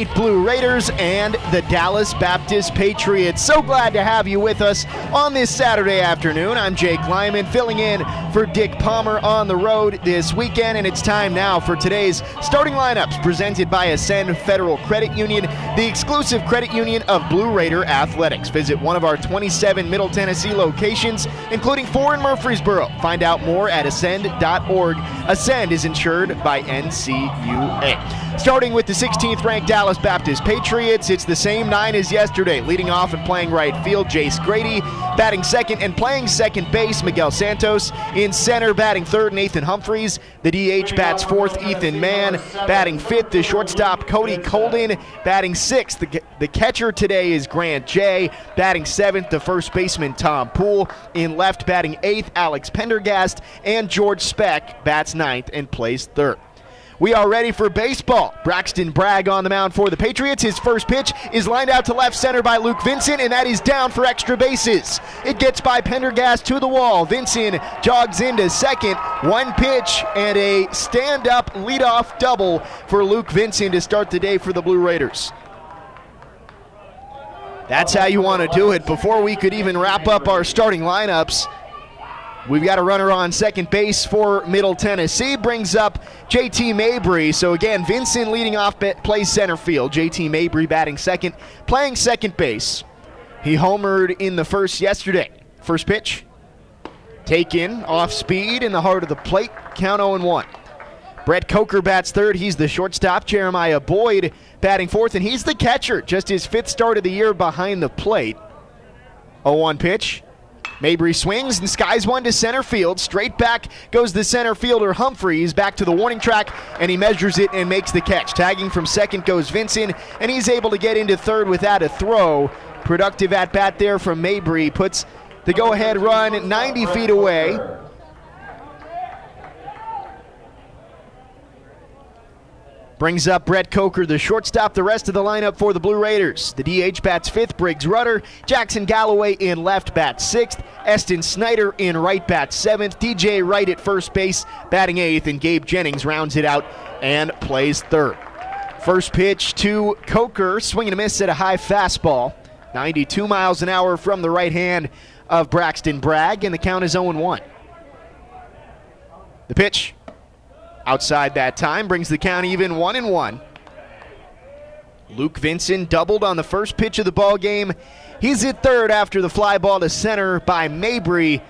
State Blue Raiders and the Dallas Baptist Patriots. So glad to have you with us on this Saturday afternoon. I'm Jake Lyman filling in for Dick Palmer on the road this weekend, and it's time now for today's starting lineups presented by Ascend Federal Credit Union, the exclusive credit union of Blue Raider Athletics. Visit one of our 27 Middle Tennessee locations, including four in Murfreesboro. Find out more at ascend.org. Ascend is insured by NCUA. Starting with the 16th ranked Dallas Baptist Patriots, it's the same nine as yesterday. Leading off and playing right field, Jace Grady. Batting second and playing second base, Miguel Santos. In center, batting third, Nathan Humphreys. The DH bats fourth, Ethan Mann. Batting fifth, the shortstop, Cody Colden. Batting sixth, the, the catcher today is Grant Jay. Batting seventh, the first baseman, Tom Poole. In left, batting eighth, Alex Pendergast. And George Specht bats ninth and plays third. We are ready for baseball. Braxton Bragg on the mound for the Patriots. His first pitch is lined out to left center by Luke Vincent, and that is down for extra bases. It gets by Pendergast to the wall. Vincent jogs into second. One pitch and a stand up leadoff double for Luke Vincent to start the day for the Blue Raiders. That's how you want to do it. Before we could even wrap up our starting lineups, We've got a runner on second base for Middle Tennessee. Brings up JT Mabry. So again, Vincent leading off, plays center field. JT Mabry batting second, playing second base. He homered in the first yesterday. First pitch, taken off speed in the heart of the plate. Count 0 1. Brett Coker bats third. He's the shortstop. Jeremiah Boyd batting fourth, and he's the catcher. Just his fifth start of the year behind the plate. 0 1 pitch. Mabry swings and skies one to center field. Straight back goes the center fielder Humphreys back to the warning track, and he measures it and makes the catch. Tagging from second goes Vincent, and he's able to get into third without a throw. Productive at bat there from Mabry puts the go ahead run 90 feet away. Brings up Brett Coker, the shortstop, the rest of the lineup for the Blue Raiders. The DH bats fifth, Briggs Rudder. Jackson Galloway in left bats sixth. Eston Snyder in right bat seventh. DJ Wright at first base, batting eighth. And Gabe Jennings rounds it out and plays third. First pitch to Coker, swinging a miss at a high fastball. 92 miles an hour from the right hand of Braxton Bragg, and the count is 0 1. The pitch outside that time brings the count even one and one. Luke Vincent doubled on the first pitch of the ball game. He's at third after the fly ball to center by Mabry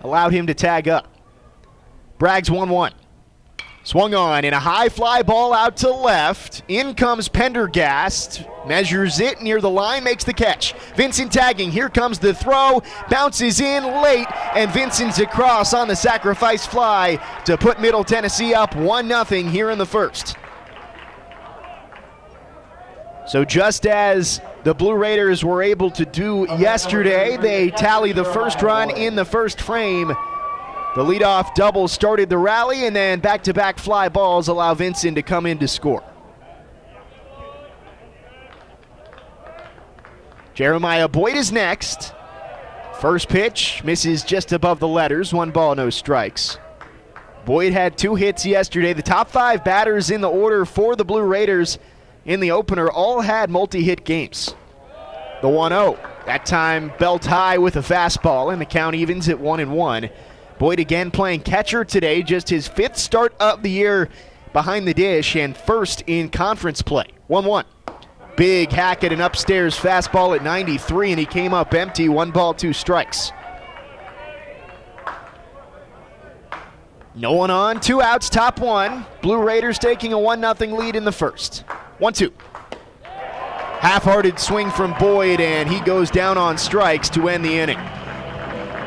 allowed him to tag up. Bragg's 1 1. Swung on in a high fly ball out to left. In comes Pendergast. Measures it near the line, makes the catch. Vincent tagging. Here comes the throw. Bounces in late, and Vincent's across on the sacrifice fly to put Middle Tennessee up 1 0 here in the first. So, just as the Blue Raiders were able to do yesterday, they tally the first run in the first frame. The leadoff double started the rally, and then back to back fly balls allow Vincent to come in to score. Jeremiah Boyd is next. First pitch misses just above the letters, one ball, no strikes. Boyd had two hits yesterday. The top five batters in the order for the Blue Raiders in the opener all had multi hit games. The 1 0. That time belt high with a fastball, and the count evens at 1 and 1. Boyd again playing catcher today, just his fifth start of the year behind the dish and first in conference play. 1 1. Big hack at an upstairs fastball at 93, and he came up empty. One ball, two strikes. No one on, two outs, top one. Blue Raiders taking a 1 0 lead in the first. 1 2. Half hearted swing from Boyd, and he goes down on strikes to end the inning.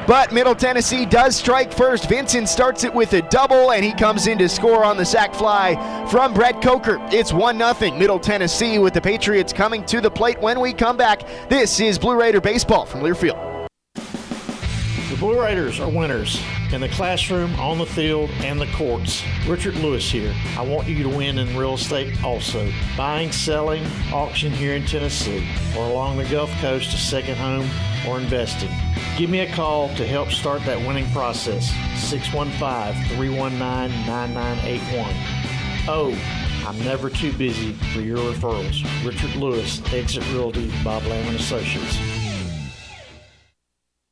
But Middle Tennessee does strike first. Vincent starts it with a double, and he comes in to score on the sac fly from Brett Coker. It's 1 0 Middle Tennessee with the Patriots coming to the plate when we come back. This is Blue Raider Baseball from Learfield. The Blue Raiders are winners in the classroom, on the field, and the courts. Richard Lewis here. I want you to win in real estate also. Buying, selling, auction here in Tennessee, or along the Gulf Coast, a second home, or investing. Give me a call to help start that winning process. 615 319 9981. Oh, I'm never too busy for your referrals. Richard Lewis, Exit Realty, Bob Lamb Associates.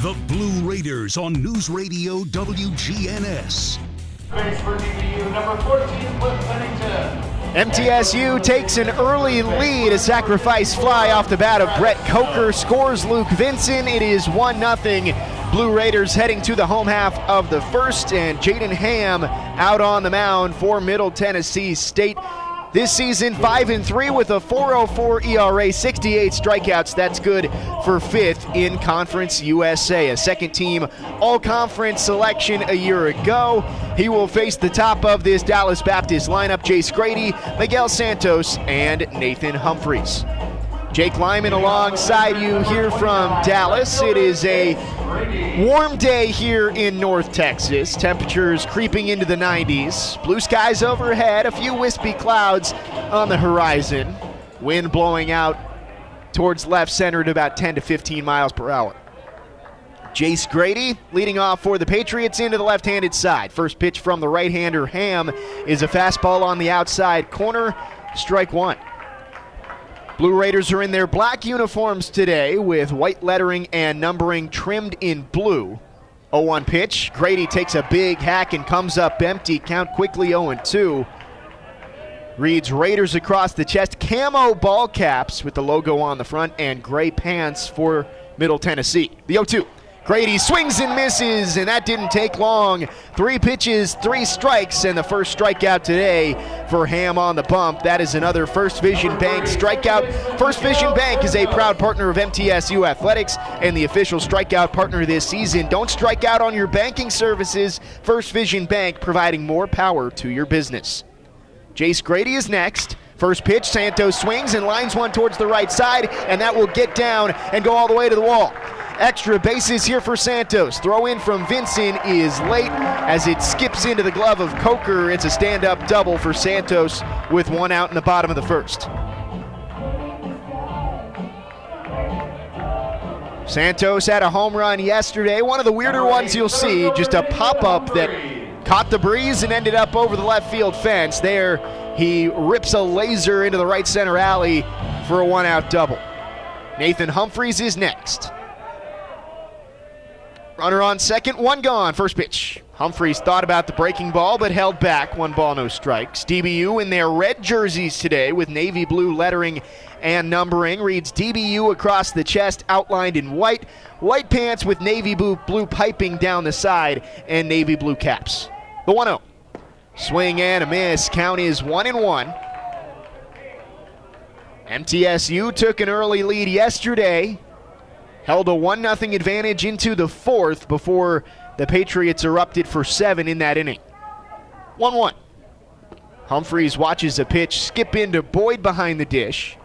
The Blue Raiders on News Radio WGNS. MTSU takes an early lead. A sacrifice fly off the bat of Brett Coker scores Luke Vincent. It is 1 0. Blue Raiders heading to the home half of the first, and Jaden Ham out on the mound for Middle Tennessee State. This season, 5 and 3 with a 404 ERA, 68 strikeouts. That's good for fifth in Conference USA. A second team All Conference selection a year ago. He will face the top of this Dallas Baptist lineup Jace Grady, Miguel Santos, and Nathan Humphreys. Jake Lyman alongside you here from Dallas. It is a warm day here in North Texas. Temperatures creeping into the 90s. Blue skies overhead, a few wispy clouds on the horizon. Wind blowing out towards left center at about 10 to 15 miles per hour. Jace Grady leading off for the Patriots into the left handed side. First pitch from the right hander, Ham, is a fastball on the outside corner. Strike one. Blue Raiders are in their black uniforms today with white lettering and numbering trimmed in blue. 0 1 pitch. Grady takes a big hack and comes up empty. Count quickly 0 2. Reads Raiders across the chest. Camo ball caps with the logo on the front and gray pants for Middle Tennessee. The 0 2. Grady swings and misses, and that didn't take long. Three pitches, three strikes, and the first strikeout today for Ham on the bump. That is another First Vision Bank strikeout. First Vision Bank is a proud partner of MTSU Athletics and the official strikeout partner this season. Don't strike out on your banking services. First Vision Bank providing more power to your business. Jace Grady is next. First pitch, Santos swings and lines one towards the right side, and that will get down and go all the way to the wall. Extra bases here for Santos. Throw in from Vincent is late as it skips into the glove of Coker. It's a stand up double for Santos with one out in the bottom of the first. Santos had a home run yesterday, one of the weirder ones you'll see, just a pop up that caught the breeze and ended up over the left field fence. There, he rips a laser into the right center alley for a one out double. Nathan Humphreys is next. Runner on second, one gone. First pitch. Humphreys thought about the breaking ball, but held back. One ball, no strikes. DBU in their red jerseys today with navy blue lettering and numbering. Reads DBU across the chest, outlined in white. White pants with navy blue, blue piping down the side, and navy blue caps. The 1 0. Swing and a miss. Count is 1 and 1. MTSU took an early lead yesterday held a 1 0 advantage into the fourth before the Patriots erupted for seven in that inning. 1 1. Humphreys watches a pitch skip into Boyd behind the dish.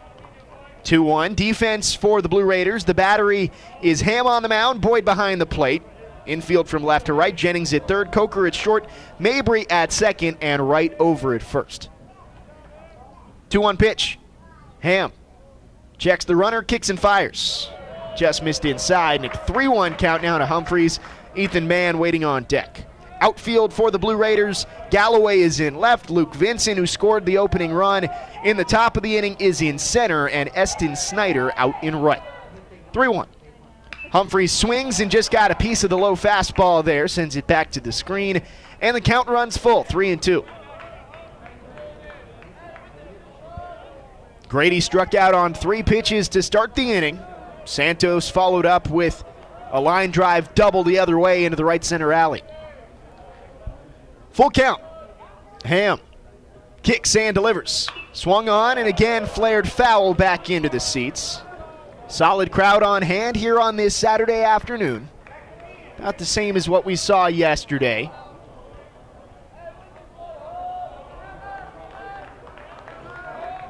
2 1. Defense for the Blue Raiders. The battery is Ham on the mound, Boyd behind the plate. Infield from left to right. Jennings at third, Coker at short, Mabry at second, and Wright over at first. 2 1 pitch. Ham checks the runner, kicks and fires just missed inside. A 3 1 count now to Humphreys. Ethan Mann waiting on deck. Outfield for the Blue Raiders. Galloway is in left. Luke Vincent, who scored the opening run in the top of the inning, is in center. And Eston Snyder out in right. 3 1. Humphreys swings and just got a piece of the low fastball there, sends it back to the screen. And the count runs full 3 and 2. Grady struck out on three pitches to start the inning. Santos followed up with a line drive double the other way into the right center alley. Full count. Ham kicks and delivers. Swung on and again flared foul back into the seats. Solid crowd on hand here on this Saturday afternoon. About the same as what we saw yesterday.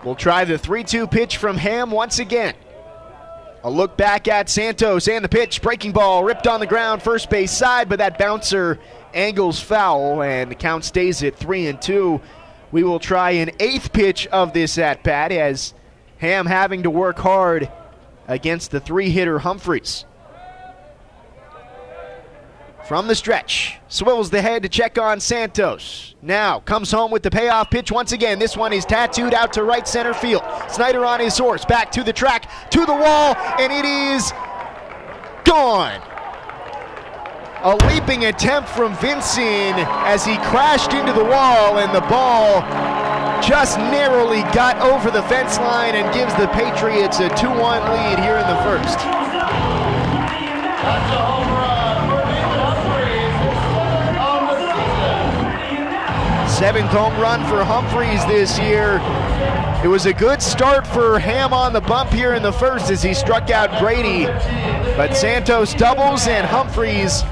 We'll try the 3 2 pitch from Ham once again. A look back at Santos and the pitch. Breaking ball ripped on the ground, first base side, but that bouncer angles foul, and the count stays at 3 and 2. We will try an eighth pitch of this at bat as Ham having to work hard against the three hitter Humphreys. From the stretch, swivels the head to check on Santos. Now comes home with the payoff pitch once again. This one is tattooed out to right center field. Snyder on his horse, back to the track, to the wall, and it is gone. A leaping attempt from Vincent as he crashed into the wall, and the ball just narrowly got over the fence line and gives the Patriots a 2 1 lead here in the first. Seventh home run for Humphreys this year. It was a good start for Ham on the bump here in the first as he struck out Grady. But Santos doubles and Humphreys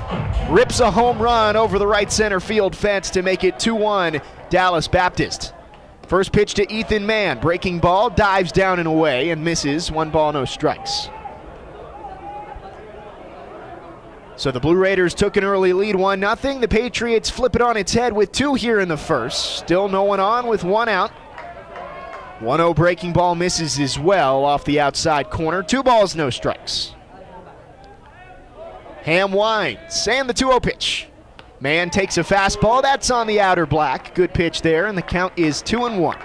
rips a home run over the right center field fence to make it 2 1 Dallas Baptist. First pitch to Ethan Mann. Breaking ball, dives down and away and misses. One ball, no strikes. So the Blue Raiders took an early lead, 1 0. The Patriots flip it on its head with two here in the first. Still no one on with one out. 1 0 breaking ball misses as well off the outside corner. Two balls, no strikes. Ham winds, and the 2 0 pitch. Mann takes a fastball. That's on the outer black. Good pitch there, and the count is 2 and 1.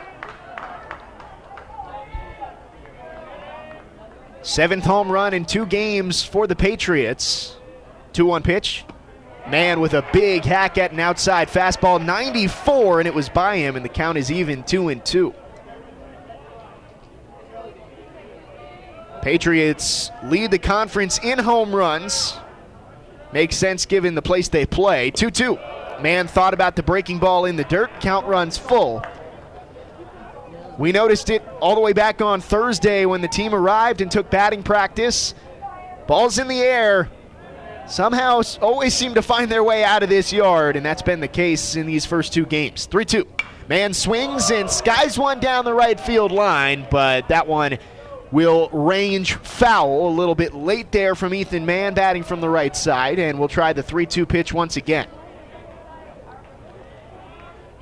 Seventh home run in two games for the Patriots. 2 1 pitch. Mann with a big hack at an outside fastball, 94, and it was by him, and the count is even 2 and 2. Patriots lead the conference in home runs. Makes sense given the place they play. 2 2. Mann thought about the breaking ball in the dirt. Count runs full. We noticed it all the way back on Thursday when the team arrived and took batting practice. Balls in the air, somehow always seem to find their way out of this yard, and that's been the case in these first two games. 3 2. Mann swings and skies one down the right field line, but that one will range foul a little bit late there from Ethan Mann batting from the right side, and we'll try the 3 2 pitch once again.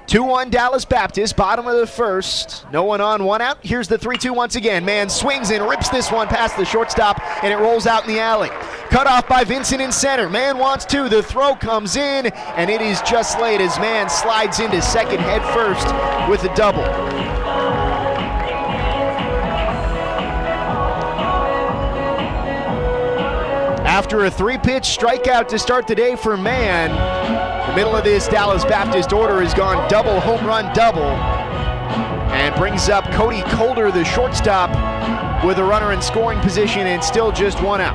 2 1 Dallas Baptist, bottom of the first. No one on, one out. Here's the 3 2 once again. Mann swings and rips this one past the shortstop, and it rolls out in the alley. Cut off by Vincent in center. Mann wants two. The throw comes in, and it is just late as Mann slides into second head first with a double. After a three pitch strikeout to start the day for Mann, the middle of this Dallas Baptist order has gone double, home run, double, and brings up Cody Colden, the shortstop, with a runner in scoring position and still just one out.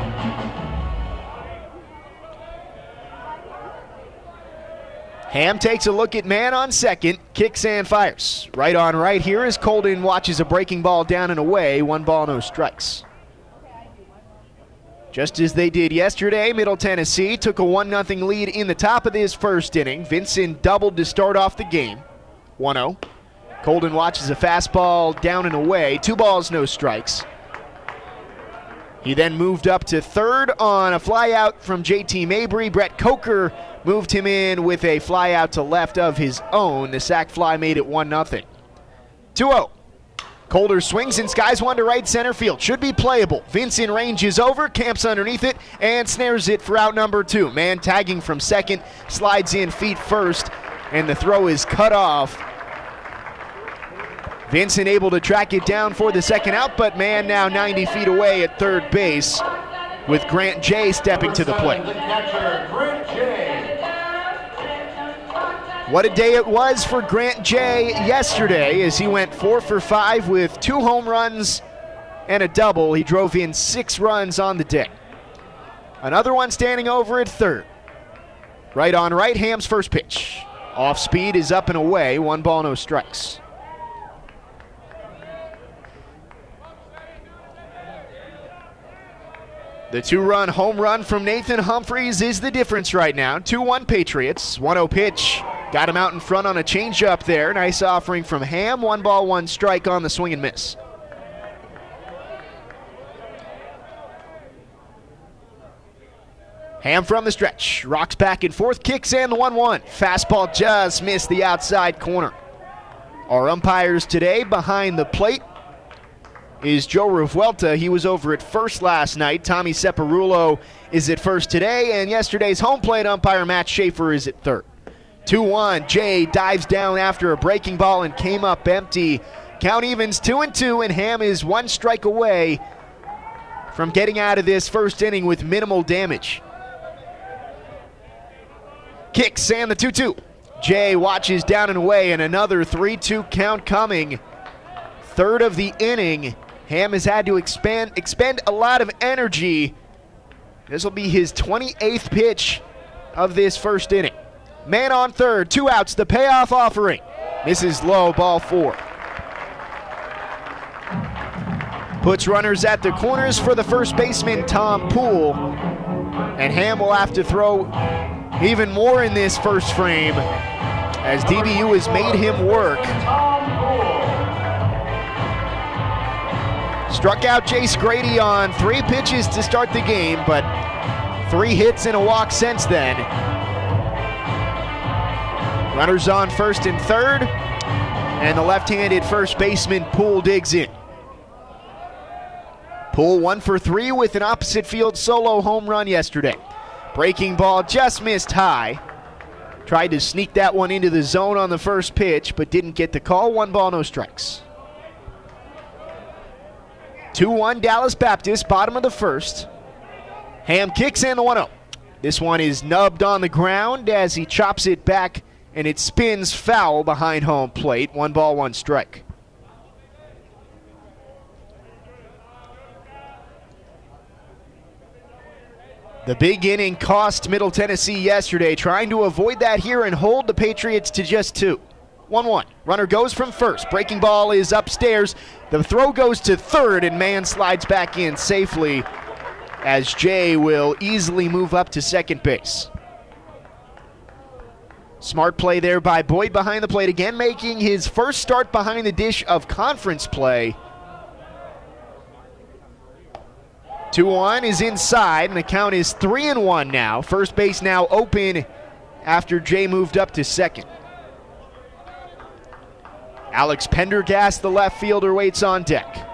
Ham takes a look at man on second, kicks and fires. Right on right here as Colden watches a breaking ball down and away, one ball, no strikes. Just as they did yesterday, Middle Tennessee took a 1 0 lead in the top of this first inning. Vincent doubled to start off the game 1 0. Colden watches a fastball down and away, two balls, no strikes. He then moved up to third on a flyout from JT Mabry. Brett Coker moved him in with a flyout to left of his own. The sac fly made it 1 0. 2 0. Colden swings and skies one to right center field. Should be playable. Vincent ranges over, camps underneath it, and snares it for out number two. Mann tagging from second, slides in feet first, and the throw is cut off. Vincent able to track it down for the second out, but Mann now 90 feet away at third base with Grant Jay stepping to the plate. What a day it was for Grant Jay yesterday as he went four for five with two home runs and a double. He drove in six runs on the day. Another one standing over at third. Right on right, Ham's first pitch. Off speed is up and away, one ball, no strikes. The two run home run from Nathan Humphreys is the difference right now. 2 1 Patriots. 1 0 pitch Got him out in front on a changeup there. Nice offering from Ham. One ball, one strike on the swing and miss. Ham from the stretch. Rocks back and forth, kicks in the 1 1. Fastball just missed the outside corner. Our umpires today behind the plate is Joe Revuelta. He was over at first last night. Tommy Separulo is at first today, and yesterday's home plate umpire Matt Schaefer is at third. 2 1. Jay dives down after a breaking ball and came up empty. Count evens 2 and 2, and Ham is one strike away from getting out of this first inning with minimal damage. Kicks and the 2 2. Jay watches down and away, and another 3 2 count coming. Third of the inning. Ham has had to expand, expend a lot of energy. This will be his 28th pitch of this first inning. Man on third, two outs, the payoff offering. Misses low, ball four. Puts runners at the corners for the first baseman, Tom Poole. And Ham will have to throw even more in this first frame as DBU has made him work. Struck out Jace Grady on three pitches to start the game, but three hits and a walk since then. Runners on first and third, and the left handed first baseman Poole digs in. Poole one for three with an opposite field solo home run yesterday. Breaking ball just missed high. Tried to sneak that one into the zone on the first pitch, but didn't get the call. One ball, no strikes. 2 1 Dallas Baptist, bottom of the first. Ham kicks in the 1 0. This one is nubbed on the ground as he chops it back and it spins foul behind home plate. One ball, one strike. The big inning cost Middle Tennessee yesterday, trying to avoid that here and hold the Patriots to just two. 1 1. Runner goes from first. Breaking ball is upstairs. The throw goes to third, and Mann slides back in safely as Jay will easily move up to second base. Smart play there by Boyd behind the plate again, making his first start behind the dish of conference play. 2 1 is inside, and the count is 3 and 1 now. First base now open after Jay moved up to second. Alex Pendergast, the left fielder, waits on deck.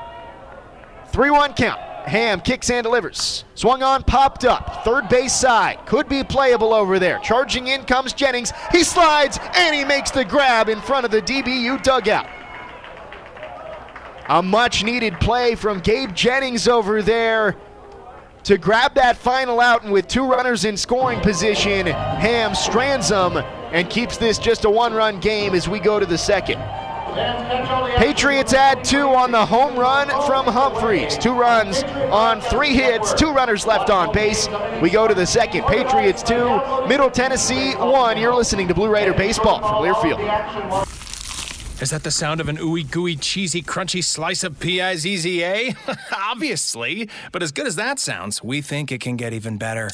3 1 count. Ham kicks and delivers. Swung on, popped up. Third base side. Could be playable over there. Charging in comes Jennings. He slides and he makes the grab in front of the DBU dugout. A much needed play from Gabe Jennings over there to grab that final out. And with two runners in scoring position, Ham strands them and keeps this just a one run game as we go to the second. Patriots add two on the home run from Humphreys. Two runs on three hits, two runners left on base. We go to the second. Patriots two, Middle Tennessee one. You're listening to Blue Raider Baseball from Learfield. Is that the sound of an ooey gooey cheesy crunchy slice of P-I-Z-Z-A? Obviously, but as good as that sounds, we think it can get even better.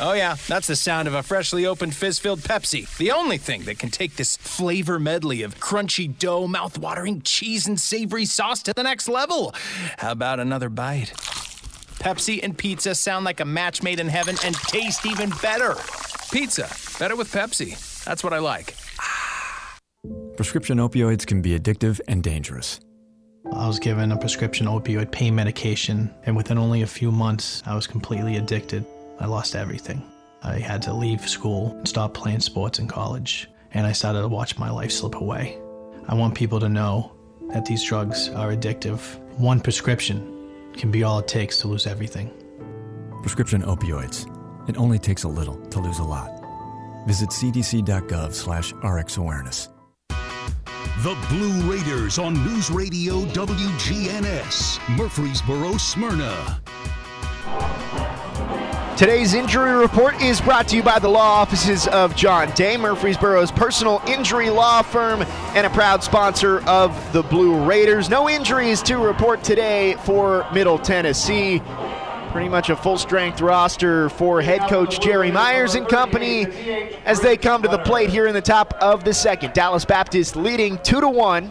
Oh, yeah, that's the sound of a freshly opened fizz filled Pepsi. The only thing that can take this flavor medley of crunchy dough, mouth-watering cheese, and savory sauce to the next level. How about another bite? Pepsi and pizza sound like a match made in heaven and taste even better. Pizza, better with Pepsi. That's what I like. Prescription opioids can be addictive and dangerous. I was given a prescription opioid pain medication, and within only a few months, I was completely addicted. I lost everything. I had to leave school, and stop playing sports in college, and I started to watch my life slip away. I want people to know that these drugs are addictive. One prescription can be all it takes to lose everything. Prescription opioids. It only takes a little to lose a lot. Visit cdc.gov slash rxawareness. The Blue Raiders on News Radio WGNS, Murfreesboro, Smyrna. Today's injury report is brought to you by the law offices of John Day, Murfreesboro's personal injury law firm, and a proud sponsor of the Blue Raiders. No injuries to report today for Middle Tennessee. Pretty much a full strength roster for head coach Jerry Myers and company as they come to the plate here in the top of the second. Dallas Baptist leading 2 to 1.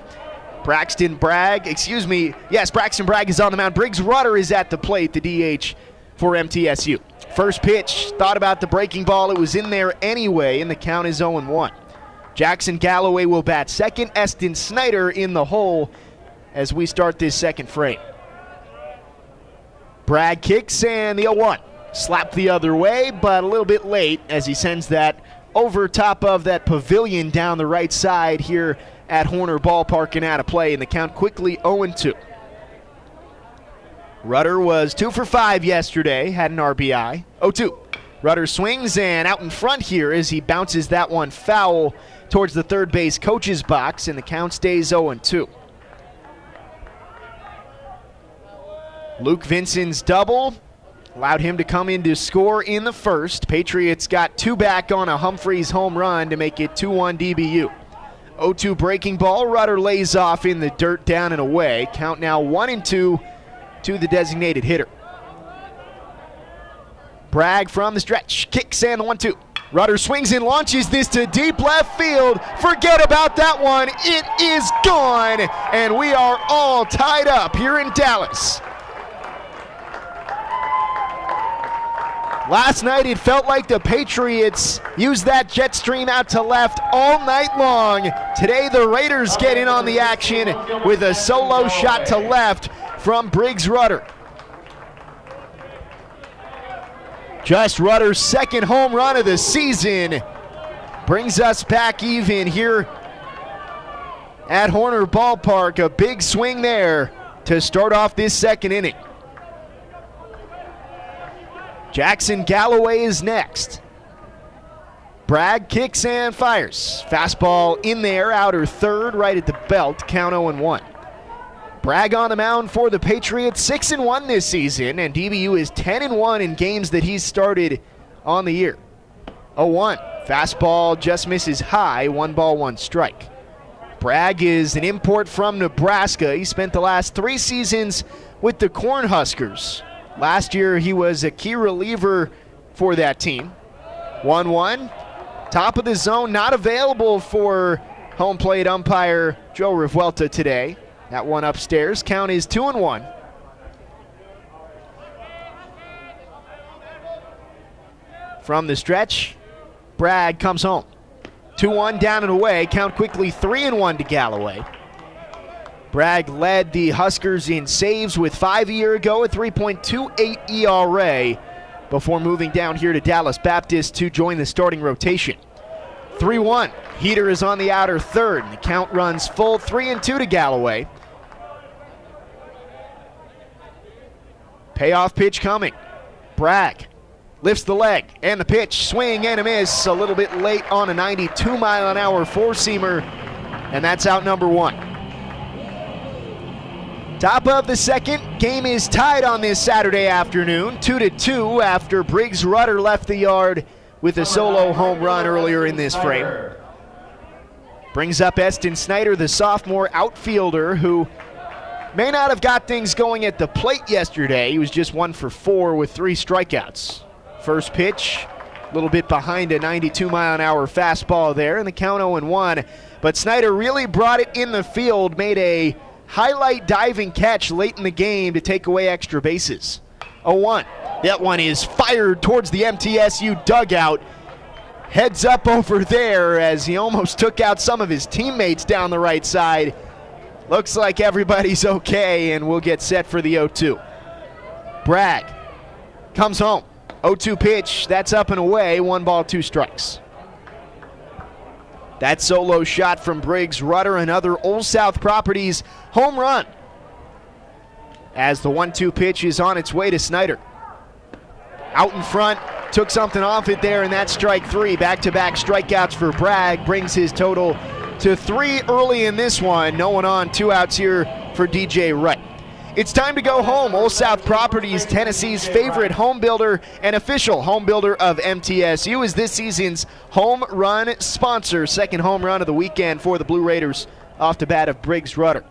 Braxton Bragg, excuse me, yes, Braxton Bragg is on the mound. Briggs Rudder is at the plate, the DH for MTSU. First pitch, thought about the breaking ball. It was in there anyway, and the count is 0 1. Jackson Galloway will bat second. Eston Snyder in the hole as we start this second frame. Bragg kicks and the 0 1. Slap the other way, but a little bit late as he sends that over top of that pavilion down the right side here at Horner Ballpark and out of play, and the count quickly 0 2. Rudder was 2 for 5 yesterday, had an RBI. 0 2. Rudder swings and out in front here as he bounces that one foul towards the third base coach's box, and the count stays 0 2. Luke Vincent's double allowed him to come in to score in the first. Patriots got two back on a Humphreys home run to make it 2 1 DBU. 0 2 breaking ball. Rudder lays off in the dirt down and away. Count now 1 and 2 to the designated hitter. Bragg from the stretch. Kicks and 1 2. Rudder swings and launches this to deep left field. Forget about that one. It is gone. And we are all tied up here in Dallas. Last night, it felt like the Patriots used that jet stream out to left all night long. Today, the Raiders get in on the action with a solo shot to left from Briggs Rudder. Just Rudder's second home run of the season brings us back even here at Horner Ballpark. A big swing there to start off this second inning. Jackson Galloway is next. Bragg kicks and fires. Fastball in there, outer third, right at the belt. Count 0 1. Bragg on the mound for the Patriots, 6 and 1 this season, and DBU is 10 and 1 in games that he's started on the year. 0 1. Fastball just misses high, one ball, one strike. Bragg is an import from Nebraska. He spent the last three seasons with the Cornhuskers. Last year, he was a key reliever for that team. 1 1. Top of the zone, not available for home plate umpire Joe Revuelta today. That one upstairs. Count is 2 and 1. From the stretch, Bragg comes home. 2 1 down and away. Count quickly 3 and 1 to Galloway. Bragg led the Huskers in saves with five a year ago, a 3.28 ERA, before moving down here to Dallas Baptist to join the starting rotation. 3 1. Heater is on the outer third. The count runs full 3 and 2 to Galloway. Payoff pitch coming. Bragg lifts the leg and the pitch, swing and a miss. A little bit late on a 92 mile an hour four seamer, and that's out number one. Top of the second, game is tied on this Saturday afternoon, two to two after Briggs Rudder left the yard with a solo home run earlier in this frame. Brings up Eston Snyder, the sophomore outfielder who may not have got things going at the plate yesterday. He was just one for four with three strikeouts. First pitch, a little bit behind a 92 mile an hour fastball there, and the count 0 1. But Snyder really brought it in the field, made a highlight diving catch late in the game to take away extra bases. 0 1. That one is fired towards the MTSU dugout. Heads up over there as he almost took out some of his teammates down the right side. Looks like everybody's okay, and we'll get set for the 0 2. Bragg comes home. 0 2 pitch. That's up and away. One ball, two strikes. That solo shot from Briggs Rudder and other Old South properties home run. As the 1 2 pitch is on its way to Snyder. Out in front, took something off it there, and that's strike three. Back to back strikeouts for Bragg brings his total to three early in this one. No one on, two outs here for DJ Wright. It's time to go home. Old South Properties, Tennessee's favorite home builder and official home builder of MTSU, is this season's home run sponsor. Second home run of the weekend for the Blue Raiders off the bat of Briggs Rudder.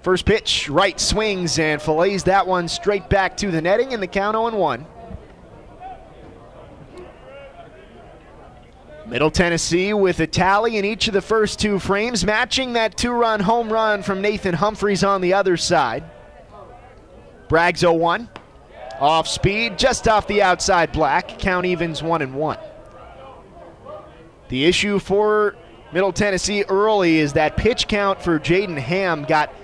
First pitch, Wright swings and fillets that one straight back to the netting, and the count 0 1. Middle Tennessee with a tally in each of the first two frames, matching that two run home run from Nathan Humphreys on the other side. Braggs 0 1. Off speed, just off the outside black. Count evens 1 and 1. The issue for Middle Tennessee early is that pitch count for Jaden Ham got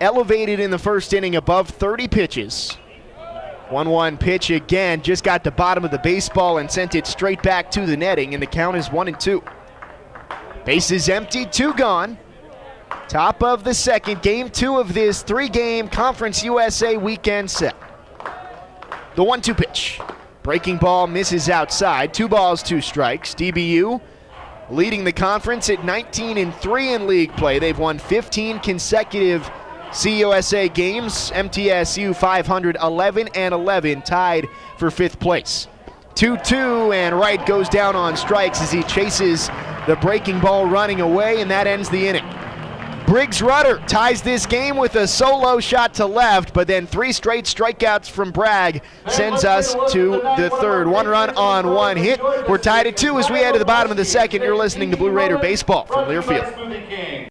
elevated in the first inning above 30 pitches. 1 1 pitch again, just got the bottom of the baseball and sent it straight back to the netting, and the count is 1 and 2. Bases empty, two gone. Top of the second, game two of this three game Conference USA weekend set. The 1 2 pitch. Breaking ball misses outside. Two balls, two strikes. DBU leading the conference at 19 and 3 in league play. They've won 15 consecutive CUSA games. MTSU 511 and 11 tied for fifth place. 2 2, and Wright goes down on strikes as he chases the breaking ball running away, and that ends the inning. Briggs Rudder ties this game with a solo shot to left, but then three straight strikeouts from Bragg sends us to the third. One run on one hit. We're tied at two as we head to the bottom of the second. You're listening to Blue Raider Baseball from Learfield.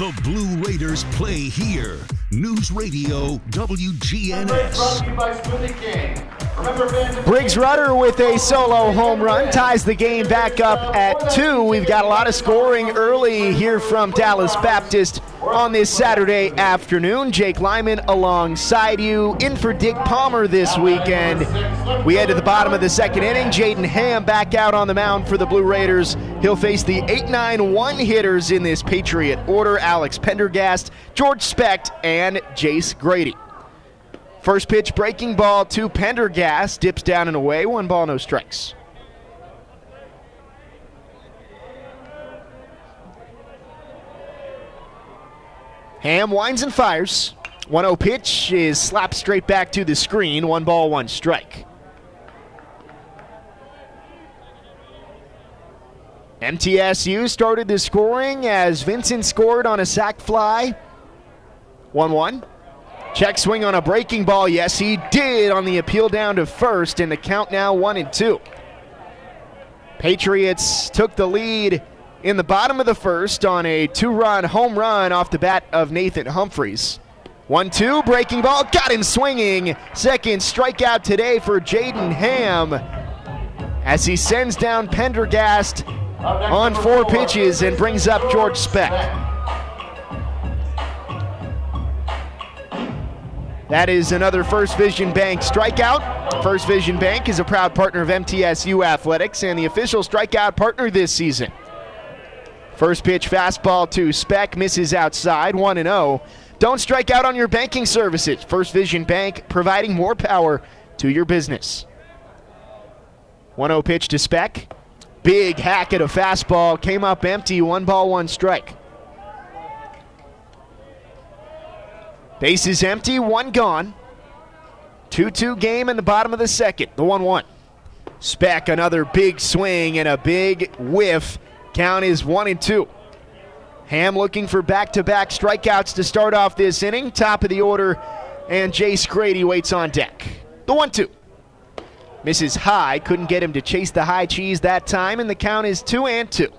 The Blue Raiders play here. News Radio WGNS. Briggs Rudder with a solo home run ties the game back up at two. We've got a lot of scoring early here from Dallas Baptist on this Saturday afternoon. Jake Lyman alongside you. In for Dick Palmer this weekend. We head to the bottom of the second inning. Jaden Ham back out on the mound for the Blue Raiders. He'll face the 8 9 1 hitters in this Patriot order Alex Pendergast, George Specht, and Jace Grady. First pitch breaking ball to Pendergast, dips down and away, one ball, no strikes. Ham winds and fires. 1 0 pitch is slapped straight back to the screen. One ball, one strike. MTSU started the scoring as Vincent scored on a sac fly. 1 1. Check swing on a breaking ball. Yes, he did on the appeal down to first, and the count now 1 and 2. Patriots took the lead in the bottom of the first on a two run home run off the bat of Nathan Humphreys. 1 2, breaking ball, got him swinging. Second strikeout today for Jaden Ham as he sends down Pendergast on four pitches and brings up George Specht. That is another First Vision Bank strikeout. First Vision Bank is a proud partner of MTSU Athletics and the official strikeout partner this season. First pitch fastball to Specht misses outside 1 0. Don't strike out on your banking services. First Vision Bank providing more power to your business. 1 0 pitch to Specht. Big hack at a fastball. Came up empty. One ball, one strike. Base is empty. One gone. 2 2 game in the bottom of the second. The 1 1. Specht, another big swing and a big whiff. Count is 1 and 2. Ham looking for back to back strikeouts to start off this inning. Top of the order. And Jace Grady waits on deck. The 1 2. Misses high, couldn't get him to chase the high cheese that time, and the count is two and two.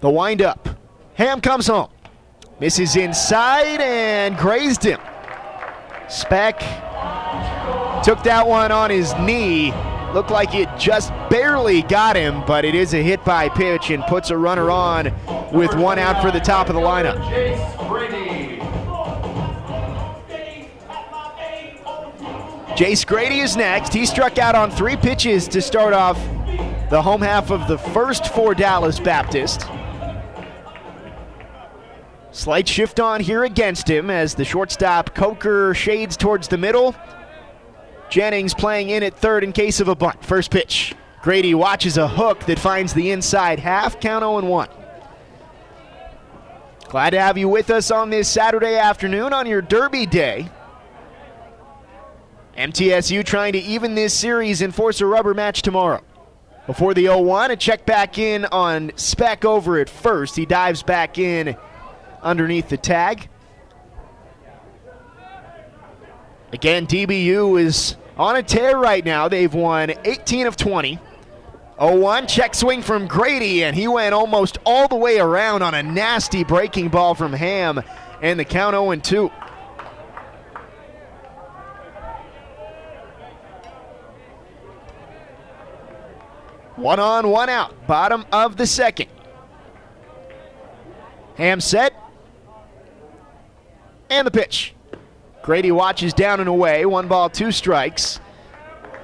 The windup. Ham comes home. Misses inside and grazed him. Specht took that one on his knee. Looked like it just barely got him, but it is a hit by pitch and puts a runner on with one out for the top of the lineup. Jace Grady is next. He struck out on three pitches to start off the home half of the first for Dallas Baptist. Slight shift on here against him as the shortstop Coker shades towards the middle. Jennings playing in at third in case of a bunt. First pitch. Grady watches a hook that finds the inside half. Count 0 1. Glad to have you with us on this Saturday afternoon on your Derby Day. MTSU trying to even this series and force a rubber match tomorrow. Before the 0 1, a check back in on Specht over at first. He dives back in underneath the tag. Again, DBU is on a tear right now. They've won 18 of 20. 0 1, check swing from Grady, and he went almost all the way around on a nasty breaking ball from Ham, and the count 0 2. One on, one out. Bottom of the second. Ham set. And the pitch. Grady watches down and away. One ball, two strikes.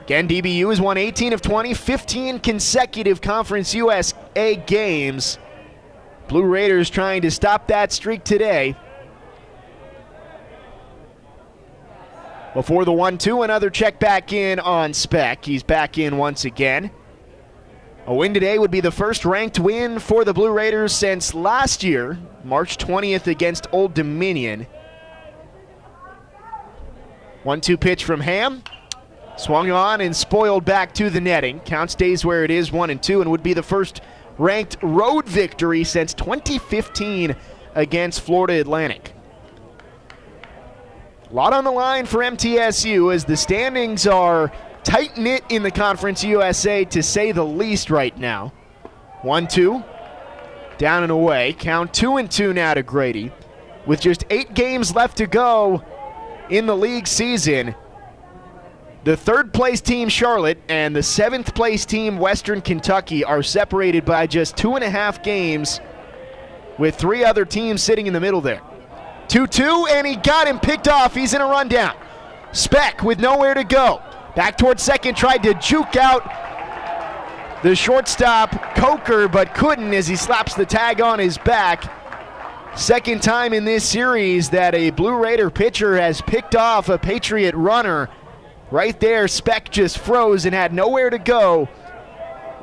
Again, DBU has won 18 of 20, 15 consecutive Conference USA games. Blue Raiders trying to stop that streak today. Before the 1 2, another check back in on Specht. He's back in once again. A win today would be the first ranked win for the Blue Raiders since last year, March 20th against Old Dominion. 1 2 pitch from Ham. Swung on and spoiled back to the netting. Count stays where it is, 1 and 2, and would be the first ranked road victory since 2015 against Florida Atlantic. A lot on the line for MTSU as the standings are tight knit in the Conference USA to say the least right now. 1 2. Down and away. Count 2 and 2 now to Grady. With just eight games left to go in the league season, the third place team, Charlotte, and the seventh place team, Western Kentucky, are separated by just two and a half games, with three other teams sitting in the middle there. 2 2, and he got him picked off. He's in a rundown. Specht with nowhere to go. Back towards second, tried to juke out the shortstop, Coker, but couldn't as he slaps the tag on his back. Second time in this series that a Blue Raider pitcher has picked off a Patriot runner. Right there, Specht just froze and had nowhere to go.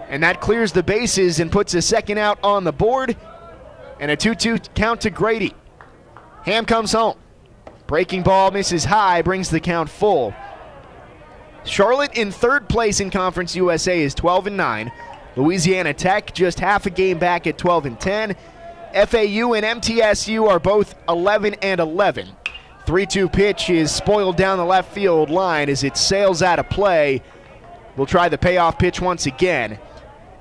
And that clears the bases and puts a second out on the board. And a 2 2 count to Grady. Ham comes home. Breaking ball misses high, brings the count full. Charlotte in third place in Conference USA is 12 and 9. Louisiana Tech just half a game back at 12 and 10. FAU and MTSU are both 11 and 11. 3 2 pitch is spoiled down the left field line as it sails out of play. We'll try the payoff pitch once again.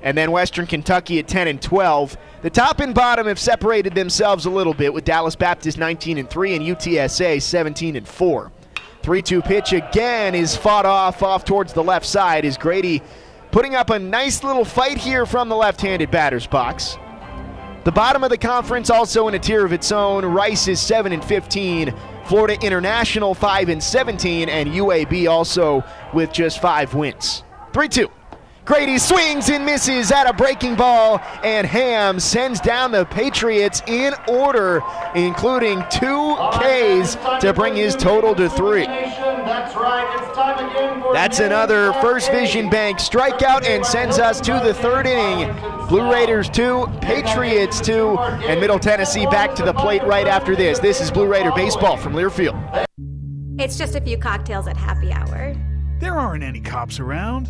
And then Western Kentucky at 10 and 12. The top and bottom have separated themselves a little bit with Dallas Baptist 19 and 3 and UTSA 17 and 4. 3 2 pitch again is fought off off towards the left side. Is Grady putting up a nice little fight here from the left handed batter's box? The bottom of the conference also in a tier of its own. Rice is 7 and 15. Florida International 5 and 17 and UAB also with just 5 wins. 3-2. Grady swings and misses at a breaking ball, and Ham sends down the Patriots in order, including two Ks to bring his total to three. That's another First Vision Bank strikeout and sends us to the third inning. Blue Raiders 2, Patriots 2, and Middle Tennessee back to the plate right after this. This is Blue Raider Baseball from Learfield. It's just a few cocktails at happy hour. There aren't any cops around.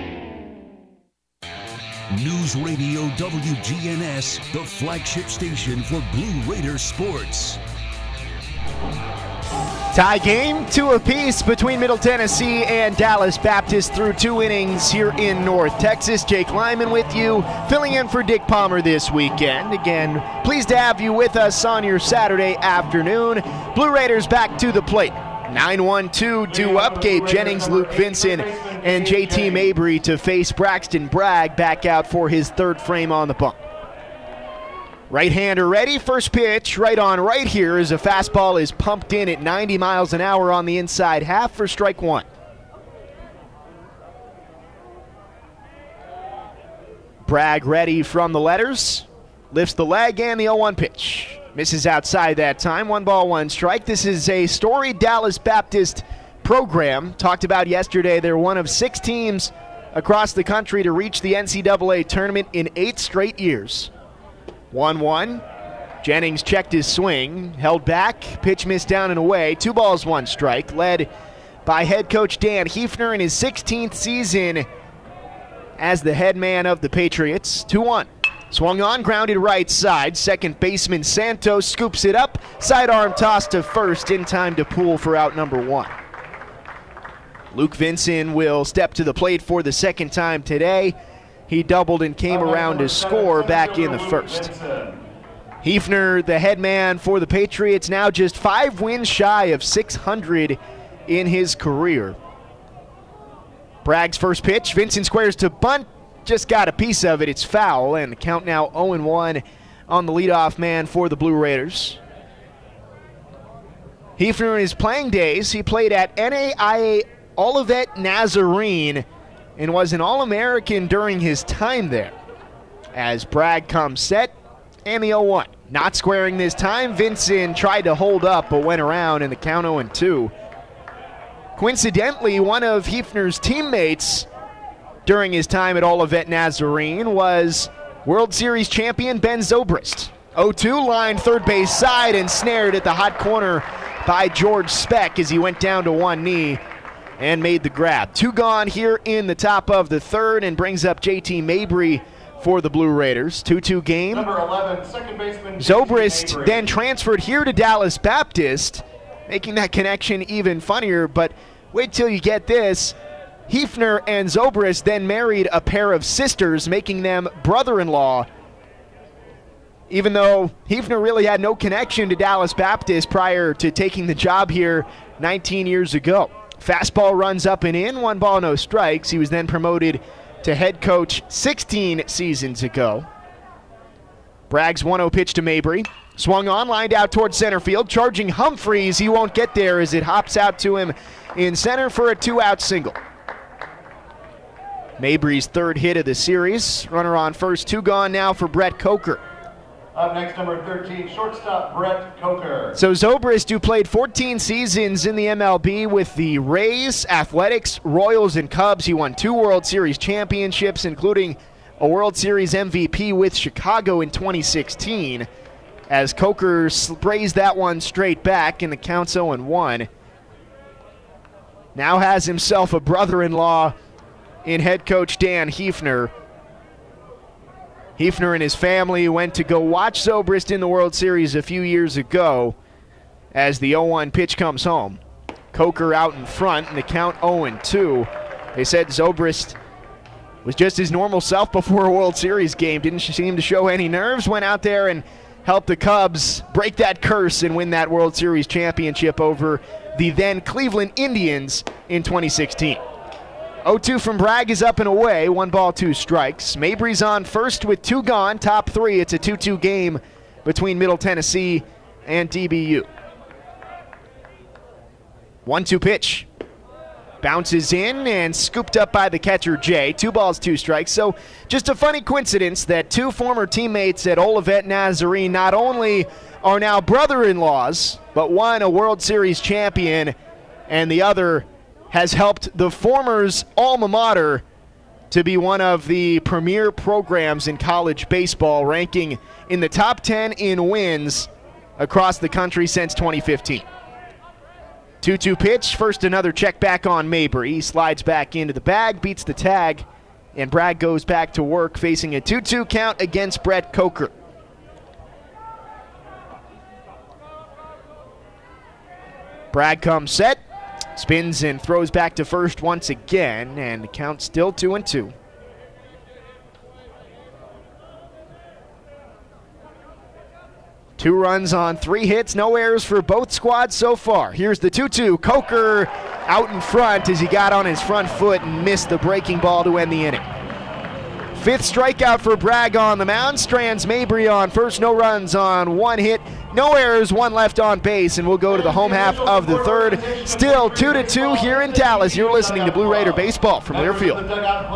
News Radio WGNS, the flagship station for Blue Raider sports. Tie game, two apiece between Middle Tennessee and Dallas Baptist through two innings here in North Texas. Jake Lyman with you, filling in for Dick Palmer this weekend. Again, pleased to have you with us on your Saturday afternoon. Blue Raiders back to the plate. 9 1 2 due up. Gabe Jennings, Luke Vincent, and JT Mabry to face Braxton Bragg back out for his third frame on the bump. Right hander ready. First pitch right on right here as a fastball is pumped in at 90 miles an hour on the inside half for strike one. Bragg ready from the letters. Lifts the leg and the 0 1 pitch. Misses outside that time. One ball, one strike. This is a storied Dallas Baptist program. Talked about yesterday. They're one of six teams across the country to reach the NCAA tournament in eight straight years. 1 1. Jennings checked his swing, held back, pitch missed down and away. Two balls, one strike. Led by head coach Dan Heefner in his 16th season as the head man of the Patriots. 2 1. Swung on, grounded right side. Second baseman Santos scoops it up. Sidearm toss to first in time to pull for out number one. Luke Vincent will step to the plate for the second time today. He doubled and came around to score back in the first. Heefner, the head man for the Patriots, now just five wins shy of 600 in his career. Bragg's first pitch. Vincent squares to bunt just got a piece of it. It's foul, and the count now 0 1 on the leadoff man for the Blue Raiders. Heefner in his playing days, he played at NAIA Olivet Nazarene and was an All American during his time there. As Bragg comes set, and the 0 1. Not squaring this time. Vincent tried to hold up but went around in the count 0 2. Coincidentally, one of Heefner's teammates during his time at Olivet Nazarene was World Series champion Ben Zobrist. 0-2 line third base side and snared at the hot corner by George Specht as he went down to one knee and made the grab. Two gone here in the top of the third and brings up JT Mabry for the Blue Raiders. 2-2 game. Number 11, second baseman. Zobrist then transferred here to Dallas Baptist, making that connection even funnier. But wait till you get this. Heefner and Zobrist then married a pair of sisters, making them brother in law. Even though Heefner really had no connection to Dallas Baptist prior to taking the job here 19 years ago. Fastball runs up and in, one ball, no strikes. He was then promoted to head coach 16 seasons ago. Bragg's 1 0 pitch to Mabry. Swung on, lined out towards center field, charging Humphreys. He won't get there as it hops out to him in center for a two out single. Mabry's third hit of the series. Runner on first, two gone now for Brett Coker. Up next, number 13, shortstop Brett Coker. So Zobrist, who played 14 seasons in the MLB with the Rays, Athletics, Royals, and Cubs, he won two World Series championships, including a World Series MVP with Chicago in 2016. As Coker sprays that one straight back, and the count's 0 1. Now has himself a brother-in-law in head coach Dan Heefner. Heefner and his family went to go watch Zobrist in the World Series a few years ago as the 0 1 pitch comes home. Coker out in front, and the count 0 2. They said Zobrist was just his normal self before a World Series game. Didn't seem to show any nerves. Went out there and helped the Cubs break that curse and win that World Series championship over the then Cleveland Indians in 2016. 0-2 from Bragg is up and away. One ball, two strikes. Mabry's on first with two gone. Top three. It's a 2-2 game between Middle Tennessee and DBU. 1 2 pitch. Bounces in and scooped up by the catcher, Jay. Two balls, two strikes. So, just a funny coincidence that two former teammates at Olivet Nazarene not only are now brother in laws, but one a World Series champion, and the other has helped the former's alma mater to be one of the premier programs in college baseball, ranking in the top 10 in wins across the country since 2015. 2 2 pitch. First, another check back on Mabry. He slides back into the bag, beats the tag, and Bragg goes back to work facing a 2 2 count against Brett Coker. Bragg comes set, spins and throws back to first once again, and the count still 2 and 2. Two runs on three hits, no errors for both squads so far. Here's the 2 2. Coker out in front as he got on his front foot and missed the breaking ball to end the inning. Fifth strikeout for Bragg on the mound. Strands Mabry on first, no runs on one hit, no errors, one left on base, and we'll go to the home half of the third. Still 2 to 2 here in Dallas. You're listening to Blue Raider Baseball from Learfield.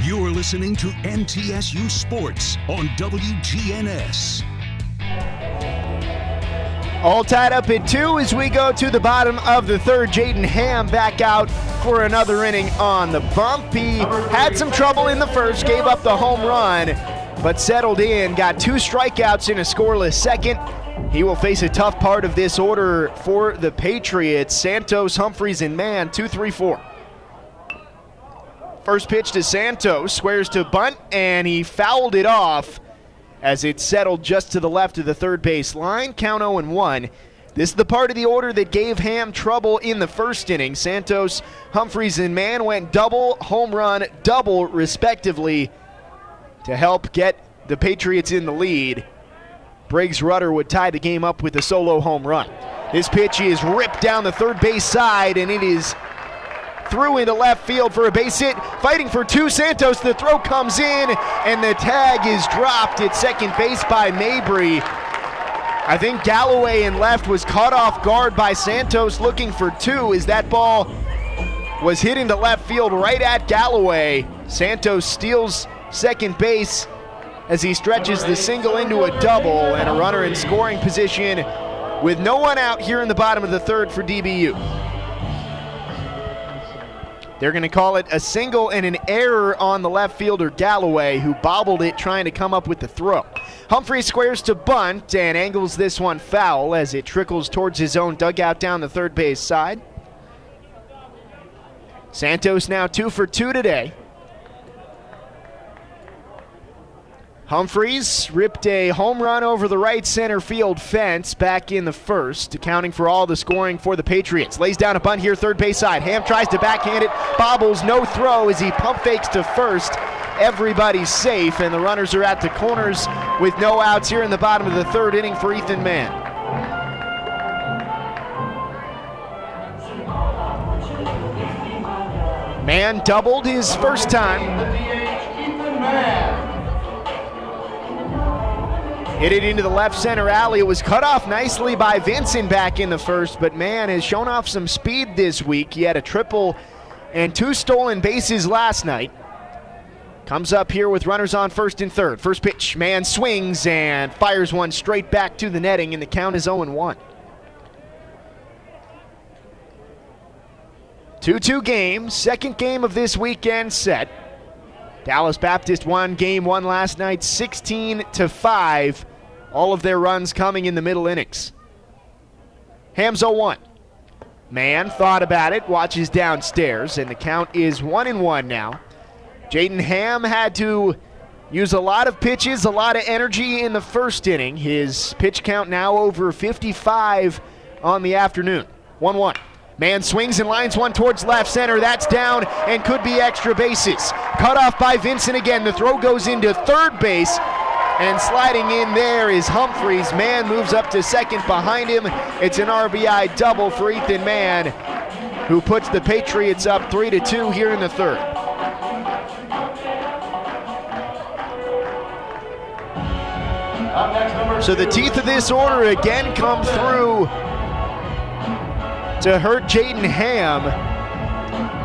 You're listening to MTSU Sports on WGNS. All tied up at two as we go to the bottom of the third. Jaden Ham back out for another inning on the bump. He had some trouble in the first, gave up the home run, but settled in, got two strikeouts in a scoreless second. He will face a tough part of this order for the Patriots. Santos, Humphreys, and Mann, two, three, four. First pitch to Santos, squares to bunt, and he fouled it off as it settled just to the left of the third base line. Count 0 and 1. This is the part of the order that gave Ham trouble in the first inning. Santos, Humphreys, and Mann went double, home run, double, respectively, to help get the Patriots in the lead. Briggs Rudder would tie the game up with a solo home run. This pitch is ripped down the third base side, and it is through into left field for a base hit. Fighting for two, Santos. The throw comes in, and the tag is dropped at second base by Mabry. I think Galloway in left was caught off guard by Santos looking for two Is that ball was hitting the left field right at Galloway. Santos steals second base as he stretches the single into a double and a runner in scoring position with no one out here in the bottom of the third for DBU. They're going to call it a single and an error on the left fielder Galloway, who bobbled it trying to come up with the throw. Humphrey squares to bunt and angles this one foul as it trickles towards his own dugout down the third base side. Santos now two for two today. Humphreys ripped a home run over the right center field fence back in the first, accounting for all the scoring for the Patriots. Lays down a bunt here, third base side. Ham tries to backhand it, bobbles, no throw as he pump fakes to first. Everybody's safe, and the runners are at the corners with no outs here in the bottom of the third inning for Ethan Mann. Mann doubled his first time. Hit it into the left center alley. It was cut off nicely by Vincent back in the first, but Mann has shown off some speed this week. He had a triple and two stolen bases last night. Comes up here with runners on first and third. First pitch, Mann swings and fires one straight back to the netting, and the count is 0 1. 2 2 game, second game of this weekend set. Dallas Baptist won game one last night, 16 to 5. All of their runs coming in the middle innings. 0 1. Mann thought about it, watches downstairs, and the count is 1 and 1 now. Jaden Ham had to use a lot of pitches, a lot of energy in the first inning. His pitch count now over 55 on the afternoon. 1 1. Mann swings and lines one towards left center. That's down and could be extra bases. Cut off by Vincent again. The throw goes into third base. And sliding in there is Humphreys. Mann moves up to second behind him. It's an RBI double for Ethan Mann, who puts the Patriots up 3 to 2 here in the third. So the teeth of this order again come through to hurt Jaden Ham.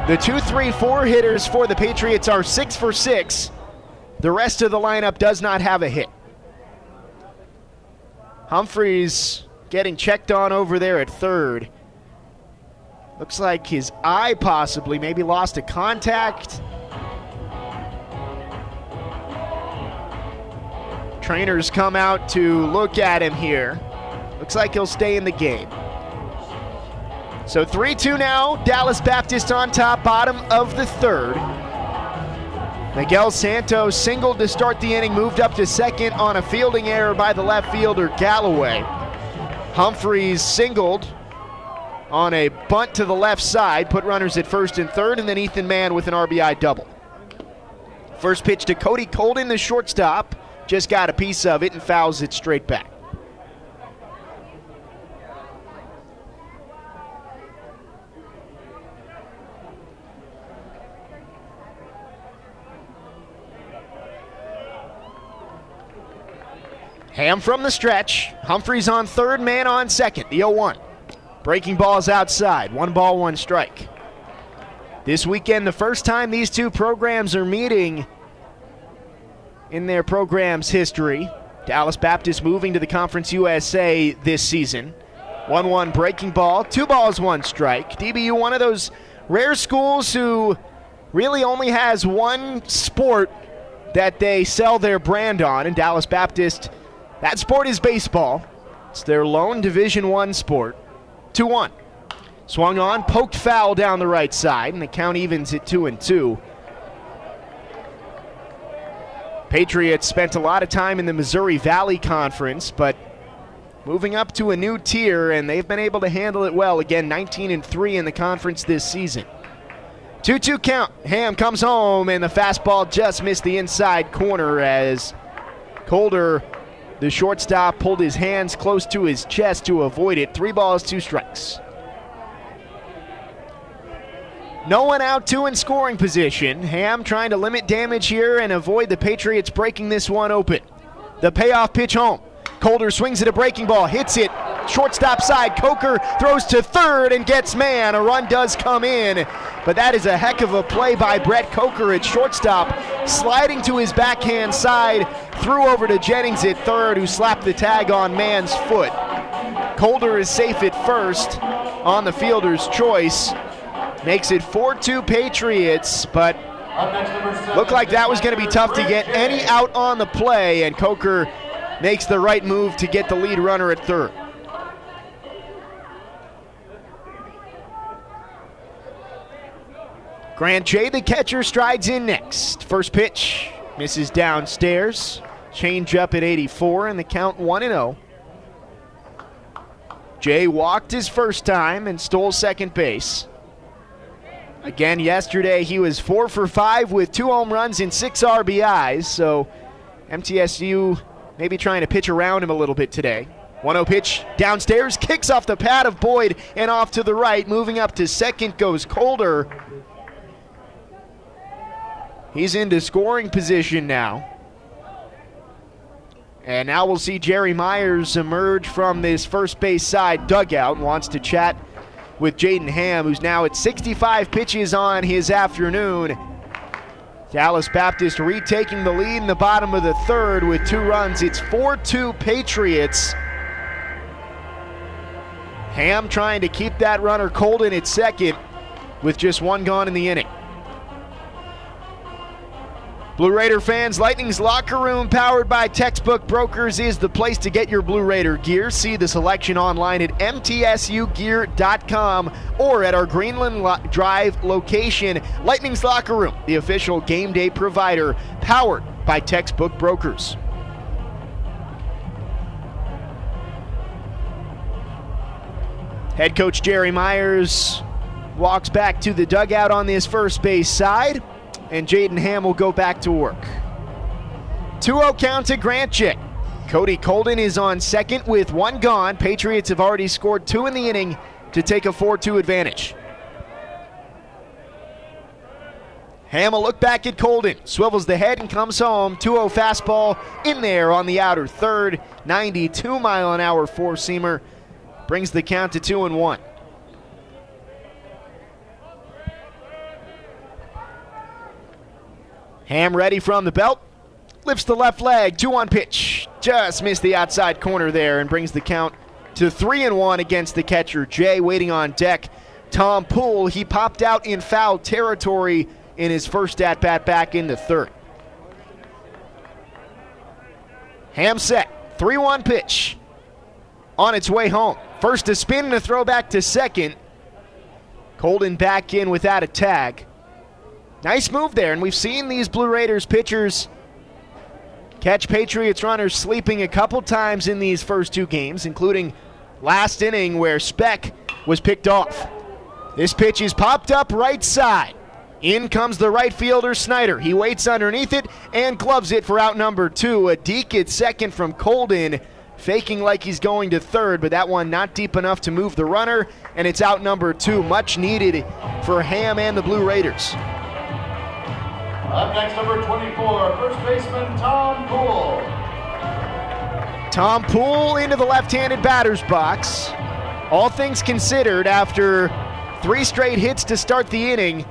The two, three, four hitters for the Patriots are six for six. The rest of the lineup does not have a hit. Humphreys getting checked on over there at third. Looks like his eye possibly maybe lost a contact. Trainers come out to look at him here. Looks like he'll stay in the game. So 3 2 now. Dallas Baptist on top, bottom of the third. Miguel Santos singled to start the inning, moved up to second on a fielding error by the left fielder Galloway. Humphreys singled on a bunt to the left side, put runners at first and third, and then Ethan Mann with an RBI double. First pitch to Cody Colden, the shortstop, just got a piece of it and fouls it straight back. Ham from the stretch. Humphreys on third, Mann on second. The 0 1. Breaking balls outside. One ball, one strike. This weekend, the first time these two programs are meeting in their program's history. Dallas Baptist moving to the Conference USA this season. 1 1 breaking ball, two balls, one strike. DBU, one of those rare schools who really only has one sport that they sell their brand on, and Dallas Baptist that sport is baseball. It's their lone Division One sport. 2 1. Swung on, poked foul down the right side, and the count evens at 2 and 2. Patriots spent a lot of time in the Missouri Valley Conference, but moving up to a new tier, and they've been able to handle it well. Again, 19 and 3 in the conference this season. 2 2 count. Ham comes home, and the fastball just missed the inside corner as Colden the shortstop pulled his hands close to his chest to avoid it. Three balls, two strikes. No one out, two in scoring position. Ham trying to limit damage here and avoid the Patriots breaking this one open. The payoff pitch home. Colden swings at a breaking ball, hits it. Shortstop side. Coker throws to third and gets Mann. A run does come in, but that is a heck of a play by Brett Coker at shortstop. Sliding to his backhand side, threw over to Jennings at third, who slapped the tag on Mann's foot. Colden is safe at first on the fielder's choice. Makes it 4 2 Patriots, but looked like that was going to be tough to get any out on the play, and Coker makes the right move to get the lead runner at third. Grant Jay, the catcher, strides in next. First pitch misses downstairs. Change up at 84, and the count 1 0. Jay walked his first time and stole second base. Again, yesterday he was four for five with two home runs and six RBIs. So MTSU maybe trying to pitch around him a little bit today. 1 0 pitch downstairs, kicks off the pad of Boyd and off to the right. Moving up to second goes Colden. He's into scoring position now. And now we'll see Jerry Myers emerge from this first base side dugout and wants to chat with Jaden Ham, who's now at 65 pitches on his afternoon. Dallas Baptist retaking the lead in the bottom of the third with two runs. It's 4 2 Patriots. Ham trying to keep that runner Colden at second. with just one gone in the inning. Blue Raider fans, Lightning's Locker Room, powered by Textbook Brokers, is the place to get your Blue Raider gear. See the selection online at mtsugear.com or at our Greenland Lo- Drive location. Lightning's Locker Room, the official game day provider, powered by Textbook Brokers. Head coach Jerry Myers walks back to the dugout on this first base side, and Jaden Ham will go back to work. 2 0 count to Grant Jay. Cody Colden is on second with one gone. Patriots have already scored two in the inning to take a 4 2 advantage. Ham will look back at Colden, swivels the head and comes home. 2 0 fastball in there on the outer third. 92 mile an hour four seamer brings the count to 2 and 1. Ham ready from the belt. Lifts the left leg, two on pitch. Just missed the outside corner there and brings the count to three and one against the catcher. Jay waiting on deck. Tom Poole, he popped out in foul territory in his first at bat back in the third. Ham set, 3 1 pitch on its way home. First a spin and a throw back to second. Colden back in without a tag. Nice move there, and we've seen these Blue Raiders pitchers catch Patriots runners sleeping a couple times in these first two games, including last inning where Specht was picked off. This pitch is popped up right side. In comes the right fielder, Snyder. He waits underneath it and gloves it for out number two. A deke at second from Colden, faking like he's going to third, but that one not deep enough to move the runner, and it's out number two. Much needed for Ham and the Blue Raiders. Up next, number 24, first baseman Tom Poole. Tom Poole into the left handed batter's box. All things considered, after three straight hits to start the inning,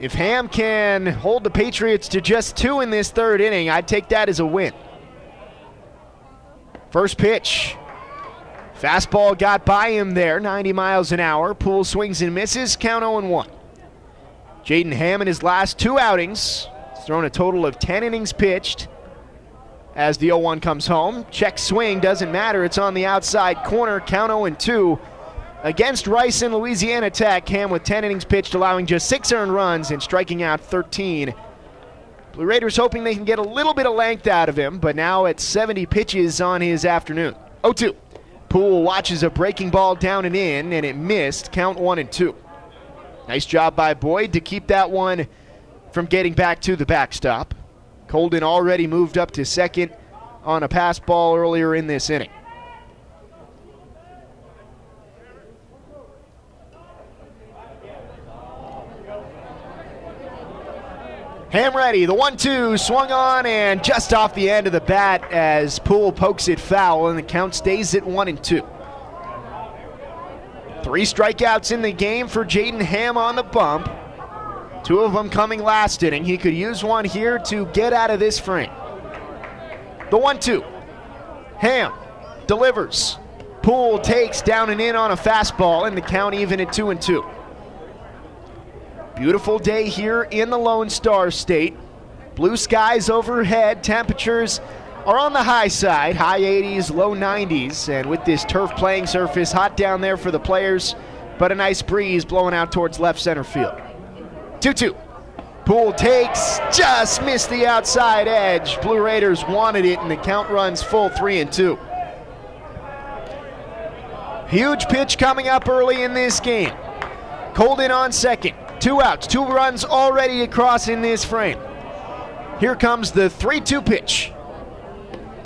if Ham can hold the Patriots to just two in this third inning, I'd take that as a win. First pitch. Fastball got by him there, 90 miles an hour. Poole swings and misses, count 0 1. Jaden Ham in his last two outings has thrown a total of 10 innings pitched. As the 0 1 comes home, check swing doesn't matter. It's on the outside corner, count 0 and 2. Against Rice and Louisiana Tech, Ham with 10 innings pitched, allowing just six earned runs and striking out 13. Blue Raiders hoping they can get a little bit of length out of him, but now at 70 pitches on his afternoon. 0 2. Poole watches a breaking ball down and in, and it missed. Count 1 and 2. Nice job by Boyd to keep that one from getting back to the backstop. Colden already moved up to second on a pass ball earlier in this inning. Ham ready. The one two swung on and just off the end of the bat as Poole pokes it foul, and the count stays at one and two. Three strikeouts in the game for Jaden Ham on the bump. Two of them coming last inning. He could use one here to get out of this frame. The one two. Ham delivers. Poole takes down and in on a fastball, and the count even at two and two. Beautiful day here in the Lone Star State. Blue skies overhead. Temperatures are on the high side, high 80s, low 90s. And with this turf playing surface, hot down there for the players, but a nice breeze blowing out towards left center field. 2 2. Poole takes, just missed the outside edge. Blue Raiders wanted it, and the count runs full 3 and 2. Huge pitch coming up early in this game. Colden on second. Two outs, two runs already across in this frame. Here comes the 3 2 pitch.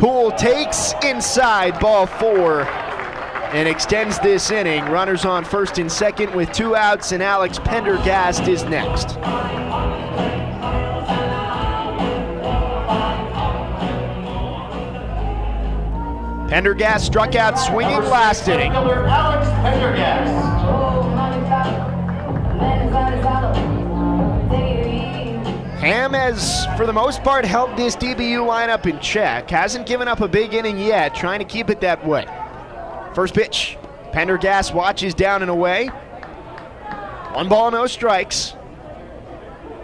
Poole takes inside ball four and extends this inning. Runners on first and second with two outs, and Alex Pendergast is next. Pendergast struck out swinging last inning. Alex Pendergast. Ham has, for the most part, held this DBU lineup in check. Hasn't given up a big inning yet, trying to keep it that way. First pitch. Pendergast watches down and away. One ball, no strikes.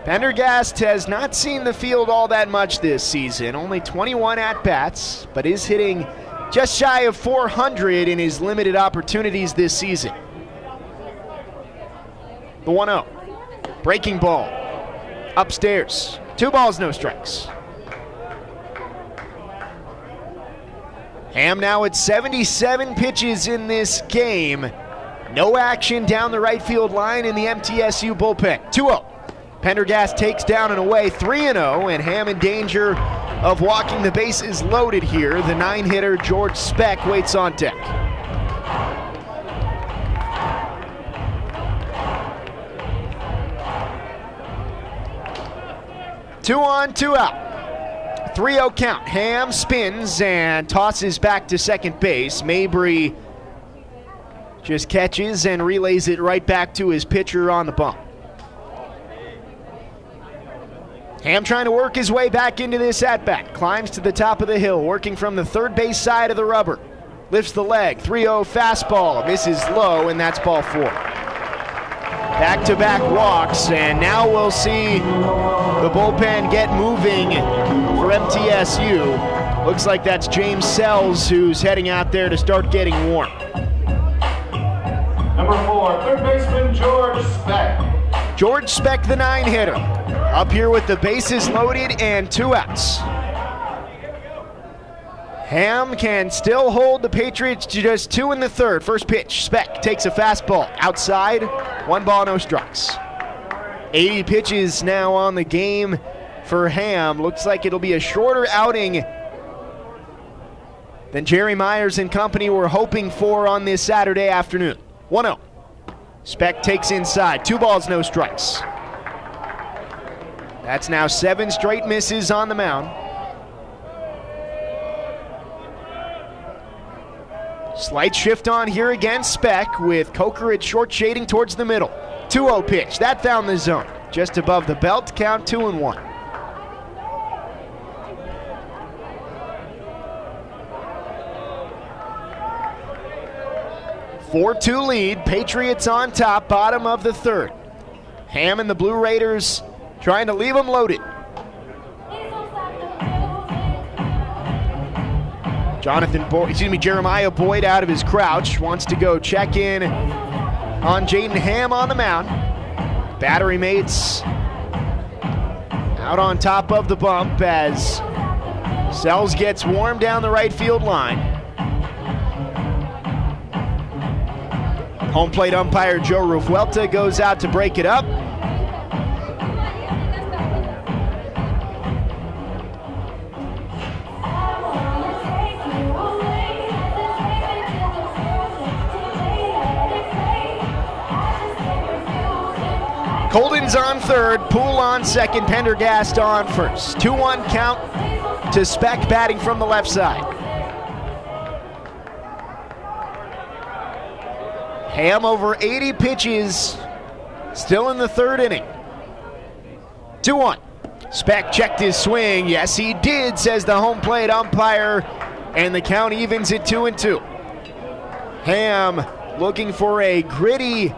Pendergast has not seen the field all that much this season, only 21 at bats, but is hitting just shy of 400 in his limited opportunities this season. The 1 0. Breaking ball. Upstairs. Two balls, no strikes. Ham now at 77 pitches in this game. No action down the right field line in the MTSU bullpen. 2 0. Pendergast takes down and away 3 0, and Ham in danger of walking the bases loaded here. The nine hitter George Specht waits on deck. Two on, two out. 3 0 count. Ham spins and tosses back to second base. Mabry just catches and relays it right back to his pitcher on the bump. Ham trying to work his way back into this at bat. Climbs to the top of the hill, working from the third base side of the rubber. Lifts the leg. 3 0 fastball. Misses low, and that's ball four. Back to back walks, and now we'll see the bullpen get moving for MTSU. Looks like that's James Sells who's heading out there to start getting warm. Number four, third baseman George Specht. George Specht, the nine hitter, up here with the bases loaded and two outs. Ham can still hold the Patriots to just two in the third. First pitch, Specht takes a fastball outside, one ball, no strikes. 80 pitches now on the game for Ham. Looks like it'll be a shorter outing than Jerry Myers and company were hoping for on this Saturday afternoon. 1 0. Specht takes inside. Two balls, no strikes. That's now seven straight misses on the mound. Slight shift on here again, Specht with Coker at short shading towards the middle. 2 0 pitch. That found the zone. Just above the belt, count 2 and 1. Four-two lead. Patriots on top, bottom of the third. Ham and the Blue Raiders trying to leave them loaded. Jonathan Boyd, excuse me, Jeremiah Boyd out of his crouch, wants to go check in on Jaden Ham on the mound. Battery mates out on top of the bump as Sells gets warm down the right field line. Home plate umpire Joe Revuelta goes out to break it up. Colden's on third, Poole on second, Pendergast on first. 2 1 count to Specht batting from the left side. Ham over 80 pitches, still in the third inning. 2 1. Specht checked his swing. Yes, he did, says the home plate umpire, and the count evens at 2 and 2. Ham looking for a gritty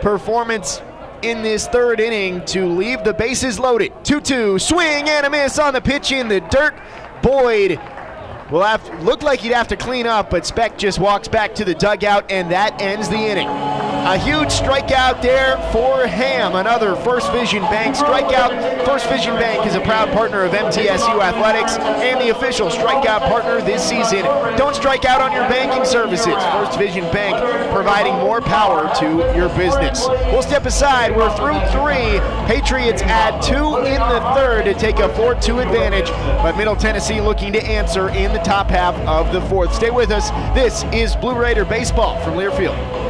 performance in this third inning to leave the bases loaded. 2 2, swing and a miss on the pitch in the dirt. Boyd will have look like he'd have to clean up, but Specht just walks back to the dugout, and that ends the inning. A huge strikeout there for Ham. Another First Vision Bank strikeout. First Vision Bank is a proud partner of MTSU Athletics and the official strikeout partner this season. Don't strike out on your banking services. First Vision Bank providing more power to your business. We'll step aside. We're through three. Patriots add two in the third to take a 4 2 advantage, but Middle Tennessee looking to answer in the top half of the fourth. Stay with us. This is Blue Raider Baseball from Learfield.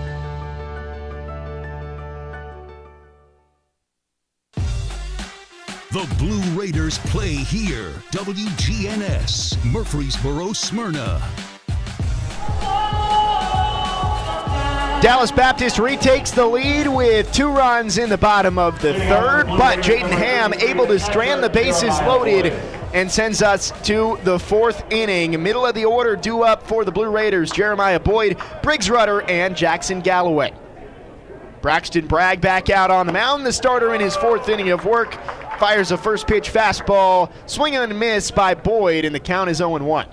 The Blue Raiders play here. WGNS, Murfreesboro, Smyrna. Dallas Baptist retakes the lead with two runs in the bottom of the third, but Jaden Ham able to strand the bases loaded and sends us to the fourth inning. Middle of the order due up for the Blue Raiders Jeremiah Boyd, Briggs Rudder, and Jackson Galloway. Braxton Bragg back out on the mound, the starter in his fourth inning of work fires a first pitch fastball, swing and miss by Boyd, and the count is 0 1.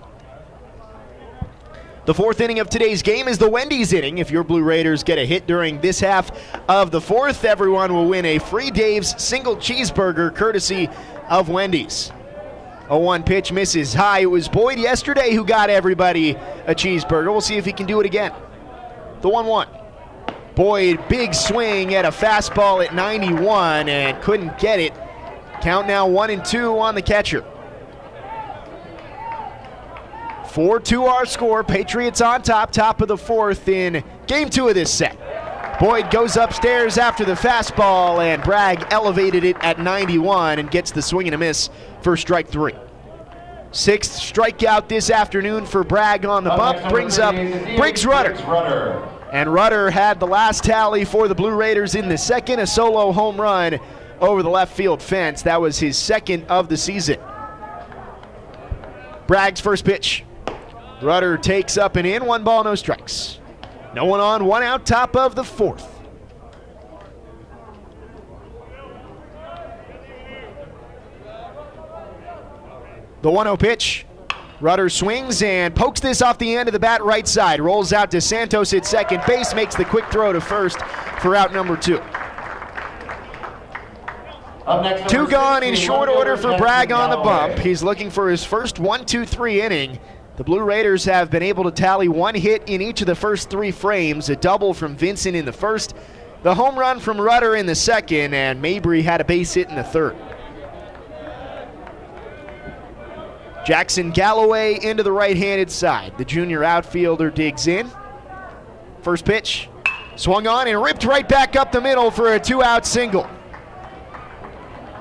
The fourth inning of today's game is the Wendy's inning. If your Blue Raiders get a hit during this half of the fourth, everyone will win a free Dave's single cheeseburger courtesy of Wendy's. A one pitch misses high. It was Boyd yesterday who got everybody a cheeseburger. We'll see if he can do it again. The 1 1. Boyd, big swing at a fastball at 91 and couldn't get it. Count now one and two on the catcher. 4 2 our score. Patriots on top, top of the fourth in game two of this set. Boyd goes upstairs after the fastball, and Bragg elevated it at 91 and gets the swing and a miss for strike three. Sixth strikeout this afternoon for Bragg on the bump brings up Briggs Rudder. And Rudder had the last tally for the Blue Raiders in the second, a solo home run over the left field fence. That was his second of the season. Bragg's first pitch. Rudder takes up and in, one ball, no strikes. No one on, one out, top of the fourth. The 1 0 pitch. Rudder swings and pokes this off the end of the bat right side. Rolls out to Santos at second base, makes the quick throw to first for out number two. Two gone in short order for Bragg on the bump. He's looking for his first 1 2 3 inning. The Blue Raiders have been able to tally one hit in each of the first three frames a double from Vincent in the first, the home run from Rudder in the second, and Mabry had a base hit in the third. Jackson Galloway into the right handed side. The junior outfielder digs in. First pitch, swung on and ripped right back up the middle for a two out single.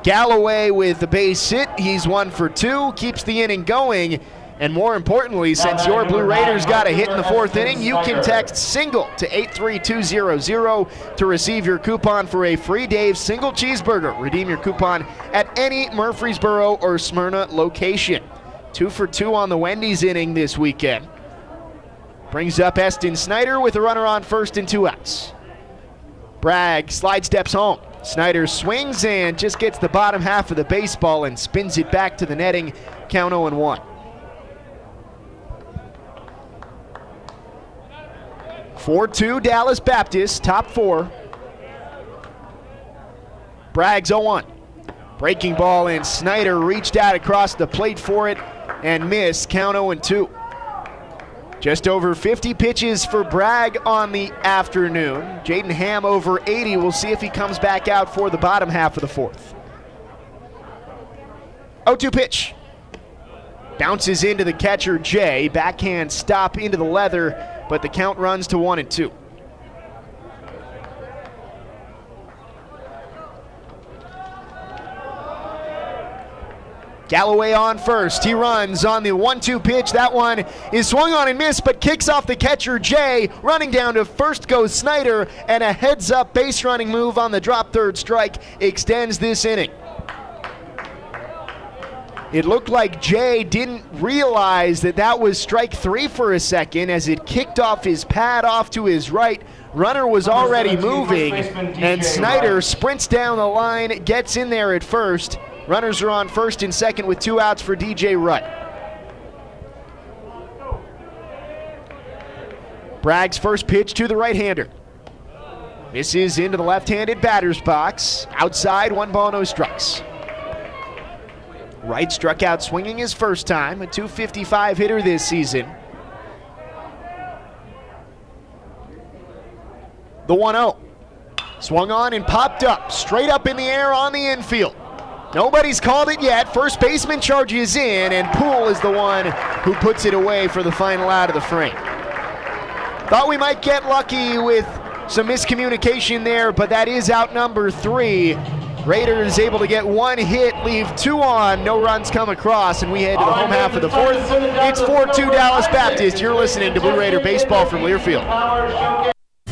Galloway with the base hit. He's one for two, keeps the inning going. And more importantly, since your Blue Raiders got a hit in the fourth inning, you can text single to 83200 to receive your coupon for a free Dave's single cheeseburger. Redeem your coupon at any Murfreesboro or Smyrna location. Two for two on the Wendy's inning this weekend. Brings up Eston Snyder with a runner on first and two outs. Bragg slide steps home. Snyder swings and just gets the bottom half of the baseball and spins it back to the netting. Count 0 1. 4 2 Dallas Baptist, top four. Bragg's 0 1. Breaking ball, and Snyder reached out across the plate for it and missed. Count 0 2. Just over 50 pitches for Bragg on the afternoon. Jaden Ham over 80. We'll see if he comes back out for the bottom half of the fourth. 0 2 pitch. Bounces into the catcher, Jay. Backhand stop into the leather but the count runs to one and two. Galloway on first. He runs on the 1 2 pitch. That one is swung on and missed, but kicks off the catcher, Jay. Running down to first goes Snyder, and a heads up base running move on the drop third strike extends this inning. It looked like Jay didn't realize that that was strike three for a second as it kicked off his pad off to his right. Runner was already moving, and Snyder sprints down the line, gets in there at first. Runners are on first and second with two outs for DJ Wright. Bragg's first pitch to the right hander. Misses into the left handed batter's box. Outside, one ball, no strikes. Wright struck out swinging his first time, a 255 hitter this season. The 1 0. Swung on and popped up, straight up in the air on the infield. Nobody's called it yet. First baseman charges in, and Poole is the one who puts it away for the final out of the frame. Thought we might get lucky with some miscommunication there, but that is out number three. Raiders able to get one hit, leave two on, no runs come across, and we head to the home half of the fourth. It's 4 2 Dallas Baptist. You're listening to Blue Raider Baseball from Learfield.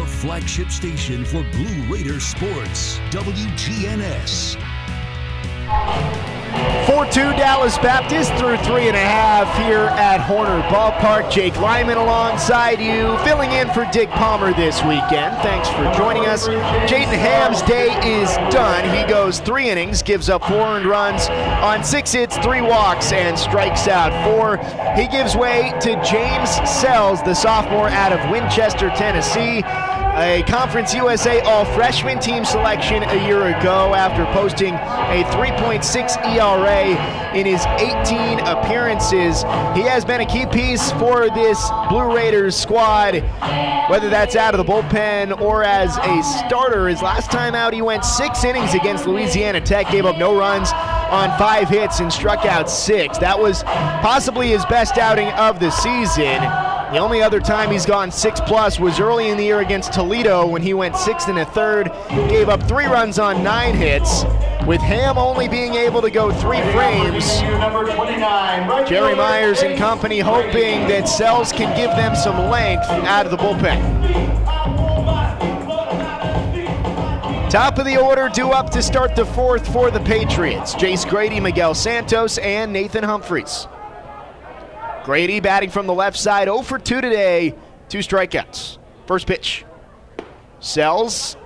The flagship station for Blue Raider sports, WGNS. 4 2 Dallas Baptist through three and a half here at Horner Ballpark. Jake Lyman alongside you, filling in for Dick Palmer this weekend. Thanks for joining us. Jaden Ham's day is done. He goes three innings, gives up four earned runs on six hits, three walks, and strikes out four. He gives way to James Sells, the sophomore out of Winchester, Tennessee a Conference USA All Freshman team selection a year ago after posting a 3.6 ERA in his 18 appearances. He has been a key piece for this Blue Raiders squad, whether that's out of the bullpen or as a starter. His last time out, he went six innings against Louisiana Tech, gave up no runs on five hits and struck out six. That was possibly his best outing of the season. The only other time he's gone six plus was early in the year against Toledo when he went six and a third, gave up three runs on nine hits. With Ham only being able to go three frames, Jerry Myers and company hoping that Sells can give them some length out of the bullpen. Top of the order due up to start the fourth for the Patriots. Jace Grady, Miguel Santos, and Nathan Humphreys. Grady batting from the left side, 0 for 2 today, two strikeouts. First pitch. Sells.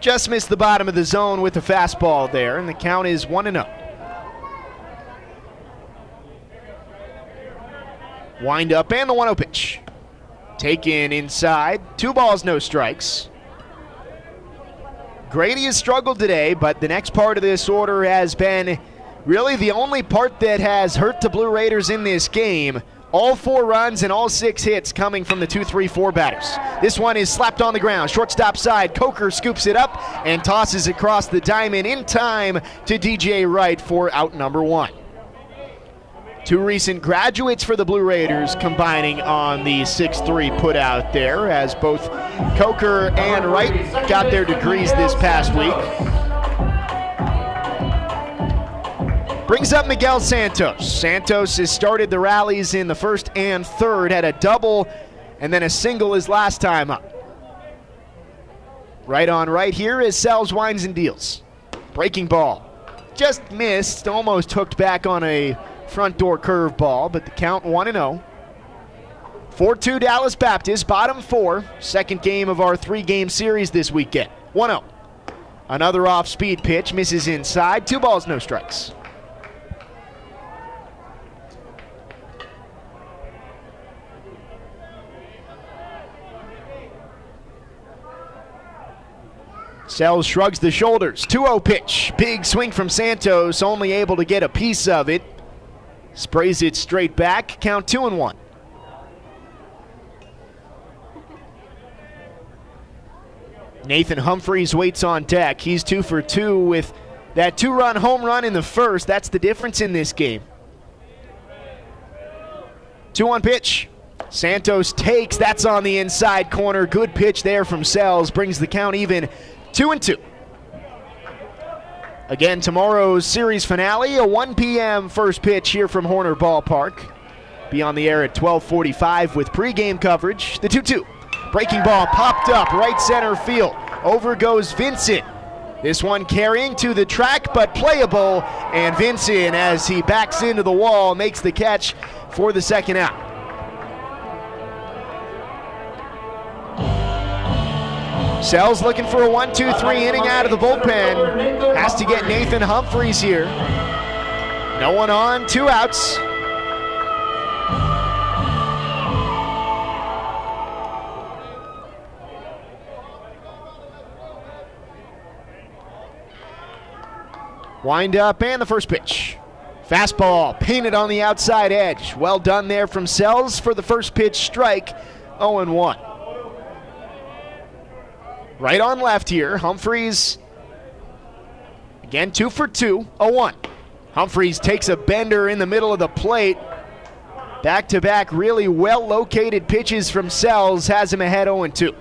Just missed the bottom of the zone with the fastball there, and the count is 1 and 0. Wind up and the 1 0 pitch. Taken inside. Two balls, no strikes. Grady has struggled today, but the next part of this order has been really the only part that has hurt the Blue Raiders in this game. All four runs and all six hits coming from the 2 3 4 batters. This one is slapped on the ground. Shortstop side. Coker scoops it up and tosses across the diamond in time to DJ Wright for out number one. Two recent graduates for the Blue Raiders combining on the 6 3 put out there as both Coker and Wright got their degrees this past week. Brings up Miguel Santos. Santos has started the rallies in the first and third, had a double and then a single his last time up. Right on right here is Sells, Wines, and Deals. Breaking ball. Just missed, almost hooked back on a front door curve ball, but the count 1 0. 4 2 Dallas Baptist, bottom four, second game of our three game series this weekend. 1 0. Another off speed pitch, misses inside. Two balls, no strikes. Sells shrugs the shoulders. 2 0 pitch. Big swing from Santos, only able to get a piece of it. Sprays it straight back. Count 2 and 1. Nathan Humphreys waits on deck. He's two for two with that two run home run in the first. That's the difference in this game. Two on pitch. Santos takes. That's on the inside corner. Good pitch there from Sells. Brings the count even two and two. Again, tomorrow's series finale, a 1 p.m. first pitch here from Horner Ballpark. Be on the air at 12:45 with pregame coverage. The 2-2. Breaking ball popped up right center field. Over goes Vincent. This one carrying to the track, but playable. And Vincent, as he backs into the wall, makes the catch for the second out. Sells looking for a 1 2 3 inning out of the bullpen. Has to get Nathan Humphreys here. No one on, two outs. Wind up and the first pitch. Fastball painted on the outside edge. Well done there from Sells for the first pitch strike. 0 1. Right on left here. Humphreys again two for two. 0 1. Humphreys takes a bender in the middle of the plate. Back to back, really well located pitches from Sells has him ahead 0 2.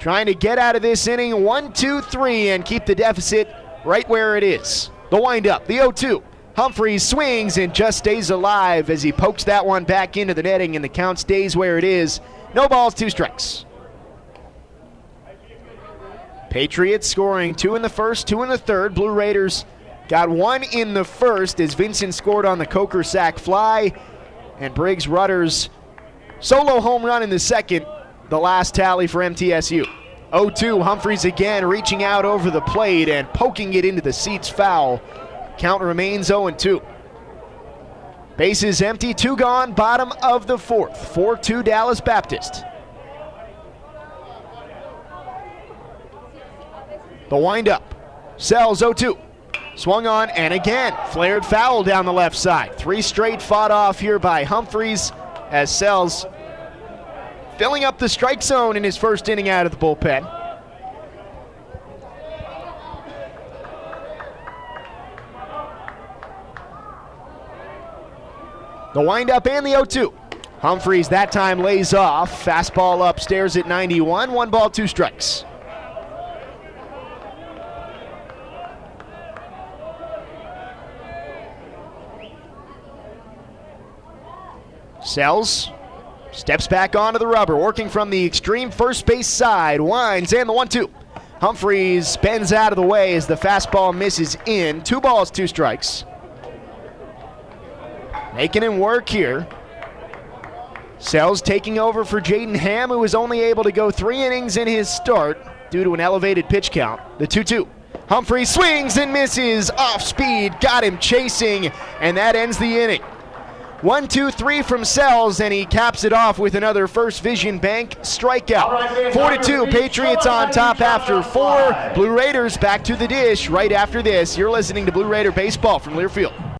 Trying to get out of this inning 1 2 3 and keep the deficit right where it is. The windup, the 0 2. Humphreys swings and just stays alive as he pokes that one back into the netting, and the count stays where it is. No balls, two strikes. Patriots scoring two in the first, two in the third. Blue Raiders got one in the first as Vincent scored on the Coker sack fly, and Briggs Rudder's solo home run in the second, the last tally for MTSU. 0 2, Humphreys again reaching out over the plate and poking it into the seats foul. Count remains 0 2. Bases empty, two gone, bottom of the fourth. 4 2 Dallas Baptist. The windup. Sells 0 2. Swung on and again. Flared foul down the left side. Three straight fought off here by Humphreys as Sells filling up the strike zone in his first inning out of the bullpen. The windup and the 0 2. Humphreys that time lays off. Fastball upstairs at 91. One ball, two strikes. Sells. Steps back onto the rubber, working from the extreme first base side. Winds and the 1 2. Humphreys bends out of the way as the fastball misses in. Two balls, two strikes. Making him work here. Sells taking over for Jaden Ham, who was only able to go three innings in his start due to an elevated pitch count. The 2 2. Humphrey swings and misses off speed, got him chasing, and that ends the inning. One, two, three from Sells, and he caps it off with another First Vision Bank strikeout. Four to two, Patriots on top after four. Blue Raiders back to the dish right after this. You're listening to Blue Raider Baseball from Learfield.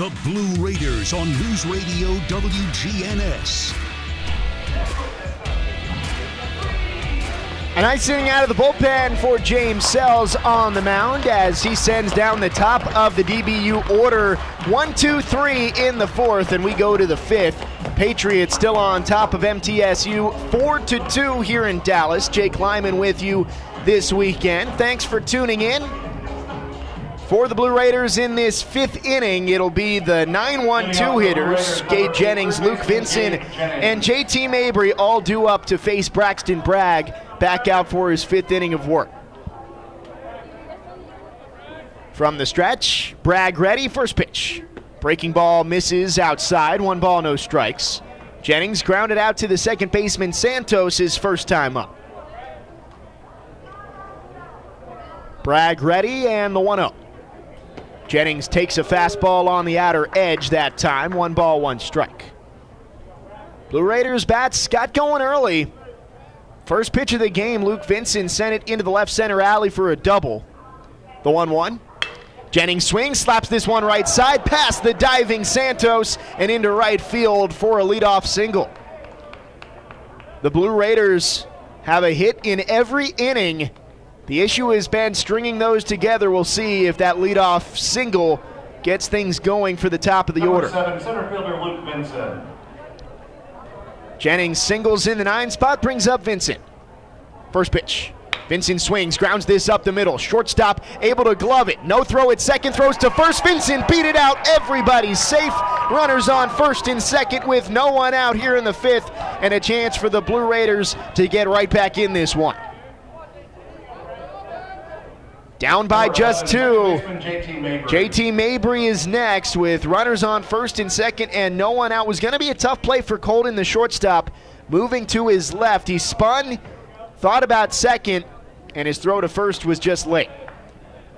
The Blue Raiders on News Radio WGNS. A nice inning out of the bullpen for James Sells on the mound as he sends down the top of the DBU order. One, two, three in the fourth, and we go to the fifth. Patriots still on top of MTSU 4 to 2 here in Dallas. Jake Lyman with you this weekend. Thanks for tuning in. For the Blue Raiders in this fifth inning, it'll be the 9 1 2 hitters, Gage Jennings, Luke Vincent, and JT Mabry all due up to face Braxton Bragg back out for his fifth inning of work. From the stretch, Bragg ready, first pitch. Breaking ball misses outside, one ball, no strikes. Jennings grounded out to the second baseman Santos his first time up. Bragg ready, and the 1 0. Jennings takes a fastball on the outer edge that time. One ball, one strike. Blue Raiders bats got going early. First pitch of the game, Luke Vincent sent it into the left center alley for a double. The 1 1. Jennings swings, slaps this one right side, past the diving Santos, and into right field for a leadoff single. The Blue Raiders have a hit in every inning the issue has been stringing those together. We'll see if that leadoff single gets things going for the top of the Number order. Seven, center fielder Luke Vincent. Jennings singles in the nine spot, brings up Vincent. First pitch. Vincent swings, grounds this up the middle. Shortstop able to glove it. No throw at second, throws to first. Vincent beat it out. Everybody's safe. Runners on first and second with no one out here in the fifth, and a chance for the Blue Raiders to get right back in this one. Down by just two. JT Mabry is next with runners on first and second and no one out. Was going to be a tough play for Colden, the shortstop, moving to his left. He spun, thought about second, and his throw to first was just late.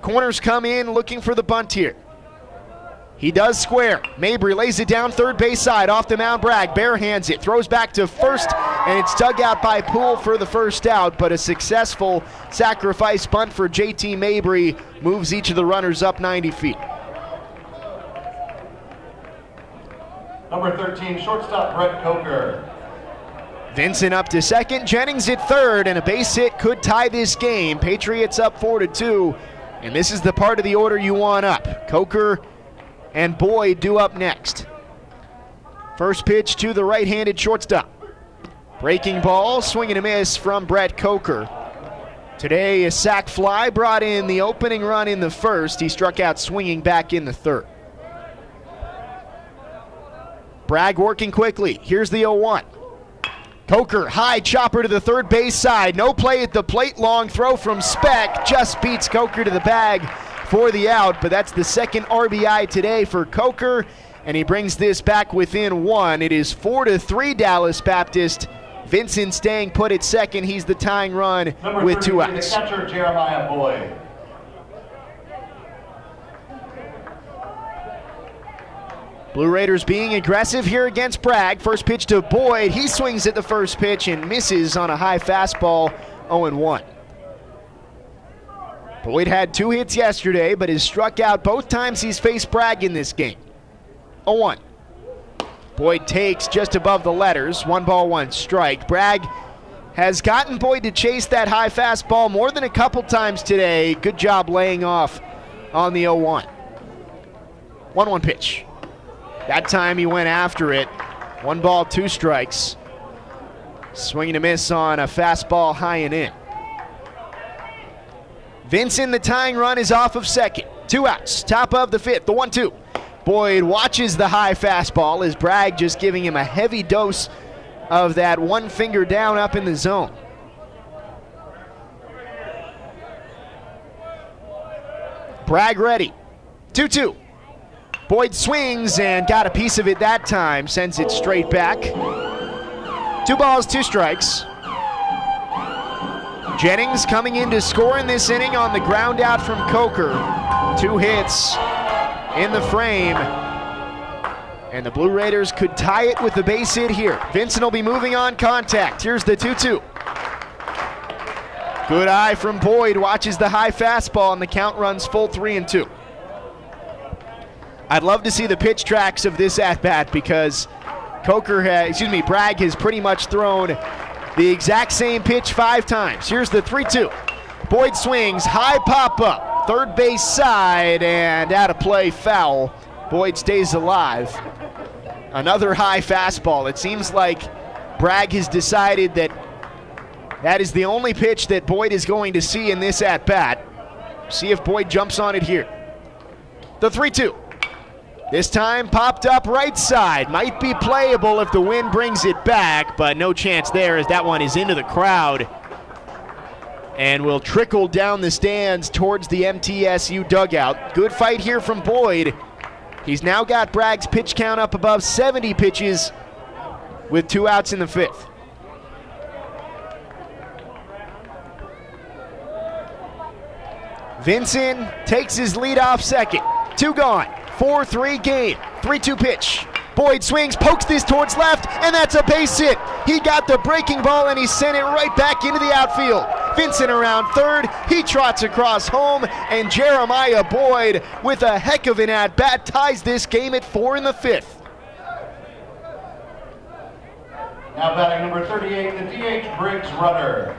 Corners come in looking for the bunt here. He does square. Mabry lays it down third base side off the mound. Bragg bare hands it, throws back to first, and it's dug out by Poole for the first out. But a successful sacrifice bunt for JT Mabry moves each of the runners up 90 feet. Number 13, shortstop Brett Coker. Vincent up to second, Jennings at third, and a base hit could tie this game. Patriots up four to two, and this is the part of the order you want up. Coker and Boyd due up next. First pitch to the right handed shortstop. Breaking ball, swinging a miss from Brett Coker. Today, a sac fly brought in the opening run in the first. He struck out swinging back in the third. Bragg working quickly. Here's the 0 1. Coker, high chopper to the third base side. No play at the plate. Long throw from Specht. Just beats Coker to the bag for the out, but that's the second RBI today for Coker, and he brings this back within one. It is four to three Dallas Baptist. Vincent staying put at second. He's the tying run Number with two outs. Catcher Jeremiah Boyd. Blue Raiders being aggressive here against Bragg. First pitch to Boyd. He swings at the first pitch and misses on a high fastball 0 1. Boyd had two hits yesterday, but has struck out both times he's faced Bragg in this game. 0 1. Boyd takes just above the letters. One ball, one strike. Bragg has gotten Boyd to chase that high fastball more than a couple times today. Good job laying off on the 0 1. 1 1 pitch. That time he went after it. One ball, two strikes. Swinging a miss on a fastball high and in. Vincent, the tying run, is off of second. Two outs, top of the fifth, the one two. Boyd watches the high fastball as Bragg just giving him a heavy dose of that one finger down up in the zone. Bragg ready. 2 2. Boyd swings and got a piece of it that time, sends it straight back. Two balls, two strikes. Jennings coming in to score in this inning on the ground out from Coker. Two hits in the frame. And the Blue Raiders could tie it with the base hit here. Vincent will be moving on contact. Here's the 2 2. Good eye from Boyd. Watches the high fastball, and the count runs full 3 and 2. I'd love to see the pitch tracks of this at bat because Coker, has, excuse me, Bragg has pretty much thrown the exact same pitch five times. Here's the 3 2. Boyd swings, high pop up, third base side, and out of play, foul. Boyd stays alive. Another high fastball. It seems like Bragg has decided that that is the only pitch that Boyd is going to see in this at bat. See if Boyd jumps on it here. The 3 2. This time popped up right side. Might be playable if the wind brings it back, but no chance there as that one is into the crowd and will trickle down the stands towards the MTSU dugout. Good fight here from Boyd. He's now got Bragg's pitch count up above 70 pitches with two outs in the fifth. Vincent takes his lead off second. Two gone. 4 3 game. 3 2 pitch. Boyd swings, pokes this towards left, and that's a base hit. He got the breaking ball and he sent it right back into the outfield. Vincent around third. He trots across home, and Jeremiah Boyd, with a heck of an at bat, ties this game at four in the fifth. Now batting number 38, the DH Briggs Rudder.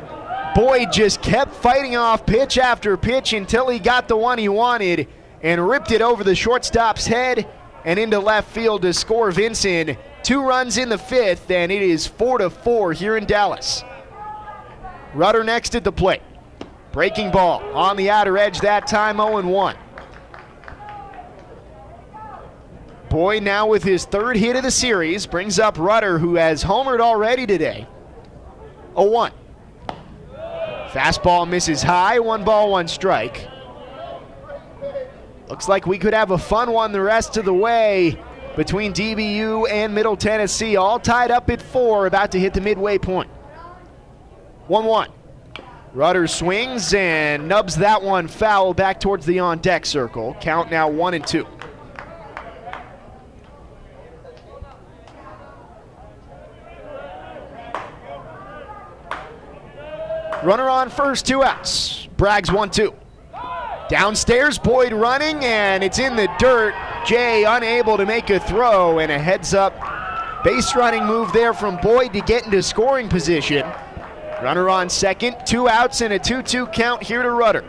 Boyd just kept fighting off pitch after pitch until he got the one he wanted and ripped it over the shortstop's head and into left field to score Vincent. Two runs in the fifth, and it is four to four here in Dallas. Rudder next at the plate. Breaking ball on the outer edge that time, 0 1. Boyd now with his third hit of the series brings up Rudder, who has homered already today. 0 1. Fastball misses high, one ball, one strike. Looks like we could have a fun one the rest of the way between DBU and Middle Tennessee, all tied up at four, about to hit the midway point. 1 1. Rudder swings and nubs that one foul back towards the on deck circle. Count now 1 and 2. Runner on first, two outs. Bragg's 1 2. Downstairs, Boyd running, and it's in the dirt. Jay unable to make a throw, and a heads up base running move there from Boyd to get into scoring position. Runner on second, two outs, and a 2 2 count here to Rudder.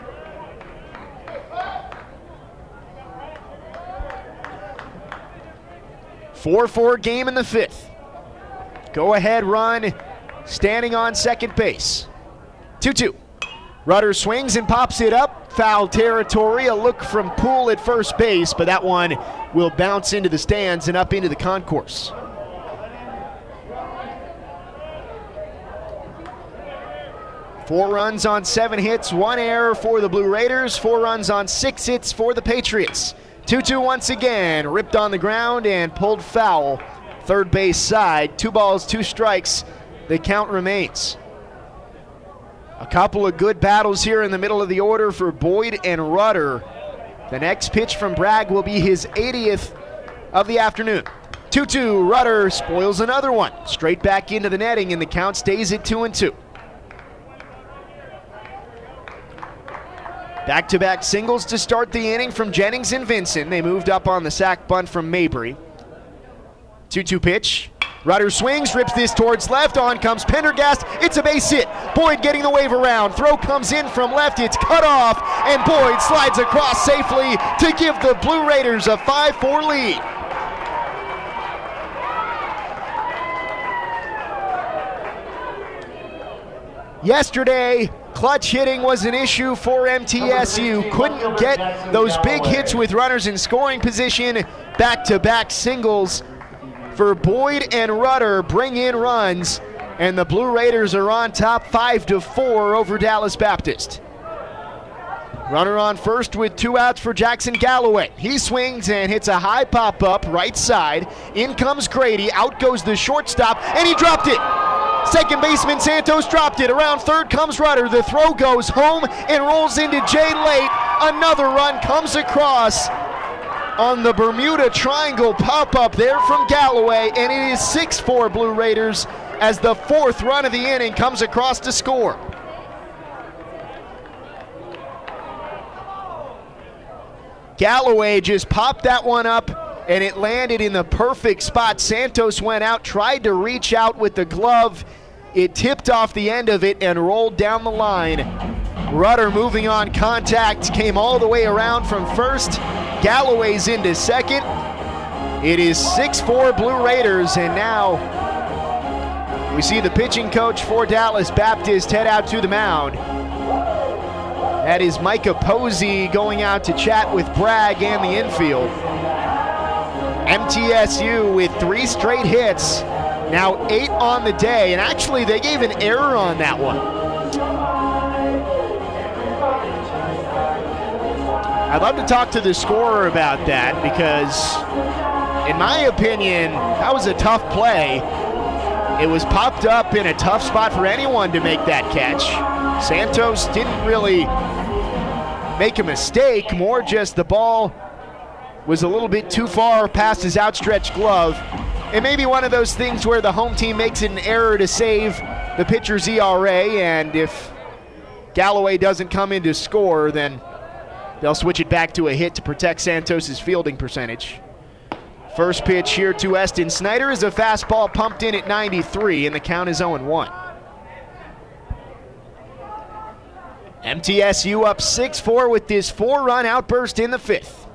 Four four game in the fifth. Go ahead run, standing on second base. 2 2. Rudder swings and pops it up. Foul territory. A look from Poole at first base, but that one will bounce into the stands and up into the concourse. Four runs on seven hits, one error for the Blue Raiders, four runs on six hits for the Patriots. 2 2 once again, ripped on the ground and pulled foul. Third base side, two balls, two strikes. The count remains. A couple of good battles here in the middle of the order for Boyd and Rudder. The next pitch from Bragg will be his 80th of the afternoon. 2 2, Rudder spoils another one. Straight back into the netting, and the count stays at 2 and 2. Back to back singles to start the inning from Jennings and Vincent. They moved up on the sac bunt from Mabry. 2 2 pitch. Rudder swings, rips this towards left. On comes Pendergast. It's a base hit. Boyd getting the wave around. Throw comes in from left. It's cut off, and Boyd slides across safely to give the Blue Raiders a 5 4 lead. Yesterday, clutch hitting was an issue for MTSU. Couldn't get those big hits with runners in scoring position. Back to back singles for Boyd and Rudder bring in runs, and the Blue Raiders are on top 5 to 4 over Dallas Baptist. Runner on first with two outs for Jackson Galloway. He swings and hits a high pop up right side. In comes Grady. Out goes the shortstop, and he dropped it. Second baseman Santos dropped it. Around third comes Rudder. The throw goes home and rolls into Jay late. Another run comes across on the Bermuda Triangle pop up there from Galloway, and it is 6 4 Blue Raiders as the fourth run of the inning comes across to score. Galloway just popped that one up and it landed in the perfect spot. Santos went out, tried to reach out with the glove. It tipped off the end of it and rolled down the line. Rudder moving on contact came all the way around from first. Galloway's into second. It is 6 4 Blue Raiders, and now we see the pitching coach for Dallas Baptist head out to the mound. That is Micah Posey going out to chat with Bragg and the infield. MTSU with three straight hits, now eight on the day, and actually they gave an error on that one. I'd love to talk to the scorer about that because, in my opinion, that was a tough play. It was popped up in a tough spot for anyone to make that catch. Santos didn't really make a mistake, more just the ball was a little bit too far past his outstretched glove. It may be one of those things where the home team makes an error to save the pitcher's ERA, and if Galloway doesn't come in to score, then they'll switch it back to a hit to protect Santos's fielding percentage. First pitch here to Eston Snyder is a fastball pumped in at 93, and the count is 0 1. MTSU up 6 4 with this four run outburst in the fifth.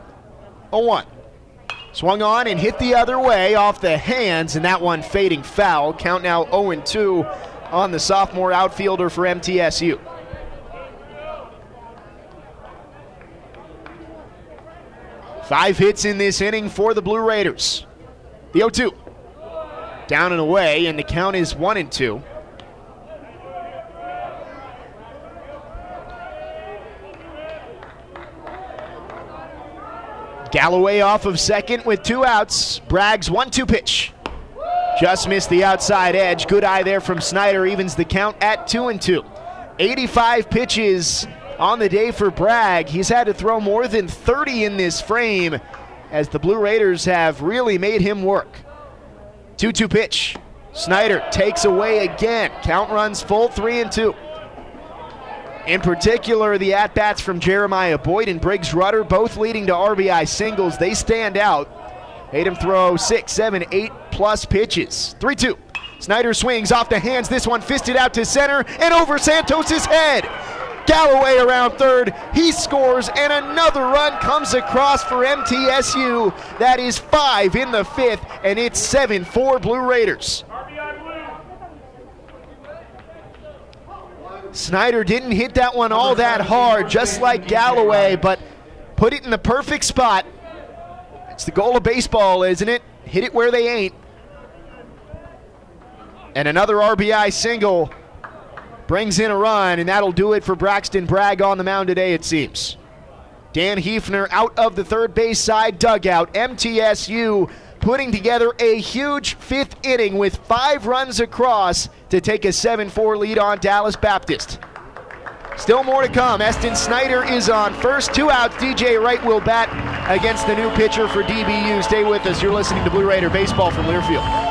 0 1. Swung on and hit the other way off the hands, and that one fading foul. Count now 0 2 on the sophomore outfielder for MTSU. Five hits in this inning for the Blue Raiders. The 0 2. Down and away, and the count is 1 and 2. Galloway off of second with two outs. Bragg's 1 2 pitch. Just missed the outside edge. Good eye there from Snyder, evens the count at 2 and 2. 85 pitches on the day for Bragg. He's had to throw more than 30 in this frame as the Blue Raiders have really made him work. 2 2 pitch. Snyder takes away again. Count runs full 3 and 2. In particular, the at bats from Jeremiah Boyd and Briggs Rudder, both leading to RBI singles. They stand out. Made him throw six, seven, eight plus pitches. 3 2. Snyder swings off the hands. This one fisted out to center and over Santos's head. Galloway around third. He scores, and another run comes across for MTSU. That is five in the fifth, and it's 7 4 Blue Raiders. Snyder didn't hit that one all that hard, just like Galloway, but put it in the perfect spot. It's the goal of baseball, isn't it? Hit it where they ain't. And another RBI single brings in a run, and that'll do it for Braxton Bragg on the mound today, it seems. Dan Heefner out of the third base side dugout. MTSU putting together a huge fifth inning with five runs across to take a 7 4 lead on Dallas Baptist. Still more to come. Eston Snyder is on first. Two outs. DJ Wright will bat against the new pitcher for DBU. Stay with us. You're listening to Blue Raider Baseball from Learfield.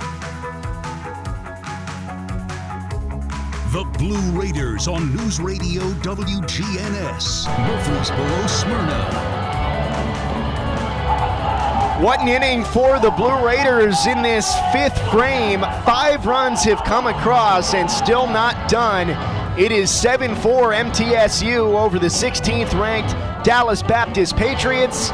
The Blue Raiders on News Radio WGNS, Murfreesboro, Smyrna. What an inning for the Blue Raiders in this fifth frame. Five runs have come across and still not done. It is 7 4 MTSU over the 16th ranked Dallas Baptist Patriots.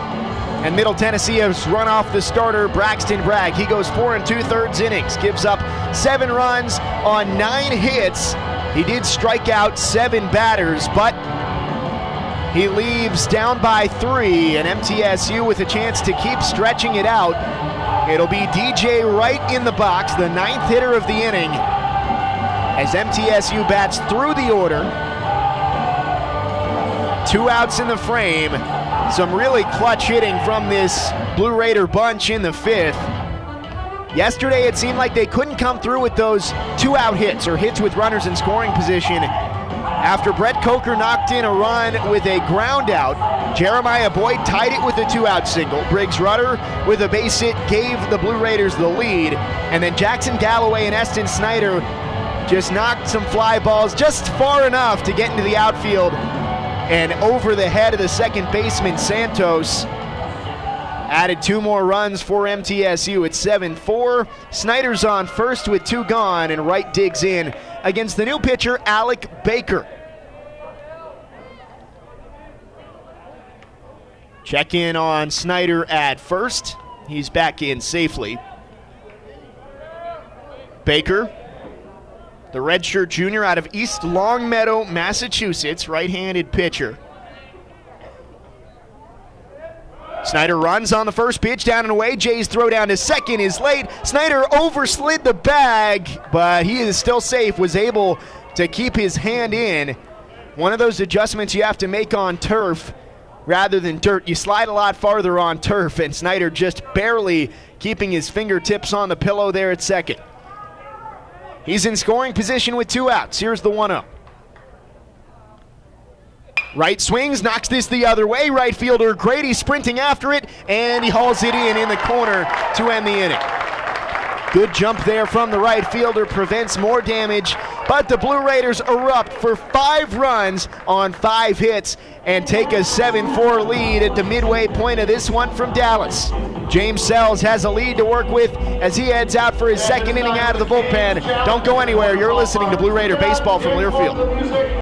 And Middle Tennessee has run off the starter, Braxton Bragg. He goes four and two thirds innings, gives up seven runs on nine hits. He did strike out seven batters, but He leaves down by three, and MTSU with a chance to keep stretching it out. It'll be DJ Wright in the box, the ninth hitter of the inning, as MTSU bats through the order. Two outs in the frame. Some really clutch hitting from this Blue Raider bunch in the fifth. Yesterday, it seemed like they couldn't come through with those two out hits or hits with runners in scoring position. After Brett Coker knocked in a run with a ground out, Jeremiah Boyd tied it with a two out single. Briggs Rudder with a base hit gave the Blue Raiders the lead. And then Jackson Galloway and Eston Snyder just knocked some fly balls just far enough to get into the outfield and over the head of the second baseman Santos. Added two more runs for MTSU at 7 4. Snyder's on first with two gone, and Wright digs in against the new pitcher, Alec Baker. Check in on Snyder at first. He's back in safely. Baker, the redshirt junior out of East Longmeadow, Massachusetts, right handed pitcher. Snyder runs on the first pitch, down and away. Jay's throw down to second is late. Snyder overslid the bag, but he is still safe, was able to keep his hand in. One of those adjustments you have to make on turf rather than dirt. You slide a lot farther on turf, and Snyder just barely keeping his fingertips on the pillow there at second. He's in scoring position with two outs. Here's the 1 0. Wright swings, knocks this the other way. Right fielder Grady sprinting after it, and he hauls it in in the corner to end the inning. Good jump there from the right fielder prevents more damage, but the Blue Raiders erupt for five runs on five hits and take a 7 4 lead at the midway point of this one from Dallas. James Sells has a lead to work with as he heads out for his second inning out of the bullpen. Don't go anywhere. You're listening to Blue Raider Baseball from Learfield.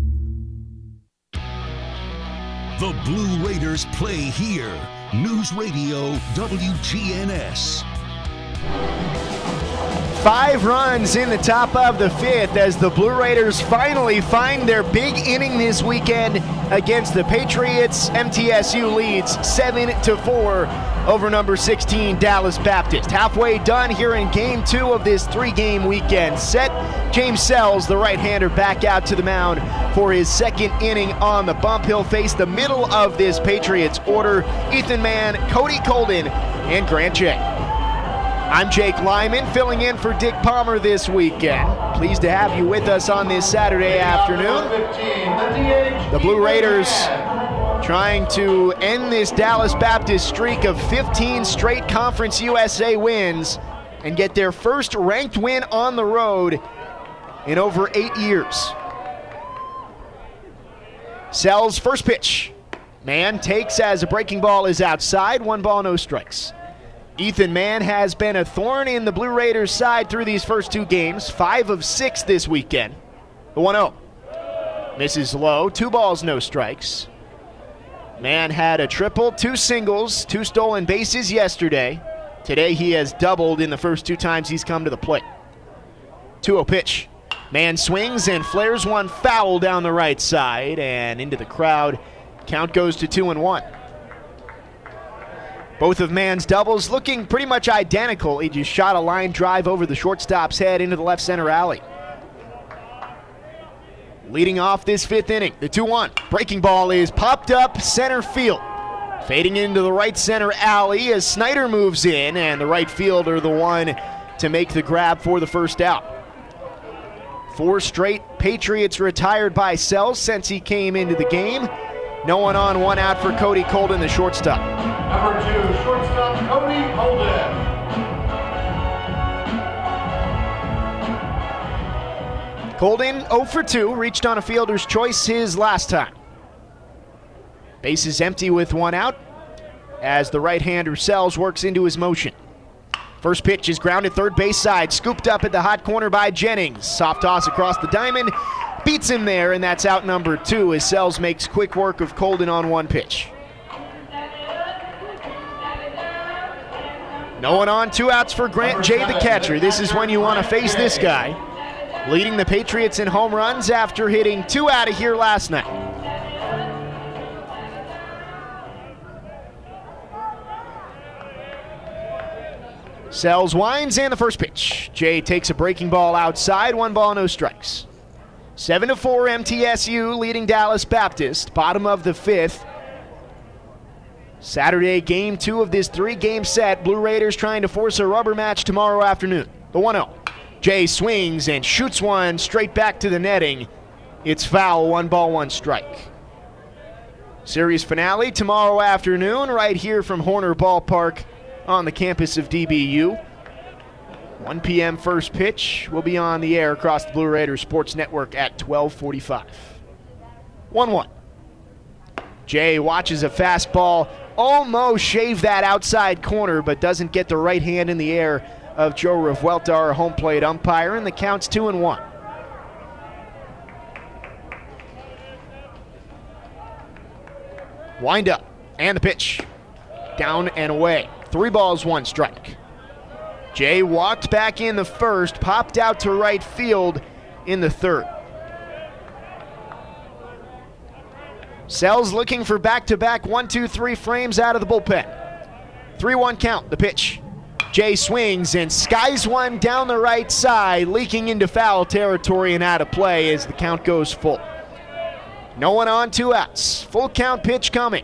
The Blue Raiders play here. News Radio WGNS. Five runs in the top of the fifth as the Blue Raiders finally find their big inning this weekend against the Patriots. MTSU leads 7 to 4 over number 16 Dallas Baptist. Halfway done here in game two of this three game weekend set. James Sells, the right hander, back out to the mound for his second inning on the bump. He'll face the middle of this Patriots order Ethan Mann, Cody Colden, and Grant Jay. I'm Jake Lyman, filling in for Dick Palmer this weekend. Pleased to have you with us on this Saturday afternoon. The Blue Raiders trying to end this Dallas Baptist streak of 15 straight Conference USA wins and get their first ranked win on the road in over eight years. Sells first pitch. Mann takes as a breaking ball is outside. One ball, no strikes. Ethan Mann has been a thorn in the Blue Raiders' side through these first two games, five of six this weekend. The 1 0. Misses low, two balls, no strikes. Mann had a triple, two singles, two stolen bases yesterday. Today he has doubled in the first two times he's come to the plate. 2 0 pitch. Mann swings and flares one foul down the right side and into the crowd. Count goes to 2 and 1. Both of Mann's doubles looking pretty much identical. He just shot a line drive over the shortstop's head into the left center alley. leading off this fifth inning. The 2 1. Breaking ball is popped up center field. Fading into the right center alley as Snyder moves in, and the right fielder, the one to make the grab for the first out. Four straight Patriots retired by Sells since he came into the game. No one on, one out for Cody Colden, the shortstop. Number two, shortstop Cody Colden. Colden 0 for 2, reached on a fielder's choice his last time. Base is empty with one out as the right hander Sells works into his motion. First pitch is grounded third base side, scooped up at the hot corner by Jennings. Soft toss across the diamond, beats him there, and that's out number two as Sells makes quick work of Colden on one pitch. No one on, two outs for Grant Jay, the catcher. This is when you want to face this guy leading the Patriots in home runs after hitting two out of here last night. Sells winds and the first pitch. Jay takes a breaking ball outside, one ball, no strikes. 7 to 4 MTSU leading Dallas Baptist, bottom of the fifth. Saturday, game two of this three game set. Blue Raiders trying to force a rubber match tomorrow afternoon. The 1 0. Jay swings and shoots one straight back to the netting. It's foul, one ball, one strike. Series finale tomorrow afternoon, right here from Horner Ballpark on the campus of DBU. 1 p.m. first pitch will be on the air across the Blue Raiders Sports Network at 12:45. 1-1. Jay watches a fastball almost shave that outside corner, but doesn't get the right hand in the air of Joe Revuelta, our home plate umpire, and the count's two and one. Wind up and the pitch. Down and away. Three balls, one strike. Jay walked back in the first, popped out to right field in the third. Sells looking for back to back one, two, three frames out of the bullpen. 3 1 count, the pitch. Jay swings and skies one down the right side, leaking into foul territory and out of play as the count goes full. No one on, two outs. Full count pitch coming.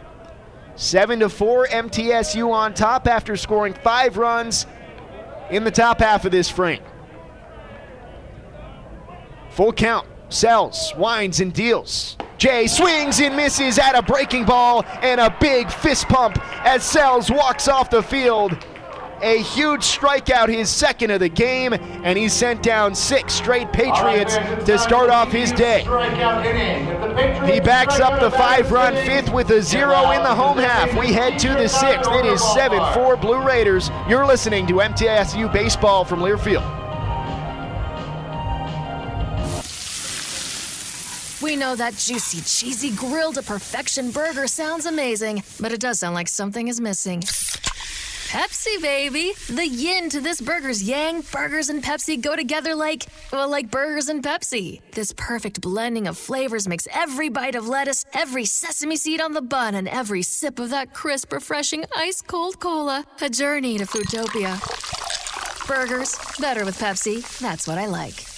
7 to 4 MTSU on top after scoring 5 runs in the top half of this frame. Full count. Sells, winds, and deals. Jay swings and misses at a breaking ball and a big fist pump as Sells walks off the field a huge strikeout, his second of the game, and he sent down six straight Patriots to start off his day. He backs up the five run fifth with a zero in the home half. We head to the sixth. It is 7 4 Blue Raiders. You're listening to MTSU Baseball from Learfield. We know that juicy, cheesy, grilled to perfection burger sounds amazing, but it does sound like something is missing. Pepsi, baby. The yin to this burger's yang. Burgers and Pepsi go together like, well, like burgers and Pepsi. This perfect blending of flavors makes every bite of lettuce, every sesame seed on the bun, and every sip of that crisp, refreshing, ice cold cola a journey to Foodtopia. Burgers, better with Pepsi. That's what I like.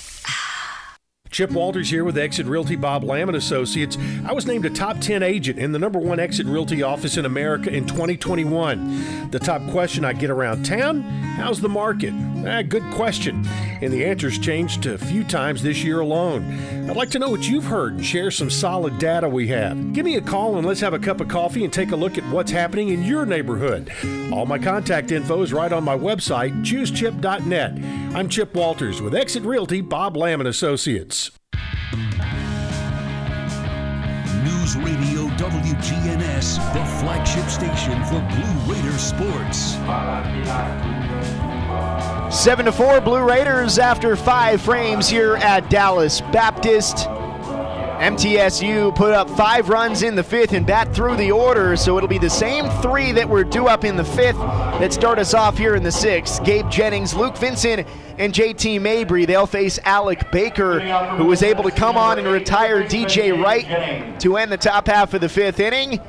Chip Walters here with Exit Realty Bob Lamb and Associates. I was named a top 10 agent in the number one Exit Realty office in America in 2021. The top question I get around town how's the market? Ah, good question. And the answer's changed a few times this year alone. I'd like to know what you've heard and share some solid data we have. Give me a call and let's have a cup of coffee and take a look at what's happening in your neighborhood. All my contact info is right on my website, choosechip.net. I'm Chip Walters with Exit Realty Bob Lamb and Associates. News Radio WGNS, the flagship station for Blue Raider sports. 7 to 4 Blue Raiders after 5 frames here at Dallas Baptist. MTSU put up five runs in the fifth and bat through the order, so it'll be the same three that were due up in the fifth that start us off here in the sixth. Gabe Jennings, Luke Vincent, and JT Mabry. They'll face Alec Baker, who was able to come on and retire DJ Wright to end the top half of the fifth inning.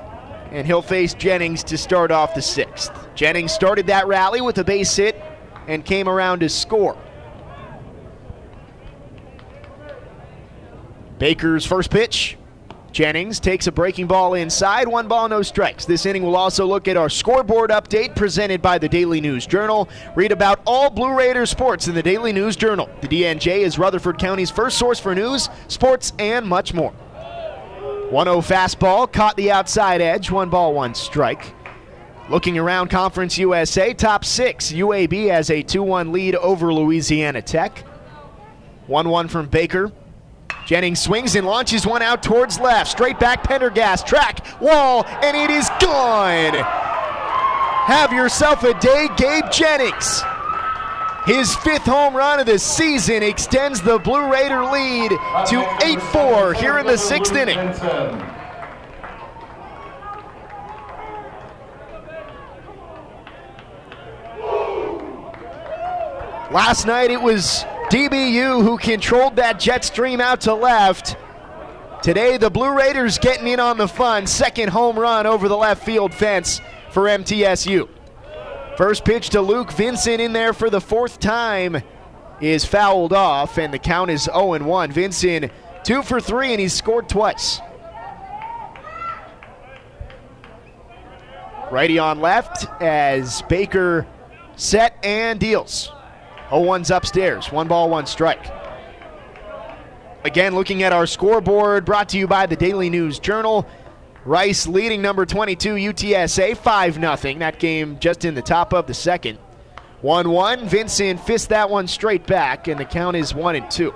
And he'll face Jennings to start off the sixth. Jennings started that rally with a base hit and came around to score. Baker's first pitch. Jennings takes a breaking ball inside, one ball, no strikes. This inning will also look at our scoreboard update presented by the Daily News Journal. Read about all Blue Raiders sports in the Daily News Journal. The DNJ is Rutherford County's first source for news, sports, and much more. 1 0 fastball, caught the outside edge, one ball, one strike. Looking around Conference USA, top six. UAB has a 2 1 lead over Louisiana Tech. 1 1 from Baker. Jennings swings and launches one out towards left. Straight back, Pendergast, track, wall, and it is gone. Have yourself a day, Gabe Jennings. His fifth home run of the season extends the Blue Raider lead to 8 4 here in the sixth inning. Last night it was DBU who controlled that jet stream out to left. Today the Blue Raiders getting in on the fun. Second home run over the left field fence for MTSU. First pitch to Luke Vincent in there for the fourth time is fouled off, and the count is 0 1. Vincent, two for three, and he's scored twice. Righty on left as Baker set and deals. 0 1's upstairs. One ball, one strike. Again, looking at our scoreboard brought to you by the Daily News Journal. Rice leading number 22 UTSA 5 0. That game just in the top of the second. 1 1. Vincent fist that one straight back, and the count is 1 and 2.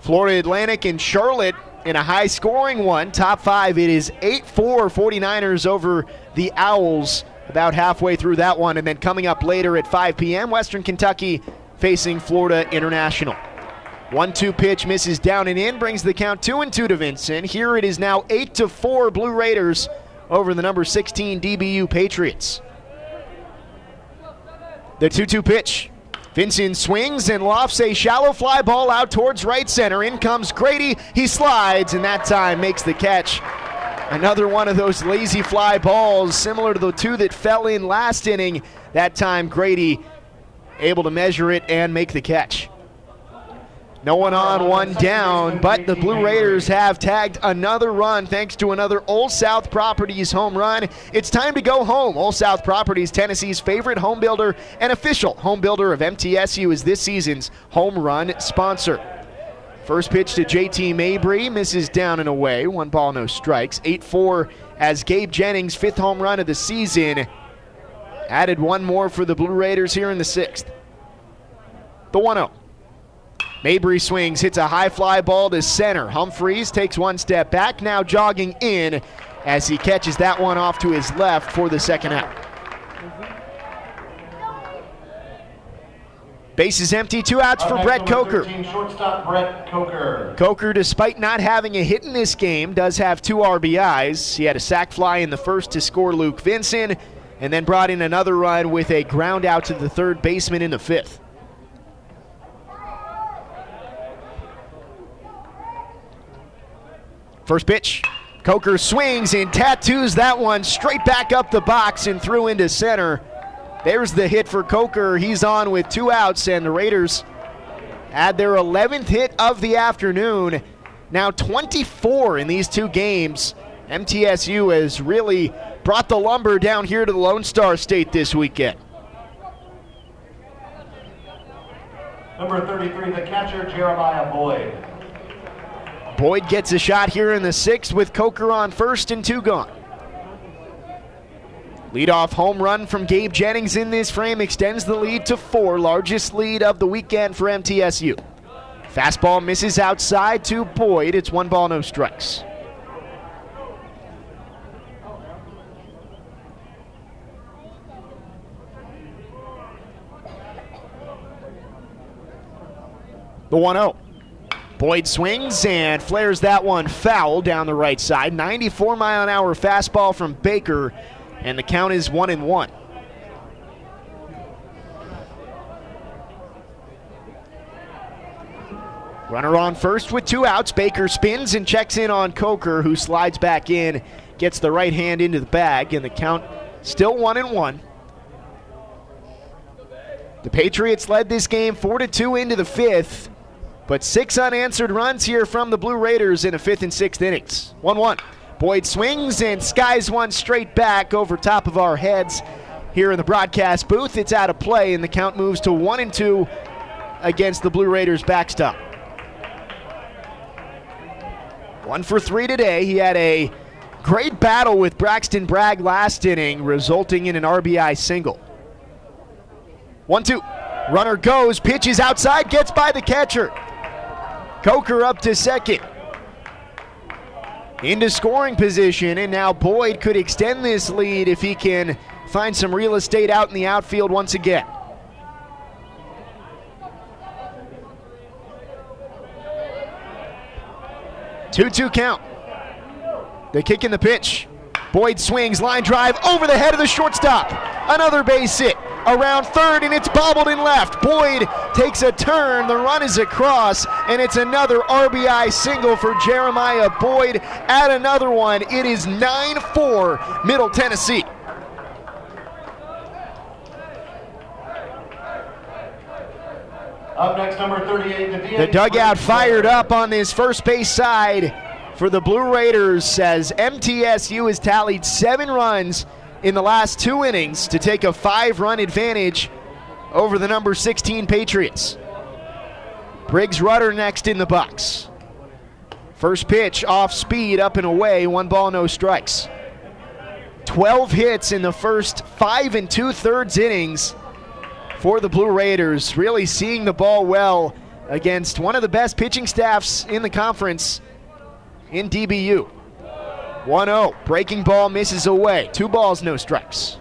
Florida Atlantic and Charlotte in a high scoring one. Top five. It is 8 4 49ers over the Owls about halfway through that one. And then coming up later at 5 p.m., Western Kentucky facing Florida International. One two pitch misses down and in, brings the count two and two to Vincent. Here it is now eight to four Blue Raiders over the number 16 DBU Patriots. The 2 2 pitch. Vincent swings and lofts a shallow fly ball out towards right center. In comes Grady. He slides and that time makes the catch. Another one of those lazy fly balls, similar to the two that fell in last inning. That time, Grady able to measure it and make the catch. No one on, one down, but the Blue Raiders have tagged another run thanks to another Old South Properties home run. It's time to go home. Old South Properties, Tennessee's favorite home builder and official home builder of MTSU, is this season's home run sponsor. First pitch to JT Mabry, misses down and away. One ball, no strikes. 8 4 as Gabe Jennings' fifth home run of the season added one more for the Blue Raiders here in the sixth. The 1 0. Mabry swings, hits a high fly ball to center. Humphreys takes one step back, now jogging in as he catches that one off to his left for the second out. Base is empty, two outs for Brett Coker. Shortstop Brett Coker. Coker, despite not having a hit in this game, does have two RBIs. He had a sac fly in the first to score Luke Vincent, and then brought in another run with a ground out to the third baseman in the fifth. First pitch. Coker swings and tattoos that one straight back up the box and through into center. There's the hit for Coker. He's on with two outs, and the Raiders add their 11th hit of the afternoon. Now 24 in these two games. MTSU has really brought the lumber down here to the Lone Star State this weekend. Number 33, the catcher, Jeremiah Boyd. Boyd gets a shot here in the sixth with Coker on first and two gone. Leadoff home run from Gabe Jennings in this frame extends the lead to four, largest lead of the weekend for MTSU. Fastball misses outside to Boyd. It's one ball, no strikes. The 1 0. Boyd swings and flares that one foul down the right side. 94 mile an hour fastball from Baker, and the count is 1 and 1. Runner on first with two outs. Baker spins and checks in on Coker, who slides back in, gets the right hand into the bag, and the count still 1 and 1. The Patriots led this game 4 to 2 into the fifth. But six unanswered runs here from the Blue Raiders in a fifth and sixth innings. 1 1. Boyd swings and skies one straight back over top of our heads here in the broadcast booth. It's out of play, and the count moves to 1 and 2 against the Blue Raiders backstop. One for three today. He had a great battle with Braxton Bragg last inning, resulting in an RBI single. One, two. Runner goes, pitches outside, gets by the catcher. Coker up to second. Into scoring position, and now Boyd could extend this lead if he can find some real estate out in the outfield once again. Two-two count. They kick in the pitch. Boyd swings, line drive over the head of the shortstop. Another base hit around third, and it's bobbled in left. Boyd takes a turn. The run is across, and it's another RBI single for Jeremiah Boyd. Add another one. It is 9 4 Middle Tennessee. Up next, number 38, the, the dugout fired up on this first base side for the Blue Raiders says MTSU has tallied seven runs in the last two innings to take a five run advantage over the number 16 Patriots. Briggs Rudder next in the box. First pitch off speed, up and away, one ball, no strikes. 12 hits in the first five and two thirds innings for the Blue Raiders. Really seeing the ball well against one of the best pitching staffs in the conference in DBU. 1 0. Breaking ball misses away. Two balls, no strikes.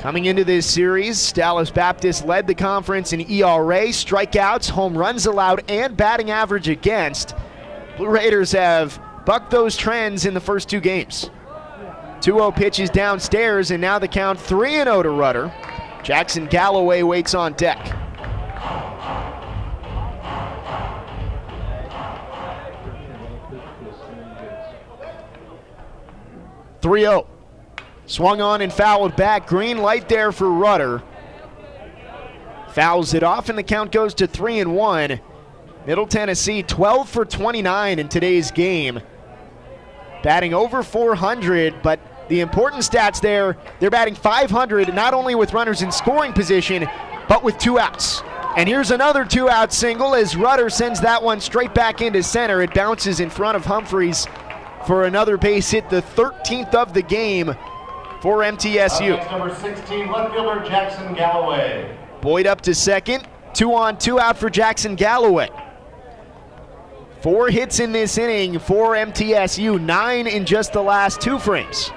Coming into this series, Dallas Baptist led the conference in ERA, strikeouts, home runs allowed, and batting average against. Blue Raiders have bucked those trends in the first two games. 2 0 pitches downstairs, and now the count 3 0 to Rudder. Jackson Galloway waits on deck. Three zero. Swung on and fouled back. Green light there for Rudder. Fouls it off, and the count goes to three and one. Middle Tennessee 12 for 29 in today's game. Batting over 400, but the important stats there, they're batting 500 not only with runners in scoring position, but with two outs. And here's another two out single as Rudder sends that one straight back into center. It bounces in front of Humphreys for another base hit, the 13th of the game for MTSU. Up number 16, left fielder Jackson Galloway. Boyd up to second. Two on, two out for Jackson Galloway. Four hits in this inning for MTSU, nine in just the last two frames.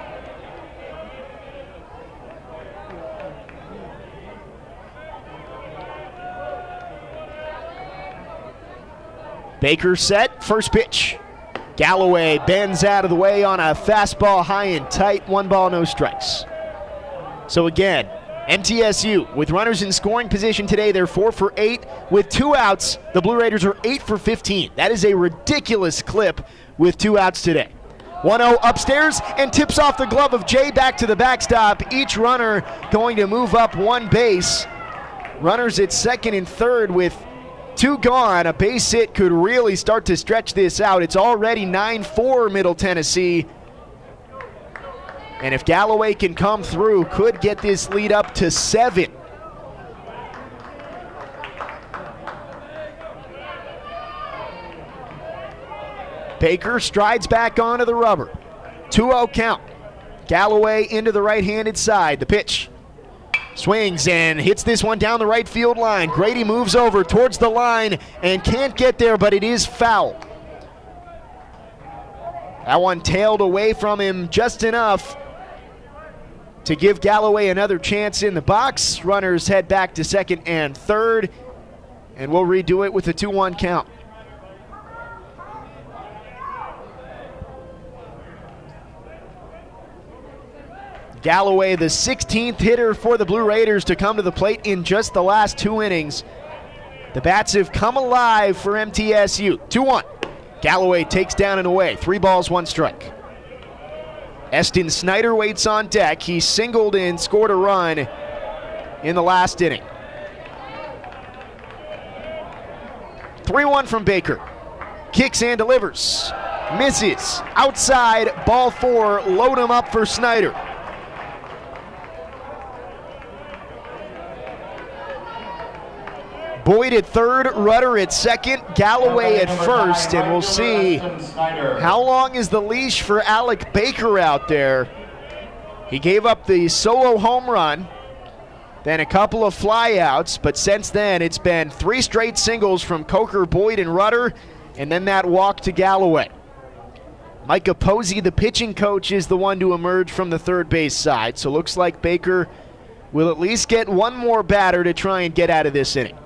Baker set, first pitch. Galloway bends out of the way on a fastball high and tight, one ball, no strikes. So again, MTSU with runners in scoring position today, they're four for eight. With two outs, the Blue Raiders are eight for 15. That is a ridiculous clip with two outs today. 1 0 upstairs and tips off the glove of Jay back to the backstop. Each runner going to move up one base. Runners at second and third with two gone. A base hit could really start to stretch this out. It's already 9 4 Middle Tennessee. And if Galloway can come through, could get this lead up to seven. Baker strides back onto the rubber. 2 0 count. Galloway into the right handed side. The pitch. Swings and hits this one down the right field line. Grady moves over towards the line and can't get there, but it is foul. That one tailed away from him just enough to give Galloway another chance in the box. Runners head back to second and third, and we'll redo it with a 2 1 count. Galloway, the 16th hitter for the Blue Raiders to come to the plate in just the last two innings. The bats have come alive for MTSU. 2 1. Galloway takes down and away. Three balls, one strike. Eston Snyder waits on deck. He singled in, scored a run in the last inning. 3 1 from Baker. Kicks and delivers. Misses. Outside, ball four. Load him up for Snyder. Boyd at third, Rudder at second, Galloway at first, and we'll see how long is the leash for Alec Baker out there. He gave up the solo home run, then a couple of flyouts, but since then it's been three straight singles from Coker, Boyd, and Rudder, and then that walk to Galloway. Micah Posey, the pitching coach, is the one to emerge from the third base side, so looks like Baker will at least get one more batter to try and get out of this inning.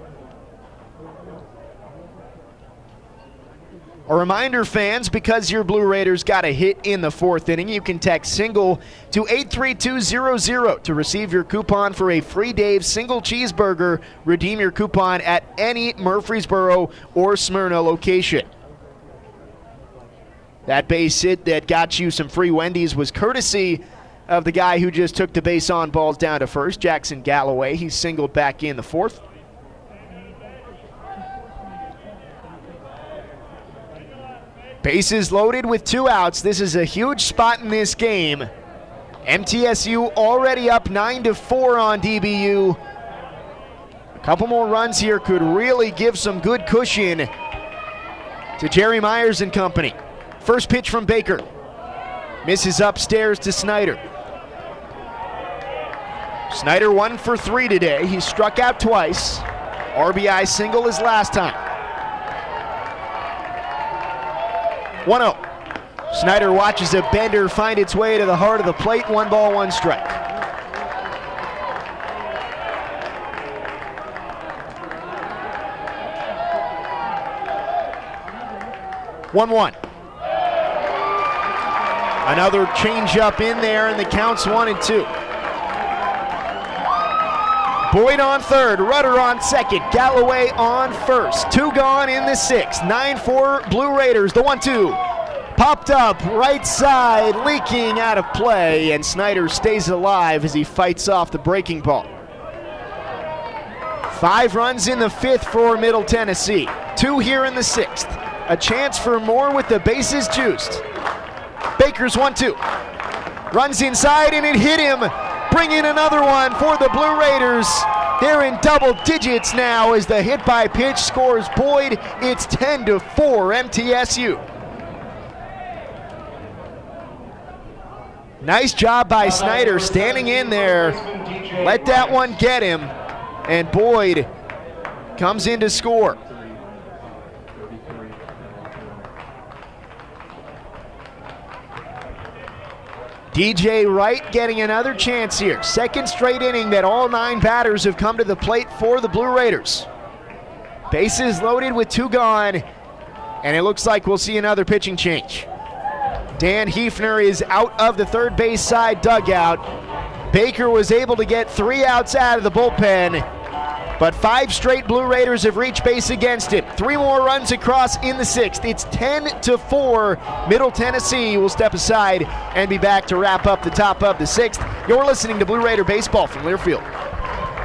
A reminder, fans, because your Blue Raiders got a hit in the fourth inning, you can text single to 83200 to receive your coupon for a free Dave single cheeseburger. Redeem your coupon at any Murfreesboro or Smyrna location. That base hit that got you some free Wendy's was courtesy of the guy who just took the base on balls down to first, Jackson Galloway. He singled back in the fourth. Bases loaded with two outs. This is a huge spot in this game. MTSU already up 9 to 4 on DBU. A couple more runs here could really give some good cushion to Jerry Myers and company. First pitch from Baker. Misses upstairs to Snyder. Snyder one for three today. He struck out twice. RBI single his last time. 1 0. Snyder watches a bender find its way to the heart of the plate. One ball, one strike. One one. Another changeup in there, and the counts one and two. Boyd on third, Rudder on second, Galloway on first. Two gone in the sixth. 9 4 Blue Raiders. The 1 2 popped up right side, leaking out of play, and Snyder stays alive as he fights off the breaking ball. Five runs in the fifth for Middle Tennessee, two here in the sixth. A chance for more with the bases juiced. Baker's 1 2. Runs inside and it hit him bring in another one for the Blue Raiders. They're in double digits now as the hit by pitch scores Boyd. It's 10 to 4 MTSU. Nice job by Snyder standing in there. Let that one get him. And Boyd comes in to score. DJ Wright getting another chance here. Second straight inning that all nine batters have come to the plate for the Blue Raiders. Bases loaded with two gone, and it looks like we'll see another pitching change. Dan Heefner is out of the third base side dugout. Baker was able to get three outs out of the bullpen, but five straight Blue Raiders have reached base against it. Three more runs across in the sixth. It's 10 to 4. Middle Tennessee will step aside and be back to wrap up the top of the sixth. You're listening to Blue Raider Baseball from Learfield.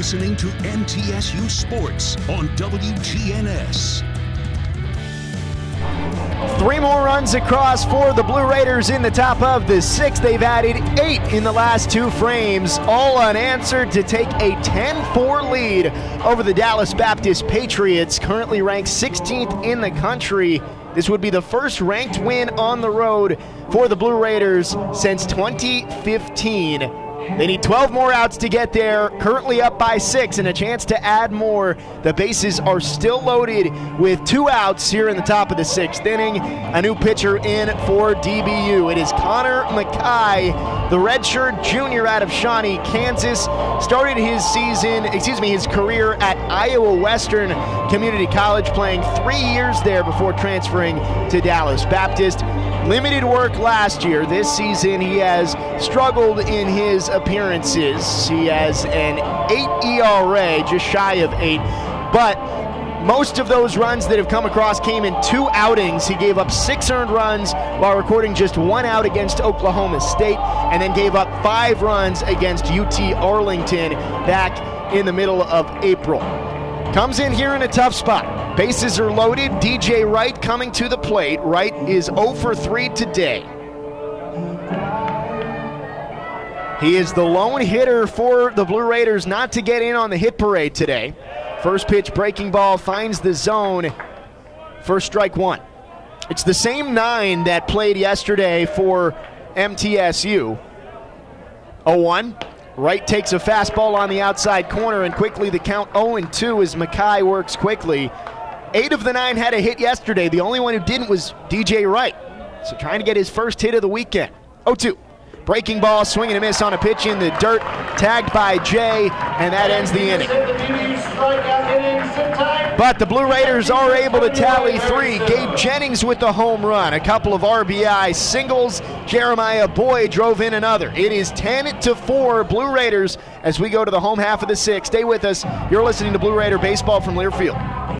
Listening to MTSU Sports on WGNS. Three more runs across for the Blue Raiders in the top of the sixth. They've added eight in the last two frames, all unanswered to take a 10 4 lead over the Dallas Baptist Patriots, currently ranked 16th in the country. This would be the first ranked win on the road for the Blue Raiders since 2015. They need 12 more outs to get there. Currently up by six and a chance to add more. The bases are still loaded with two outs here in the top of the sixth inning. A new pitcher in for DBU. It is Connor McKay, the redshirt junior out of Shawnee, Kansas. Started his season, excuse me, his career at Iowa Western Community College, playing three years there before transferring to Dallas Baptist. Limited work last year. This season, he has struggled in his appearances. He has an 8 ERA, just shy of 8, but most of those runs that have come across came in two outings. He gave up six earned runs while recording just one out against Oklahoma State, and then gave up five runs against UT Arlington back in the middle of April. Comes in here in a tough spot. Bases are loaded. DJ Wright coming to the plate. Wright is 0 for 3 today. He is the lone hitter for the Blue Raiders not to get in on the hit parade today. First pitch breaking ball finds the zone. First strike one. It's the same nine that played yesterday for MTSU. 0 1. Wright takes a fastball on the outside corner, and quickly the count 0 2 as McKay works quickly. Eight of the nine had a hit yesterday. The only one who didn't was DJ Wright. So trying to get his first hit of the weekend. 0 2. Breaking ball, swinging a miss on a pitch in the dirt, tagged by Jay, and that ends the inning. But the Blue Raiders are able to tally three. Gabe Jennings with the home run, a couple of RBI singles. Jeremiah Boyd drove in another. It is 10 to 4 Blue Raiders as we go to the home half of the sixth. Stay with us. You're listening to Blue Raider Baseball from Learfield.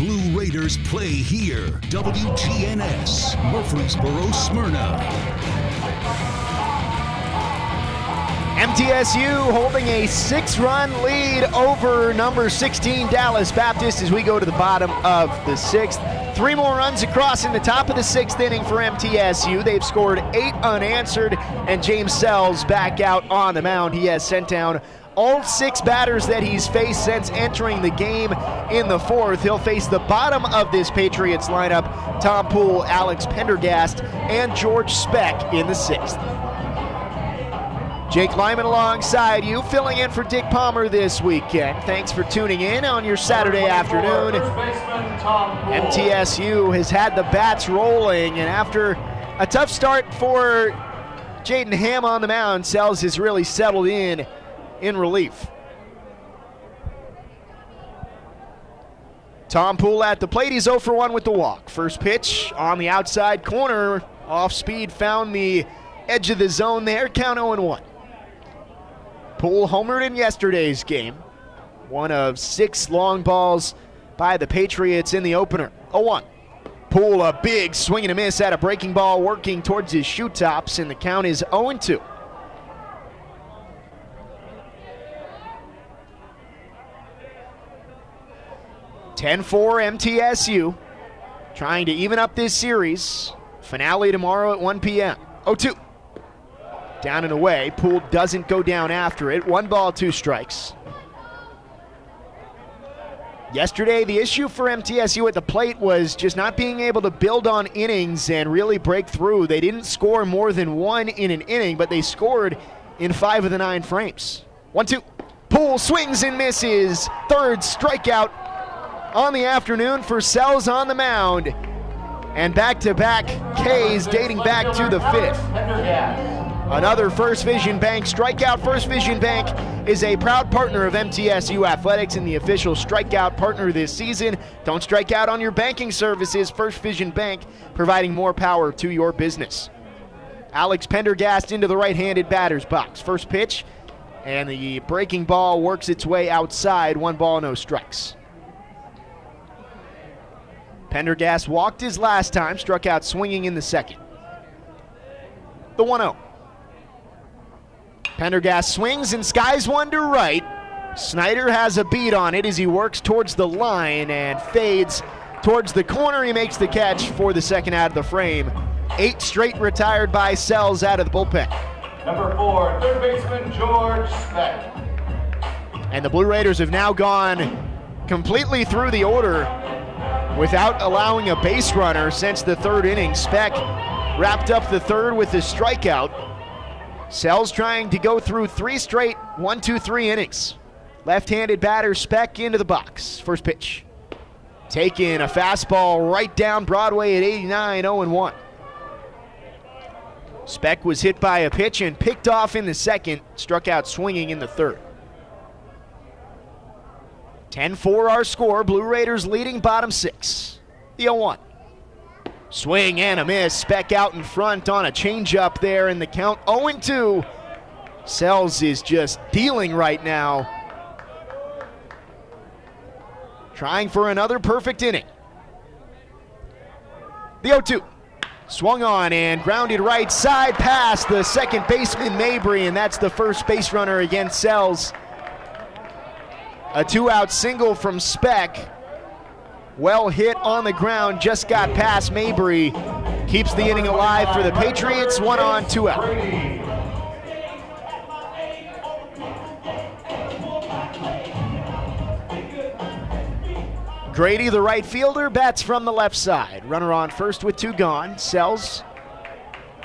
Blue Raiders play here. WGNS, Murfreesboro, Smyrna. MTSU holding a six run lead over number 16 Dallas Baptist as we go to the bottom of the sixth. Three more runs across in the top of the sixth inning for MTSU. They've scored eight unanswered, and James Sells back out on the mound. He has sent down all six batters that he's faced since entering the game in the fourth. He'll face the bottom of this Patriots lineup Tom Poole, Alex Pendergast, and George Specht in the sixth. Jake Lyman alongside you, filling in for Dick Palmer this weekend. Thanks for tuning in on your Saturday afternoon. MTSU has had the bats rolling, and after a tough start for Jaden Ham on the mound, Sells has really settled in in relief. Tom Poole at the plate. He's 0 for 1 with the walk. First pitch on the outside corner. Off speed, found the edge of the zone there. Count 0 1. Poole homered in yesterday's game. One of six long balls by the Patriots in the opener. 0 1. Poole, a big swing and a miss at a breaking ball, working towards his shoe tops, and the count is 0 2. 10 4 MTSU. Trying to even up this series. Finale tomorrow at 1 p.m. 0 2. Down and away. Poole doesn't go down after it. One ball, two strikes. Yesterday, the issue for MTSU at the plate was just not being able to build on innings and really break through. They didn't score more than one in an inning, but they scored in five of the nine frames. One, two. Poole swings and misses. Third strikeout on the afternoon for Sells on the mound. And back to back Ks dating back to the fifth. Another First Vision Bank strikeout. First Vision Bank is a proud partner of MTSU Athletics and the official strikeout partner this season. Don't strike out on your banking services. First Vision Bank providing more power to your business. Alex Pendergast into the right handed batter's box. First pitch, and the breaking ball works its way outside. One ball, no strikes. Pendergast walked his last time, struck out swinging in the second. The 1 0. Pendergast swings and skies one to right. Snyder has a beat on it as he works towards the line and fades towards the corner. He makes the catch for the second out of the frame. Eight straight retired by Sells out of the bullpen. Number four, third baseman George Specht. And the Blue Raiders have now gone completely through the order without allowing a base runner since the third inning. Specht wrapped up the third with a strikeout. Sells trying to go through three straight one, two, three innings. Left-handed batter Specht into the box. First pitch. Taking a fastball right down Broadway at 89, 0-1. Specht was hit by a pitch and picked off in the second, struck out swinging in the third. 10 4 our score. Blue Raiders leading bottom six. The 0 1. Swing and a miss. Specht out in front on a changeup there in the count 0 2. Sells is just dealing right now. Trying for another perfect inning. The 0 2. Swung on and grounded right side past the second baseman Mabry, and that's the first base runner against Sells. A two out single from Specht. Well hit on the ground, just got past Mabry. Keeps the inning alive for the Patriots. One on, two out. Grady, the right fielder, bats from the left side. Runner on first with two gone. Sells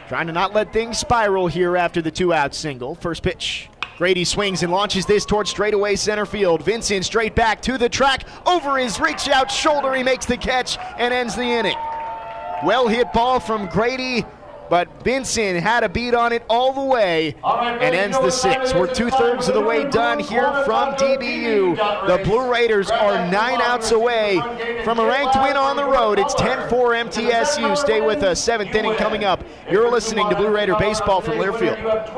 trying to not let things spiral here after the two out single. First pitch. Grady swings and launches this towards straightaway center field. Vincent straight back to the track. Over his reach out shoulder, he makes the catch and ends the inning. Well hit ball from Grady, but Vincent had a beat on it all the way and ends the six. We're two thirds of the way done here from DBU. The Blue Raiders are nine outs away from a ranked win on the road. It's 10 4 MTSU. Stay with us. Seventh inning coming up. You're listening to Blue Raider Baseball from Learfield.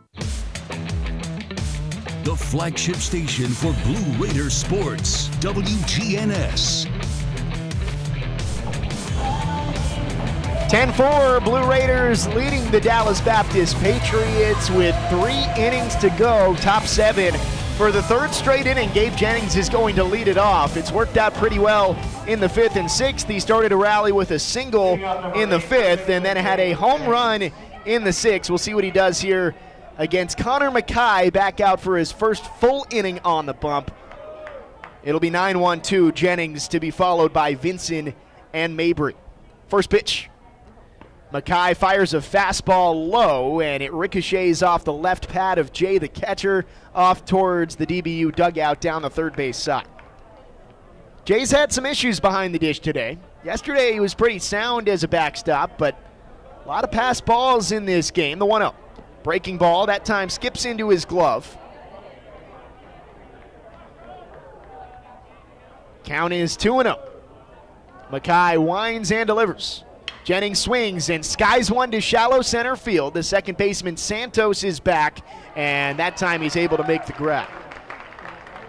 The flagship station for Blue Raider sports, WGNS. 10 4, Blue Raiders leading the Dallas Baptist Patriots with three innings to go, top seven. For the third straight inning, Gabe Jennings is going to lead it off. It's worked out pretty well in the fifth and sixth. He started a rally with a single in the fifth and then had a home run in the sixth. We'll see what he does here against Connor McKay, back out for his first full inning on the bump. It'll be 9 1 2, Jennings to be followed by Vincent and Mabry. First pitch. McKay fires a fastball low, and it ricochets off the left pad of Jay, the catcher, off towards the DBU dugout down the third base side. Jay's had some issues behind the dish today. Yesterday he was pretty sound as a backstop, but a lot of pass balls in this game. The 1 0. Breaking ball, that time skips into his glove. Count is 2 0. McKay winds and delivers. Jennings swings and skies one to shallow center field. The second baseman Santos is back, and that time he's able to make the grab.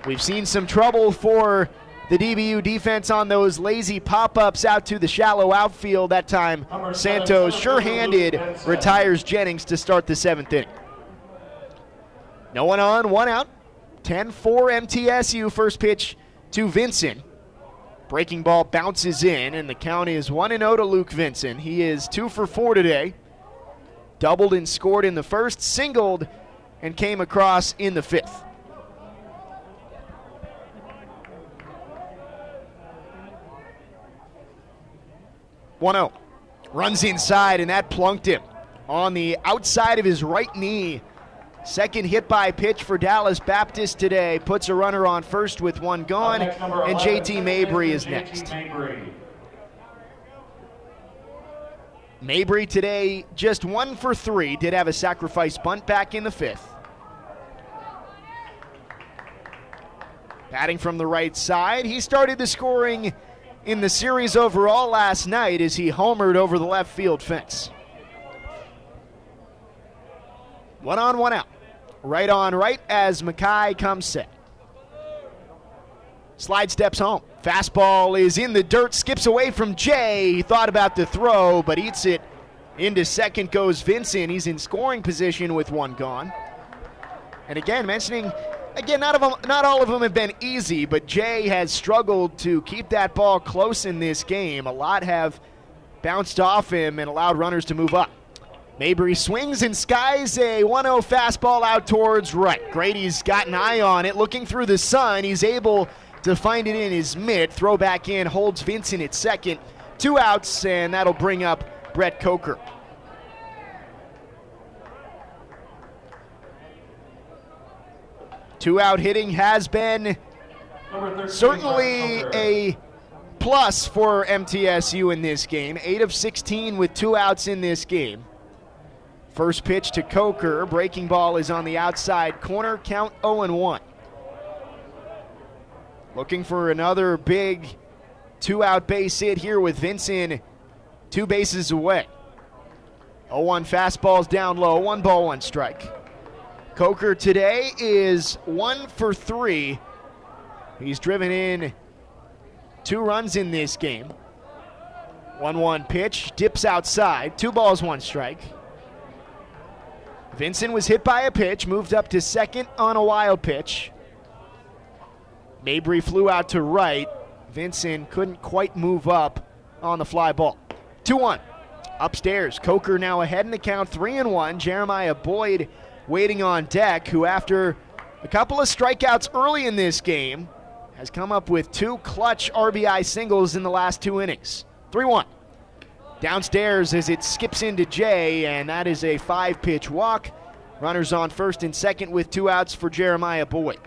We've seen some trouble for the DBU defense on those lazy pop ups out to the shallow outfield. That time, Santos, sure handed, retires Jennings to start the seventh inning. No one on, one out. 10 4 MTSU. First pitch to Vincent. Breaking ball bounces in, and the count is 1 0 to Luke Vincent. He is 2 for 4 today. Doubled and scored in the first, singled, and came across in the fifth. One zero. Runs inside, and that plunked him on the outside of his right knee. Second hit by pitch for Dallas Baptist today puts a runner on first with one gone, and JT Mabry is next. Mabry today just one for three, did have a sacrifice bunt back in the fifth. Batting from the right side, he started the scoring in the series overall last night as he homered over the left field fence. One on, one out. Right on, right as McKay comes set. Slide steps home. Fastball is in the dirt, skips away from Jay. He thought about the throw, but eats it. Into second goes Vincent. He's in scoring position with one gone. And again, mentioning, again, not, them, not all of them have been easy, but Jay has struggled to keep that ball close in this game. A lot have bounced off him and allowed runners to move up. Mabry swings and skies a 1 0 fastball out towards right. Grady's got an eye on it, looking through the sun. He's able to find it in his mitt. Throw back in, holds Vincent at second. Two outs, and that'll bring up Brett Coker. Two out hitting has been certainly a plus for MTSU in this game. 8 of 16 with two outs in this game. First pitch to Coker. Breaking ball is on the outside corner. Count 0 1. Looking for another big two out base hit here with Vincent two bases away. 0 1 fastballs down low. One ball, one strike. Coker today is one for three. He's driven in two runs in this game. 1 1 pitch, dips outside. Two balls, one strike. Vincent was hit by a pitch, moved up to second on a wild pitch. Mabry flew out to right. Vincent couldn't quite move up on the fly ball. 2 1. Upstairs, Coker now ahead in the count, 3 and 1. Jeremiah Boyd waiting on deck, who, after a couple of strikeouts early in this game, has come up with two clutch RBI singles in the last two innings. 3 1. Downstairs as it skips into Jay, and that is a five pitch walk. Runners on first and second with two outs for Jeremiah Boyd.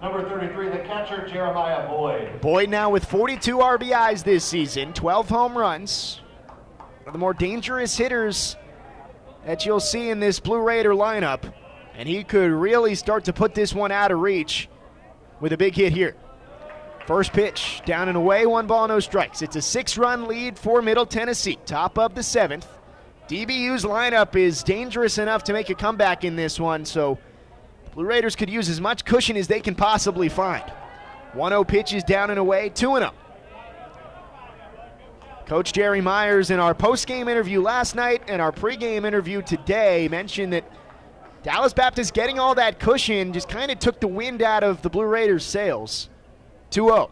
Number 33, the catcher, Jeremiah Boyd. Boyd now with 42 RBIs this season, 12 home runs. One of the more dangerous hitters that you'll see in this Blue Raider lineup. And he could really start to put this one out of reach with a big hit here. First pitch, down and away, one ball, no strikes. It's a six run lead for Middle Tennessee, top of the seventh. DBU's lineup is dangerous enough to make a comeback in this one, so Blue Raiders could use as much cushion as they can possibly find. 1 0 pitches down and away, 2 0. Coach Jerry Myers in our post-game interview last night and our pregame interview today mentioned that Dallas Baptist getting all that cushion just kind of took the wind out of the Blue Raiders' sails. 2 0.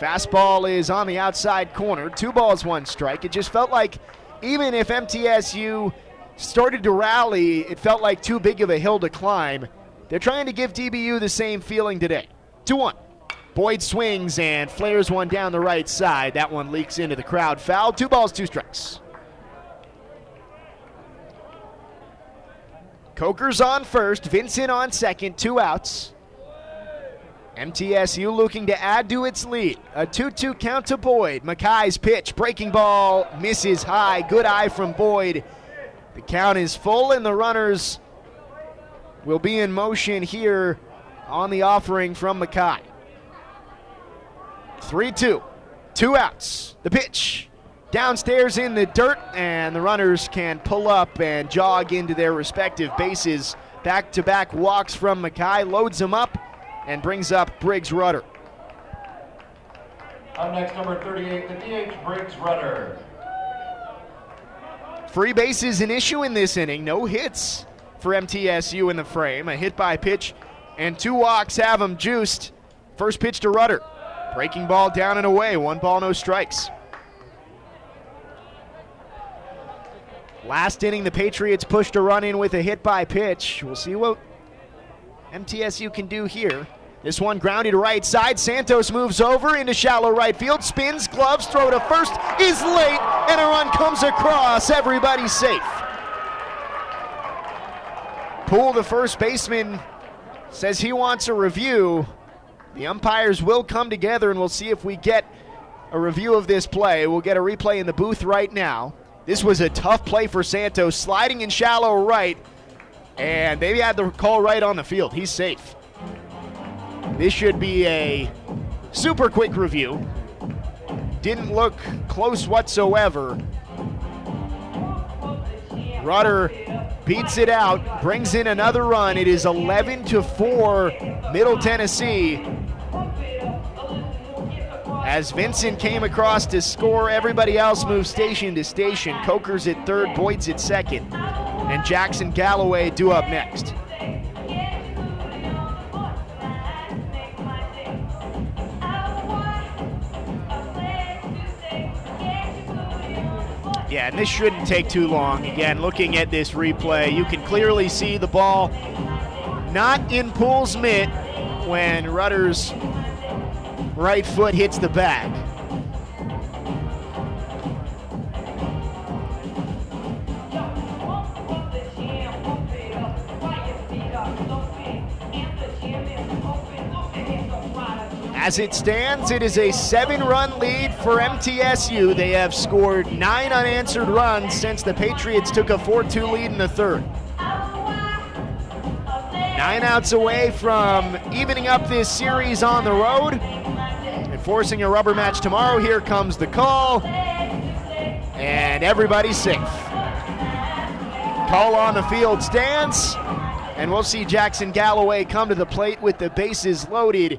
Fastball is on the outside corner. Two balls, one strike. It just felt like even if MTSU started to rally, it felt like too big of a hill to climb. They're trying to give DBU the same feeling today. 2 1. Boyd swings and flares one down the right side. That one leaks into the crowd. Foul. Two balls, two strikes. Coker's on first, Vincent on second, two outs. MTSU looking to add to its lead. A 2 2 count to Boyd. McKay's pitch, breaking ball, misses high. Good eye from Boyd. The count is full, and the runners will be in motion here on the offering from McKay. 3 2. Two outs. The pitch. Downstairs in the dirt, and the runners can pull up and jog into their respective bases. Back to back walks from McKay, loads them up, and brings up Briggs Rudder. Up next, number 38, the DH Briggs Rudder. Free base is an issue in this inning. No hits for MTSU in the frame. A hit by pitch and two walks have them juiced. First pitch to Rudder. Breaking ball down and away. One ball, no strikes. Last inning, the Patriots pushed a run in with a hit by pitch. We'll see what MTSU can do here. This one grounded right side. Santos moves over into shallow right field, spins, gloves, throw to first, is late, and a run comes across. Everybody's safe. Poole, the first baseman, says he wants a review. The umpires will come together and we'll see if we get a review of this play. We'll get a replay in the booth right now. This was a tough play for Santos, sliding in shallow right, and they had the call right on the field. He's safe. This should be a super quick review. Didn't look close whatsoever. Rudder beats it out, brings in another run. It is 11 to 4 Middle Tennessee. As Vincent came across to score, everybody else moves station to station. Coker's at third, Boyd's at second, and Jackson Galloway due up next. Yeah, and this shouldn't take too long. Again, looking at this replay, you can clearly see the ball not in Poole's mitt when Rudder's right foot hits the bag. As it stands, it is a seven run lead for MTSU. They have scored nine unanswered runs since the Patriots took a 4 2 lead in the third. Nine outs away from evening up this series on the road and forcing a rubber match tomorrow. Here comes the call, and everybody's safe. Call on the field stands. And we'll see Jackson Galloway come to the plate with the bases loaded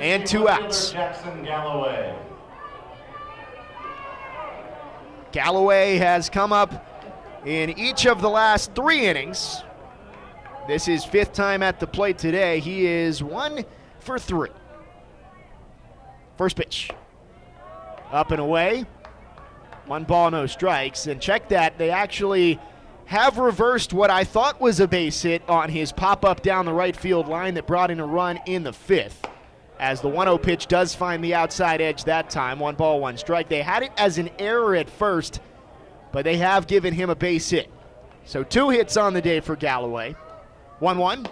and two outs. Jackson Galloway. Galloway has come up in each of the last three innings. This is fifth time at the plate today. He is one for three. First pitch. Up and away. One ball, no strikes. And check that. They actually have reversed what I thought was a base hit on his pop up down the right field line that brought in a run in the fifth. As the 1 0 pitch does find the outside edge that time, one ball, one strike. They had it as an error at first, but they have given him a base hit. So two hits on the day for Galloway. 1 1,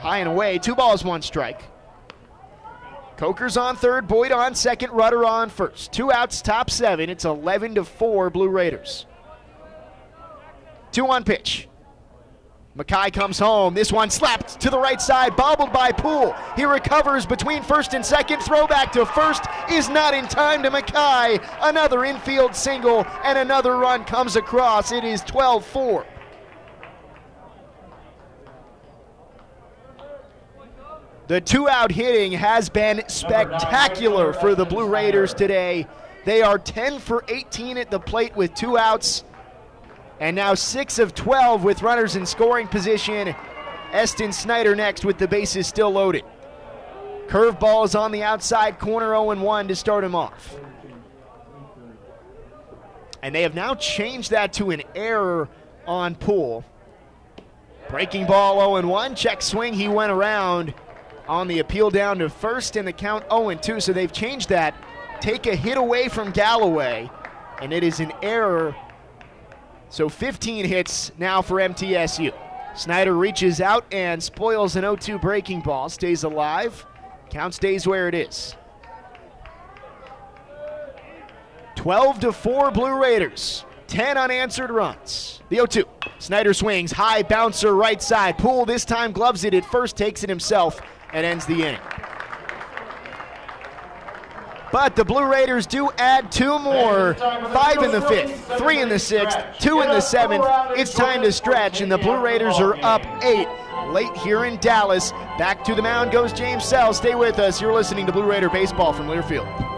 high and away, two balls, one strike. Coker's on third, Boyd on second, Rudder on first. Two outs, top seven. It's 11 to 4 Blue Raiders. 2 1 pitch. McKay comes home. This one slapped to the right side, bobbled by Poole. He recovers between first and second. Throwback to first is not in time to McKay. Another infield single, and another run comes across. It is 12 4. The two out hitting has been spectacular for the Blue Raiders today. They are 10 for 18 at the plate with two outs and now 6 of 12 with runners in scoring position. Eston Snyder next with the bases still loaded. Curveball is on the outside corner 0 1 to start him off. And they have now changed that to an error on Poole. Breaking ball 0 1. Check swing. He went around on the appeal down to first in the count 0 2. So they've changed that. Take a hit away from Galloway. And it is an error so 15 hits now for MTSU. Snyder reaches out and spoils an 0 2 breaking ball, stays alive. Count stays where it is. 12 to 4 Blue Raiders. 10 unanswered runs. The 0 2. Snyder swings, high bouncer right side. Poole this time gloves it at first, takes it himself, and ends the inning. But the Blue Raiders do add two more. Five in the fifth, three in the sixth, two in the seventh. It's time to stretch, and the Blue Raiders are up eight. Late here in Dallas. Back to the mound goes James Sell. Stay with us. You're listening to Blue Raider Baseball from Learfield.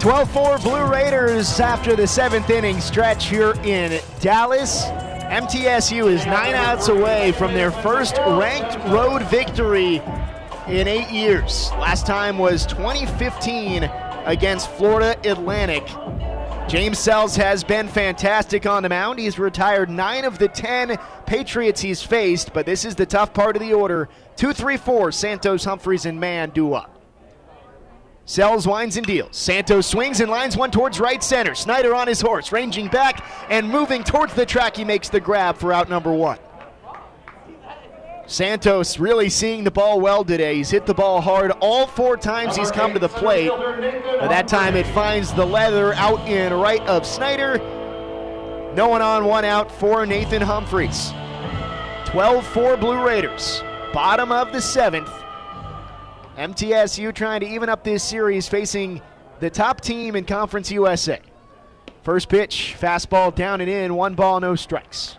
12-4 Blue Raiders after the seventh inning stretch here in Dallas. MTSU is nine outs away from their first ranked road victory in eight years. Last time was 2015 against Florida Atlantic. James Sells has been fantastic on the mound. He's retired nine of the 10 Patriots he's faced, but this is the tough part of the order. 2 3 4, Santos, Humphreys, and Mann due up. Sells, winds, and deals. Santos swings and lines one towards right center. Snyder on his horse, ranging back and moving towards the track. He makes the grab for out number one. Santos really seeing the ball well today. He's hit the ball hard all four times he's come to the plate. That time it finds the leather out in right of Snyder. No one on, one out for Nathan Humphreys. 12 4 Blue Raiders. Bottom of the seventh. MTSU trying to even up this series facing the top team in Conference USA. First pitch, fastball down and in, one ball, no strikes.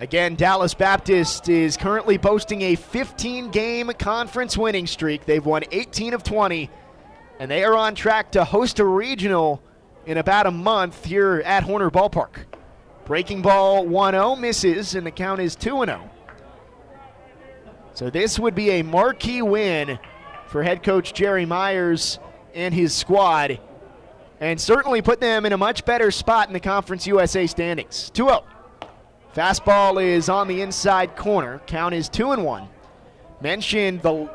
Again, Dallas Baptist is currently boasting a 15 game conference winning streak. They've won 18 of 20, and they are on track to host a regional in about a month here at Horner Ballpark. Breaking ball 1 0 misses, and the count is 2 0. So this would be a marquee win for head coach Jerry Myers and his squad, and certainly put them in a much better spot in the Conference USA standings. 2 0. Fastball is on the inside corner. Count is 2 and 1. Mentioned the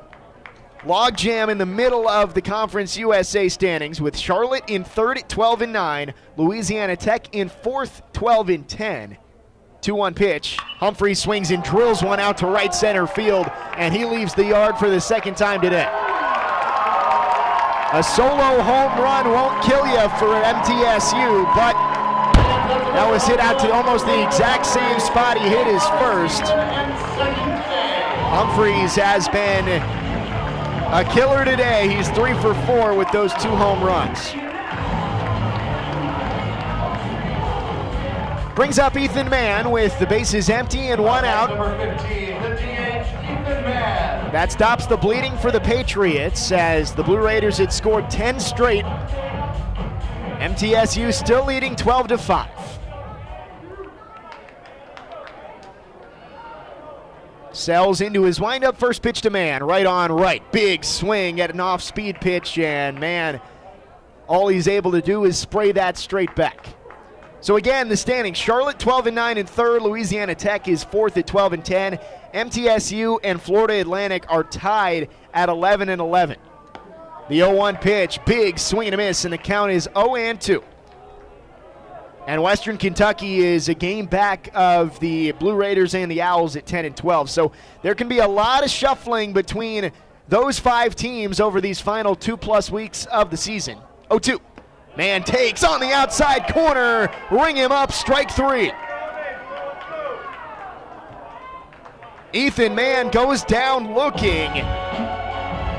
logjam in the middle of the Conference USA standings with Charlotte in third at 12 and 9, Louisiana Tech in fourth, 12 and 10. 2 1 pitch. Humphrey swings and drills one out to right center field, and he leaves the yard for the second time today. A solo home run won't kill you for MTSU, but that was hit out to almost the exact same spot he hit his first. Humphreys has been a killer today. He's three for four with those two home runs. Brings up Ethan Mann with the bases empty and one out. That stops the bleeding for the Patriots as the Blue Raiders had scored 10 straight. MTSU still leading 12 to 5. Sells into his windup first pitch to Mann, right on right. Big swing at an off speed pitch, and man, all he's able to do is spray that straight back. So again, the standings: Charlotte 12 and 9 in third, Louisiana Tech is fourth at 12 and 10. MTSU and Florida Atlantic are tied at 11 and 11. The 0-1 pitch, big swing and a miss, and the count is 0 and 2. And Western Kentucky is a game back of the Blue Raiders and the Owls at 10 and 12. So there can be a lot of shuffling between those five teams over these final two plus weeks of the season. 0 2. Mann takes on the outside corner. Ring him up. Strike three. Ethan Mann goes down looking.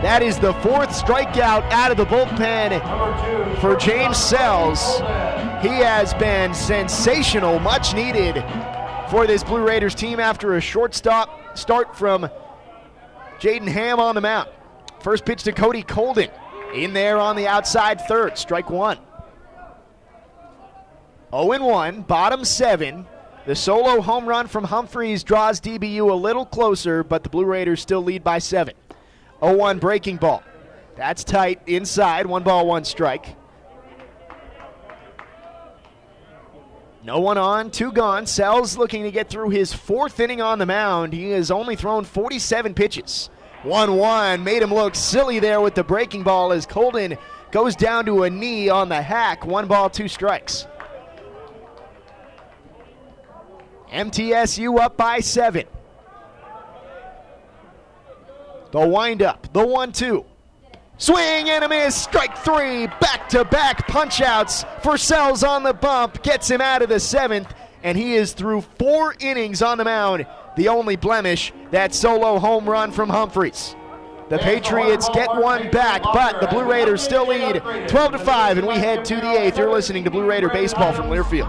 That is the fourth strikeout out of the bullpen for James Sells. He has been sensational, much needed for this Blue Raiders team after a short stop start from Jaden Ham on the mound. First pitch to Cody Colden. In there on the outside third, strike one. 0 1, bottom seven. The solo home run from Humphreys draws DBU a little closer, but the Blue Raiders still lead by seven. 0 1 breaking ball. That's tight inside, one ball, one strike. No one on, two gone. Sells looking to get through his fourth inning on the mound. He has only thrown 47 pitches. 1 1 made him look silly there with the breaking ball as Colden goes down to a knee on the hack. One ball, two strikes. MTSU up by seven. The windup, the one two. Swing and a miss, strike three, back to back punch outs for Sells on the bump, gets him out of the seventh, and he is through four innings on the mound. The only blemish, that solo home run from Humphreys. The Patriots get one back, but the Blue Raiders still lead 12 to 5, and we head to the eighth. You're listening to Blue Raider Baseball from Learfield.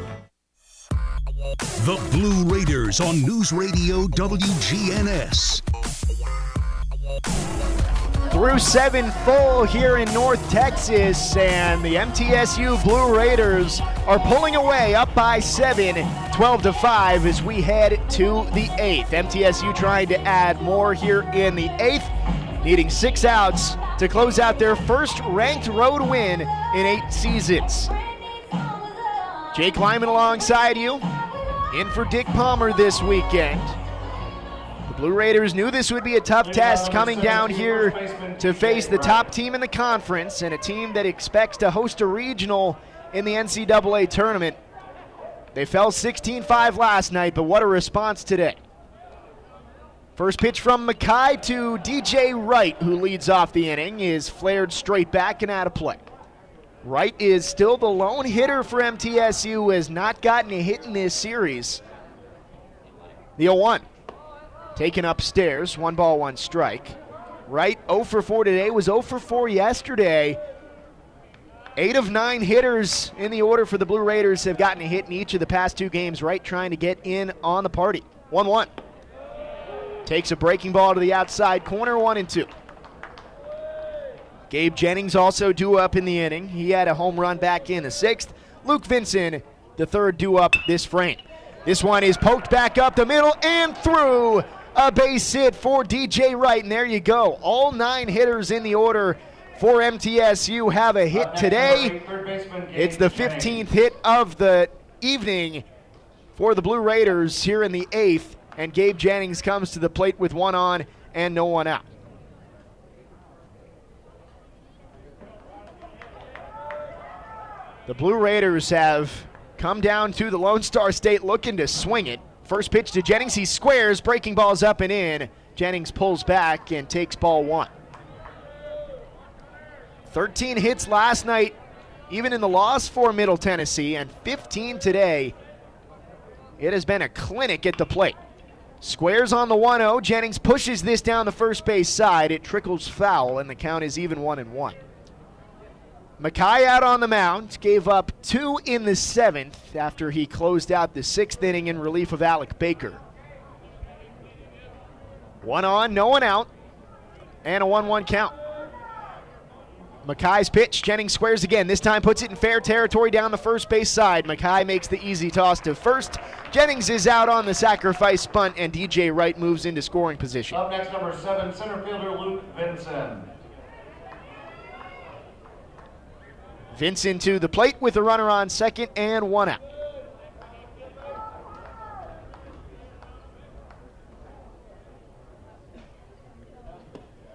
The Blue Raiders on News Radio WGNS. Through seven full here in North Texas, and the MTSU Blue Raiders are pulling away up by seven, 12 to 5 as we head to the eighth. MTSU trying to add more here in the eighth, needing six outs to close out their first ranked road win in eight seasons. Jake Lyman alongside you in for Dick Palmer this weekend. The Blue Raiders knew this would be a tough test coming down here to face the top team in the conference and a team that expects to host a regional in the NCAA tournament. They fell 16 5 last night, but what a response today. First pitch from McKay to DJ Wright, who leads off the inning, is flared straight back and out of play. Wright is still the lone hitter for MTSU, who has not gotten a hit in this series. The 0 1. Taken upstairs, one ball, one strike. Wright 0 for 4 today, was 0 for 4 yesterday. Eight of nine hitters in the order for the Blue Raiders have gotten a hit in each of the past two games. Wright trying to get in on the party. 1 1. Takes a breaking ball to the outside corner, 1 and 2. Gabe Jennings also due up in the inning. He had a home run back in the sixth. Luke Vincent, the third due up this frame. This one is poked back up the middle and through. A base hit for DJ Wright, and there you go. All nine hitters in the order for MTSU have a hit today. It's the 15th hit of the evening for the Blue Raiders here in the eighth, and Gabe Jennings comes to the plate with one on and no one out. The Blue Raiders have come down to the Lone Star State looking to swing it. First pitch to Jennings. He squares, breaking balls up and in. Jennings pulls back and takes ball one. 13 hits last night, even in the loss for Middle Tennessee, and 15 today. It has been a clinic at the plate. Squares on the 1 0. Jennings pushes this down the first base side. It trickles foul, and the count is even 1 and 1. McKay out on the mound, gave up two in the seventh after he closed out the sixth inning in relief of Alec Baker. One on, no one out, and a 1 1 count. McKay's pitch. Jennings squares again. This time puts it in fair territory down the first base side. McKay makes the easy toss to first. Jennings is out on the sacrifice bunt, and DJ Wright moves into scoring position. Up next, number seven, center fielder Luke Vincent. Vincent to the plate with a runner on second and one out.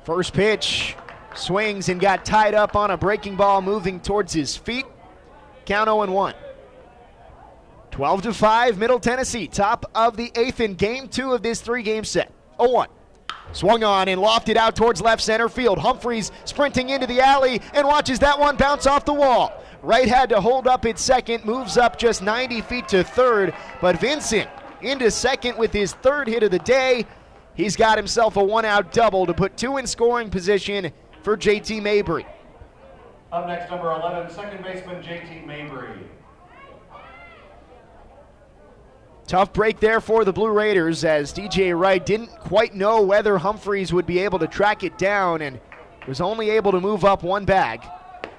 First pitch swings and got tied up on a breaking ball moving towards his feet. Count 0 and 1. 12 to 5, Middle Tennessee, top of the eighth in game two of this three game set. 0 1. Swung on and lofted out towards left center field. Humphreys sprinting into the alley and watches that one bounce off the wall. Wright had to hold up its second, moves up just 90 feet to third, but Vincent into second with his third hit of the day. He's got himself a one out double to put two in scoring position for JT Mabry. Up next, number 11, second baseman JT Mabry. Tough break there for the Blue Raiders as DJ Wright didn't quite know whether Humphreys would be able to track it down and was only able to move up one bag.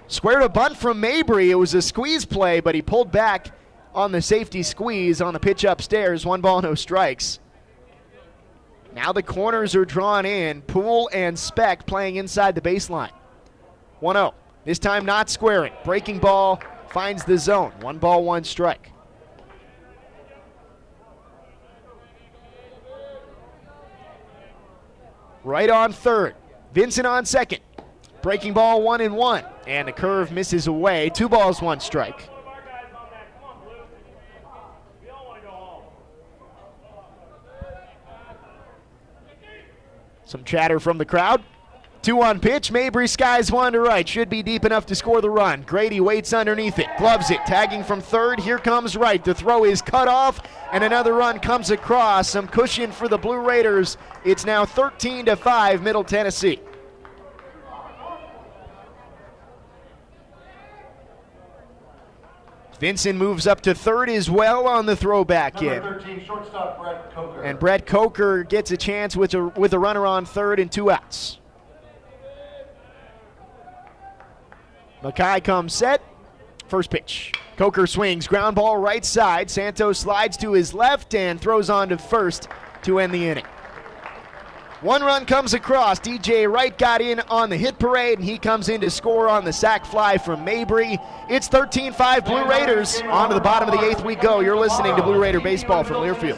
Squared a bunt from Mabry. It was a squeeze play, but he pulled back on the safety squeeze on the pitch upstairs. One ball, no strikes. Now the corners are drawn in. Poole and Specht playing inside the baseline. 1 0. This time not squaring. Breaking ball finds the zone. One ball, one strike. Wright on third. Vincent on second. Breaking ball one and one. And the curve misses away. Two balls, one strike. Some chatter from the crowd. Two on pitch. Mabry skies one to right. Should be deep enough to score the run. Grady waits underneath it. Gloves it. Tagging from third. Here comes Wright. The throw is cut off, and another run comes across. Some cushion for the Blue Raiders. It's now 13 to 5, Middle Tennessee. Vincent moves up to third as well on the throwback in. 13, shortstop Brett Coker. And Brett Coker gets a chance with a, with a runner on third and two outs. McKay comes set. First pitch. Coker swings. Ground ball right side. Santos slides to his left and throws on to first to end the inning. One run comes across. DJ Wright got in on the hit parade, and he comes in to score on the sac fly from Mabry. It's 13 5 Blue Raiders. On to the bottom of the eighth we go. You're listening to Blue Raider Baseball from Learfield.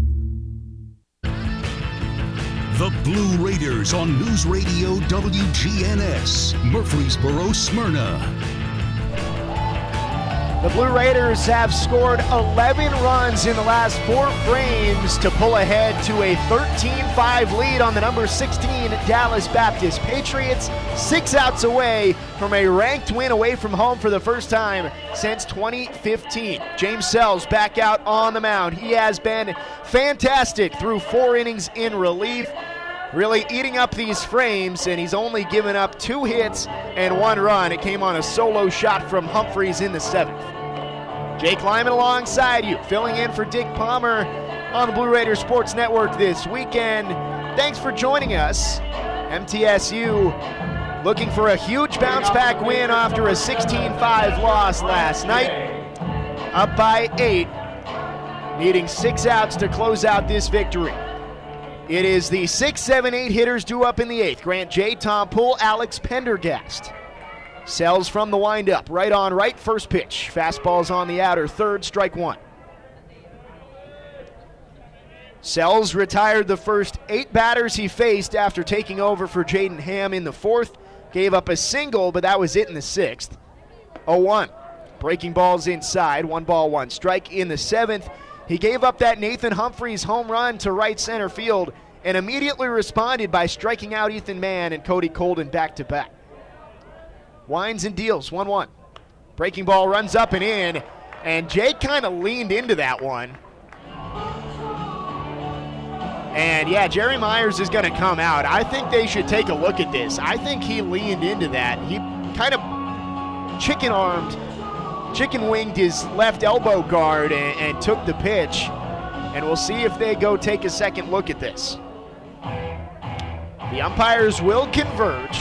The Blue Raiders on News Radio WGNS, Murfreesboro, Smyrna. The Blue Raiders have scored 11 runs in the last four frames to pull ahead to a 13 5 lead on the number 16 Dallas Baptist Patriots. Six outs away from a ranked win away from home for the first time since 2015. James Sells back out on the mound. He has been fantastic through four innings in relief really eating up these frames, and he's only given up two hits and one run. It came on a solo shot from Humphreys in the seventh. Jake Lyman alongside you, filling in for Dick Palmer on the Blue Raider Sports Network this weekend. Thanks for joining us. MTSU looking for a huge bounce back win after a 16 5 loss last night. Up by eight, needing six outs to close out this victory. It is the six, seven, eight hitters due up in the eighth. Grant Jay, Tom Poole, Alex Pendergast. Sells from the windup, right on right, first pitch. Fastball's on the outer, third, strike one. Sells retired the first eight batters he faced after taking over for Jaden Ham in the fourth. Gave up a single, but that was it in the sixth. 0 1. Breaking balls inside, one ball, one strike in the seventh. He gave up that Nathan Humphreys home run to right center field and immediately responded by striking out Ethan Mann and Cody Colden back to back. Wines and deals 1 1. Breaking ball runs up and in, and Jake kind of leaned into that one. And yeah, Jerry Myers is going to come out. I think they should take a look at this. I think he leaned into that. He kind of chicken armed chicken winged his left elbow guard and, and, took the pitch. And we'll see if they go take a second look at this. The umpires will converge.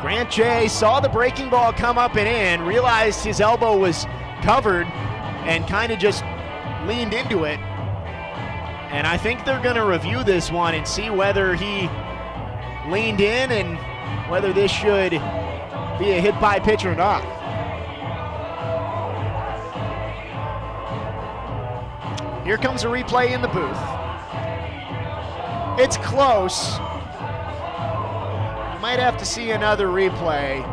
Grant Jay saw the breaking ball come up and in, realized his elbow was covered, and kind of just leaned into it. And I think they're going to review this one and see whether he leaned in and whether this should be a hit by pitch or not. Here comes a replay in the booth. It's close. You might have to see another replay.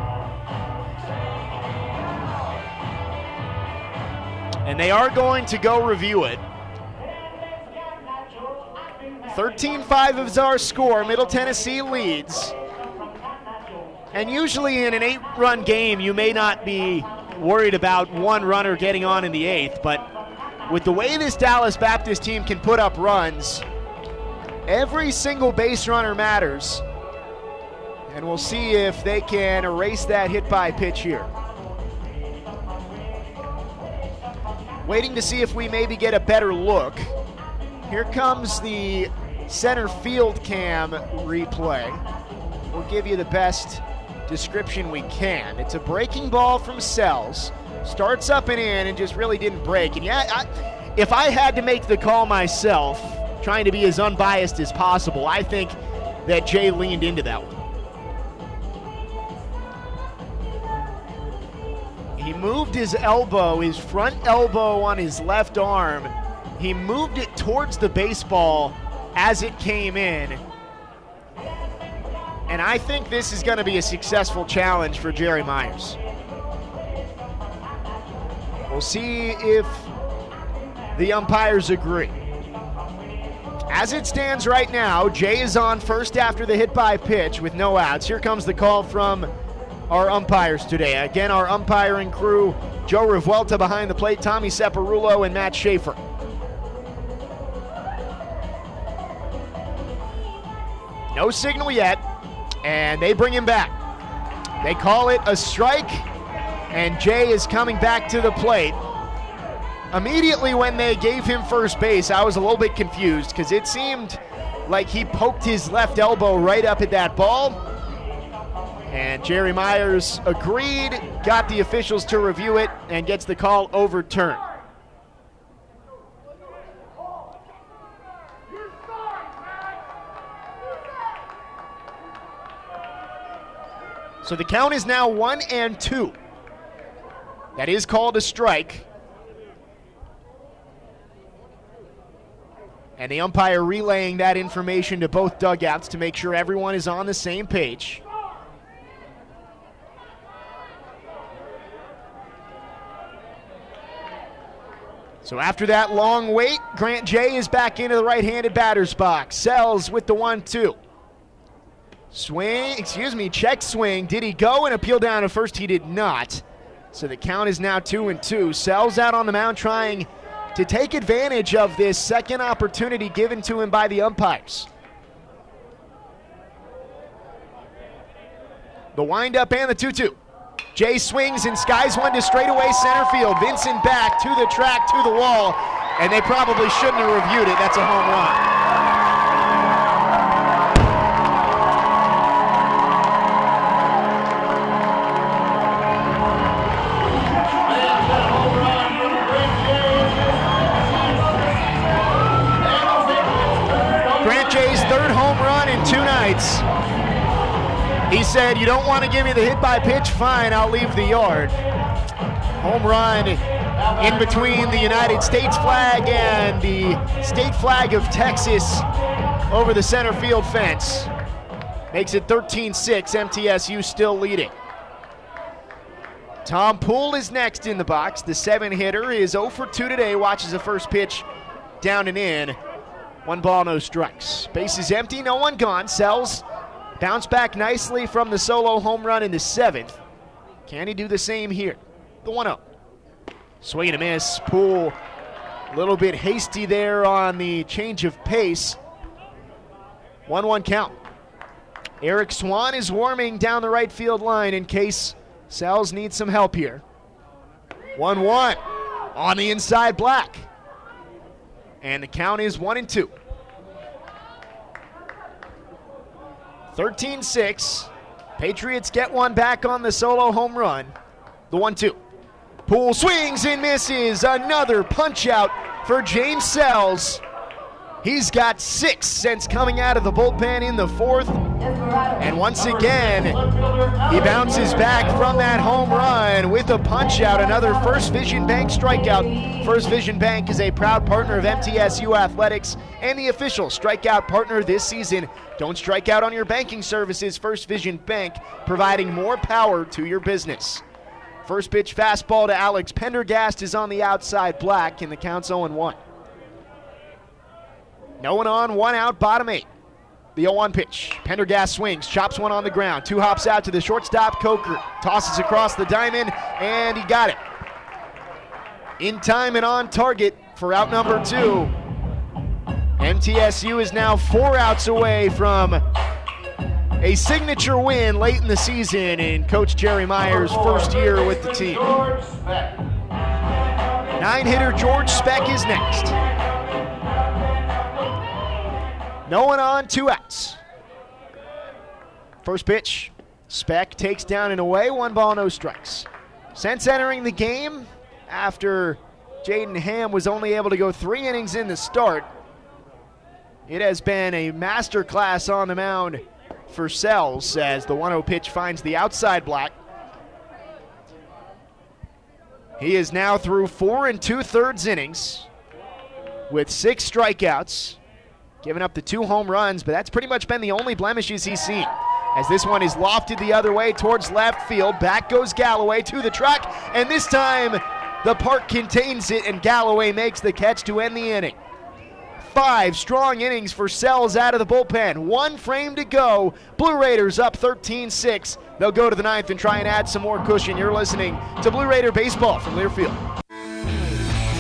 And they are going to go review it. 13 5 is our score. Middle Tennessee leads. And usually in an eight run game, you may not be worried about one runner getting on in the eighth, but with the way this Dallas Baptist team can put up runs, every single base runner matters. And we'll see if they can erase that hit by pitch here. Waiting to see if we maybe get a better look. Here comes the center field cam replay. We'll give you the best description we can. It's a breaking ball from Sells, starts up and in, and just really didn't break. And yeah, I, if I had to make the call myself, trying to be as unbiased as possible, I think that Jay leaned into that one. He moved his elbow, his front elbow on his left arm. He moved it towards the baseball as it came in and I think this is going to be a successful challenge for Jerry Myers. We'll see if the umpires agree. As it stands right now, Jay is on first after the hit by pitch with no outs. Here comes the call from our umpires today. Again, our umpiring crew Joe Revuelta behind the plate, Tommy Separulo, and Matt Schaefer. No signal yet and they bring him back. They call it a strike, and Jay is coming back to the plate. Immediately when they gave him first base, I was a little bit confused because it seemed like he poked his left elbow right up at that ball. And Jerry Myers agreed, got the officials to review it, and gets the call overturned. So the count is now one and two. That is called a strike. And the umpire relaying that information to both dugouts to make sure everyone is on the same page. So after that long wait, Grant Jay is back into the right handed batter's box. Sells with the 1 2. Swing, excuse me, check swing. Did he go and appeal down at first? He did not. So the count is now two and two. Sells out on the mound trying to take advantage of this second opportunity given to him by the umpires. The windup and the 2 2. Jay swings and skies one to straightaway center field. Vincent back to the track, to the wall, and they probably shouldn't have reviewed it. That's a home run. He said, You don't want to give me the hit by pitch? Fine, I'll leave the yard. Home run in between the United States flag and the state flag of Texas over the center field fence. Makes it 13 6, MTSU still leading. Tom Poole is next in the box. The seven hitter is 0 for 2 today. Watches the first pitch down and in. One ball, no strikes. Base is empty, no one gone. Sells bounce back nicely from the solo home run in the seventh. Can he do the same here? The 1 0. Swing and a miss. Poole a little bit hasty there on the change of pace. 1 1 count. Eric Swan is warming down the right field line in case Sells needs some help here. 1 1 on the inside black. And the count is 1 and 2. 13 6. Patriots get one back on the solo home run. The 1 2. Poole swings and misses. Another punch out for James Sells. He's got six since coming out of the bullpen in the fourth. And once again, he bounces back from that home run with a punch out. Another First Vision Bank strikeout. First Vision Bank is a proud partner of MTSU Athletics and the official strikeout partner this season. Don't strike out on your banking services. First Vision Bank, providing more power to your business. First pitch fastball to Alex Pendergast is on the outside black, and the count's 0 1. No one on, one out, bottom eight. The 0 1 pitch. Pendergast swings, chops one on the ground. Two hops out to the shortstop. Coker tosses across the diamond, and he got it. In time and on target for out number two. MTSU is now four outs away from a signature win late in the season in Coach Jerry Meyer's first year with the team. Nine hitter George Specht is next. No one on, two outs. First pitch, Specht takes down and away, one ball, no strikes. Since entering the game, after Jaden Hamm was only able to go three innings in the start, it has been a masterclass on the mound for Sells as the 1 0 pitch finds the outside black. He is now through four and two thirds innings with six strikeouts, giving up the two home runs, but that's pretty much been the only blemishes he's seen. As this one is lofted the other way towards left field. Back goes Galloway to the track, and this time the park contains it, and Galloway makes the catch to end the inning. Five strong innings for Sells out of the bullpen. One frame to go. Blue Raiders up 13 6. They'll go to the ninth and try and add some more cushion. You're listening to Blue Raider Baseball from Learfield.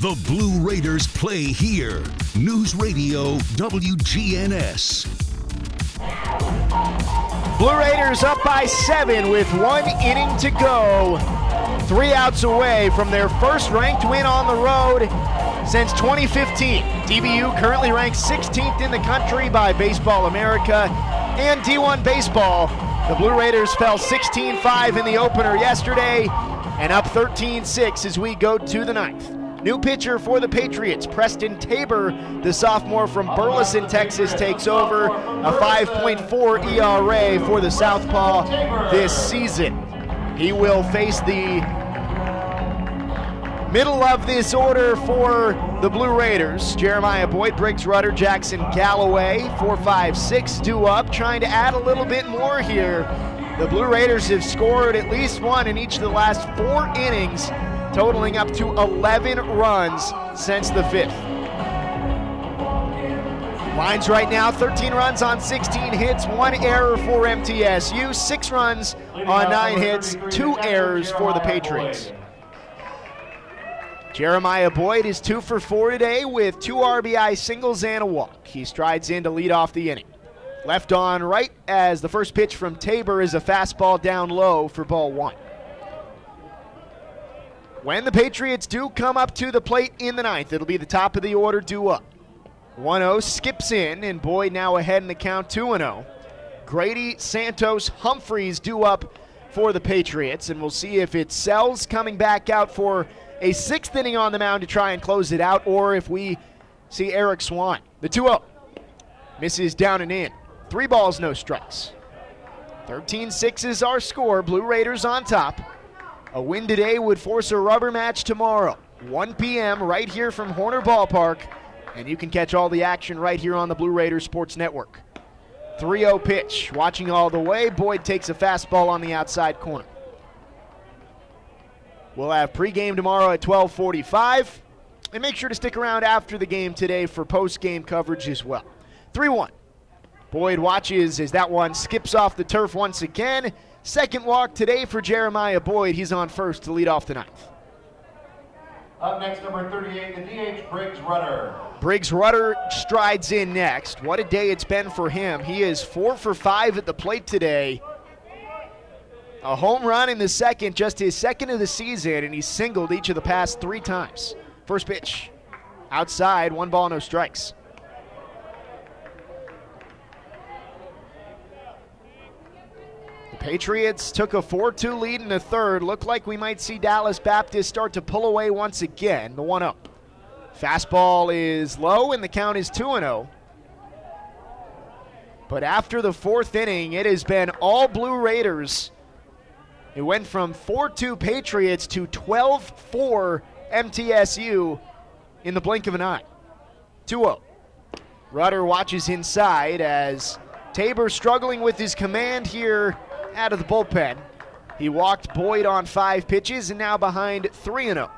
The Blue Raiders play here. News Radio WGNS. Blue Raiders up by seven with one inning to go. Three outs away from their first ranked win on the road since 2015. DBU currently ranks 16th in the country by Baseball America and D1 Baseball. The Blue Raiders fell 16 5 in the opener yesterday and up 13 6 as we go to the ninth. New pitcher for the Patriots, Preston Tabor, the sophomore from Burleson, Texas, takes over a 5.4 ERA for the Southpaw this season. He will face the middle of this order for the Blue Raiders. Jeremiah Boyd, Briggs Rudder, Jackson Galloway, 4 5 6 due up, trying to add a little bit more here. The Blue Raiders have scored at least one in each of the last four innings totaling up to 11 runs since the fifth. Lines right now 13 runs on 16 hits, one error for MTSU, six runs on nine hits, two errors for the Patriots. Jeremiah Boyd is two for four today with two RBI singles and a walk. He strides in to lead off the inning. Left on right as the first pitch from Tabor is a fastball down low for ball one. When the Patriots do come up to the plate in the ninth, it'll be the top of the order due up. 1 0 skips in, and Boyd now ahead in the count 2 0. Grady, Santos, Humphreys due up for the Patriots, and we'll see if it Sells coming back out for a sixth inning on the mound to try and close it out, or if we see Eric Swan. The 2 0 misses down and in. Three balls, no strikes. 13 6 is our score. Blue Raiders on top. A win today would force a rubber match tomorrow, 1 p.m., right here from Horner Ballpark. And you can catch all the action right here on the Blue Raiders Sports Network. 3 0 pitch. Watching all the way. Boyd takes a fastball on the outside corner. We'll have pregame tomorrow at 1245. And make sure to stick around after the game today for post-game coverage as well. 3 1. Boyd watches as that one skips off the turf once again. Second walk today for Jeremiah Boyd. He's on first to lead off the ninth. Up next, number 38, the DH Briggs Rudder. Briggs Rudder strides in next. What a day it's been for him. He is four for five at the plate today. A home run in the second, just his second of the season, and he's singled each of the past three times. First pitch, outside, one ball, no strikes. Patriots took a 4 2 lead in the third. Looked like we might see Dallas Baptist start to pull away once again. The 1 0. Fastball is low, and the count is 2 0. But after the fourth inning, it has been all Blue Raiders. It went from 4 2 Patriots to 12 4 MTSU in the blink of an eye. 2 0. Rudder watches inside as Tabor struggling with his command here out of the bullpen. He walked Boyd on five pitches and now behind 3 0.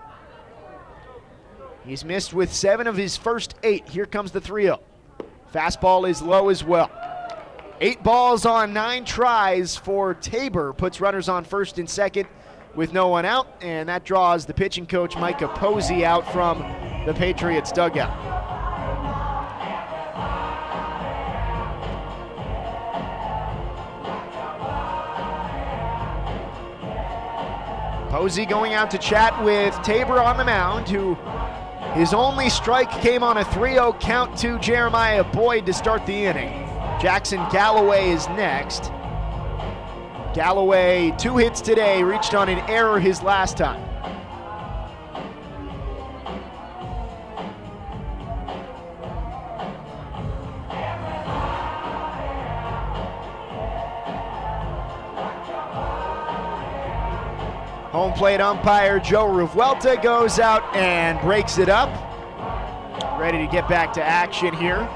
He's missed with seven of his first eight. Here comes the 3 0. Fastball is low as well. Eight balls on nine tries for Tabor. Puts runners on first and second with no one out, and that draws the pitching coach Micah Posey out from the Patriots dugout. Posey going out to chat with Tabor on the mound, who his only strike came on a 3 0 count to Jeremiah Boyd to start the inning. Jackson Galloway is next. Galloway, two hits today, reached on an error his last time. Home plate umpire Joe Revuelta goes out and breaks it up. Ready to get back to action here.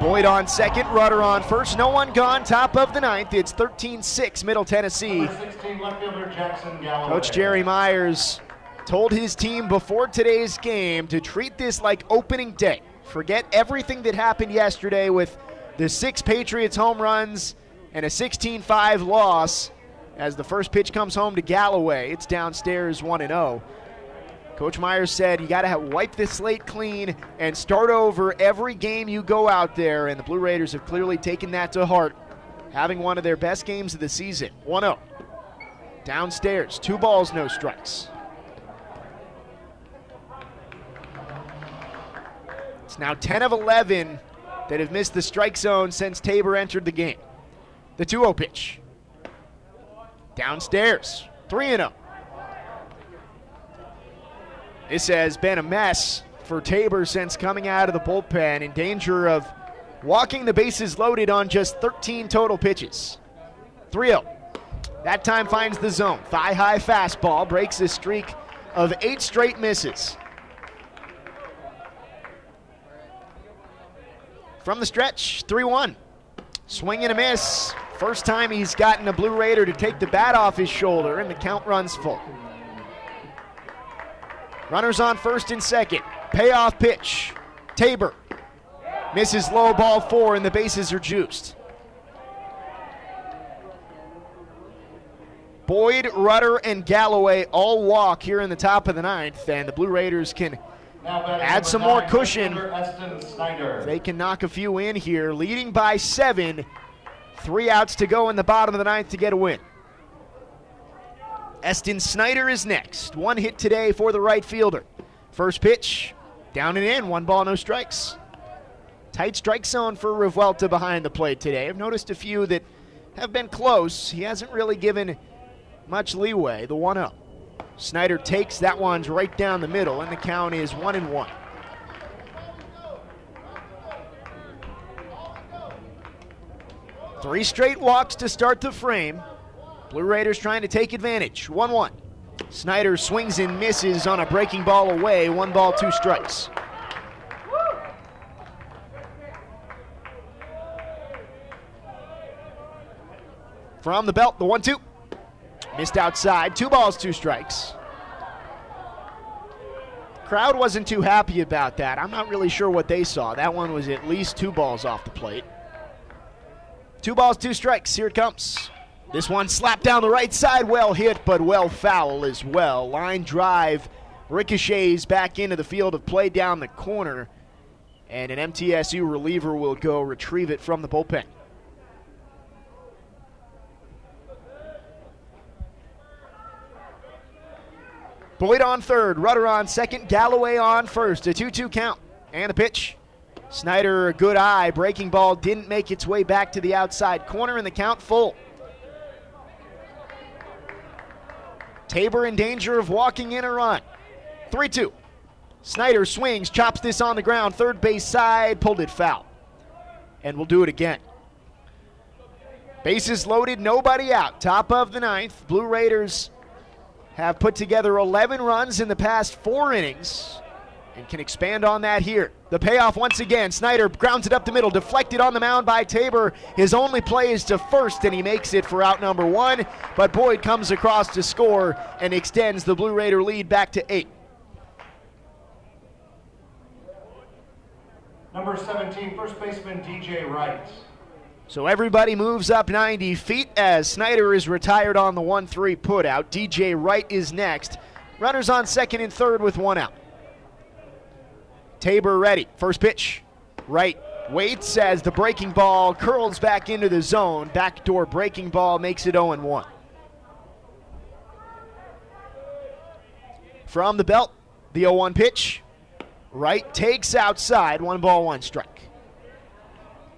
Boyd on second, Rudder on first. No one gone, top of the ninth. It's 13 6, Middle Tennessee. 16, Jackson Coach Jerry Myers told his team before today's game to treat this like opening day. Forget everything that happened yesterday with the six Patriots home runs and a 16 5 loss as the first pitch comes home to Galloway. It's downstairs 1 0. Coach Myers said you got to wipe the slate clean and start over every game you go out there, and the Blue Raiders have clearly taken that to heart, having one of their best games of the season. 1 0. Downstairs, two balls, no strikes. It's now 10 of 11 that have missed the strike zone since Tabor entered the game. The 2 0 pitch. Downstairs, 3 0. This has been a mess for Tabor since coming out of the bullpen, in danger of walking the bases loaded on just 13 total pitches. 3 0. That time finds the zone. Thigh high fastball breaks a streak of eight straight misses. From the stretch, 3 1. Swing and a miss. First time he's gotten a Blue Raider to take the bat off his shoulder, and the count runs full. Runners on first and second. Payoff pitch. Tabor misses low ball four, and the bases are juiced. Boyd, Rudder, and Galloway all walk here in the top of the ninth, and the Blue Raiders can add some more cushion. They can knock a few in here, leading by seven. Three outs to go in the bottom of the ninth to get a win. Eston Snyder is next. One hit today for the right fielder. First pitch, down and in, one ball, no strikes. Tight strike zone for Revuelta behind the plate today. I've noticed a few that have been close. He hasn't really given much leeway. The 1 0. Snyder takes that one's right down the middle, and the count is 1 and 1. Three straight walks to start the frame. Blue Raiders trying to take advantage. 1 1. Snyder swings and misses on a breaking ball away. One ball, two strikes. From the belt, the 1 2. Missed outside. Two balls, two strikes. Crowd wasn't too happy about that. I'm not really sure what they saw. That one was at least two balls off the plate. Two balls, two strikes. Here it comes. This one slapped down the right side, well hit, but well foul as well. Line drive ricochets back into the field of play down the corner, and an MTSU reliever will go retrieve it from the bullpen. Boyd on third, Rudder on second, Galloway on first. A 2 2 count. And a pitch. Snyder, a good eye. Breaking ball didn't make its way back to the outside corner, and the count full. Tabor in danger of walking in a run. 3 2. Snyder swings, chops this on the ground, third base side, pulled it foul. And we'll do it again. Bases loaded, nobody out. Top of the ninth. Blue Raiders have put together 11 runs in the past four innings and can expand on that here. The payoff once again. Snyder grounds it up the middle, deflected on the mound by Tabor. His only play is to first, and he makes it for out number one. But Boyd comes across to score and extends the Blue Raider lead back to eight. Number 17, first baseman DJ Wright. So everybody moves up 90 feet as Snyder is retired on the 1 3 putout. DJ Wright is next. Runners on second and third with one out. Tabor ready. First pitch. Wright waits as the breaking ball curls back into the zone. Backdoor breaking ball makes it 0 1. From the belt, the 0 1 pitch. Wright takes outside. One ball, one strike.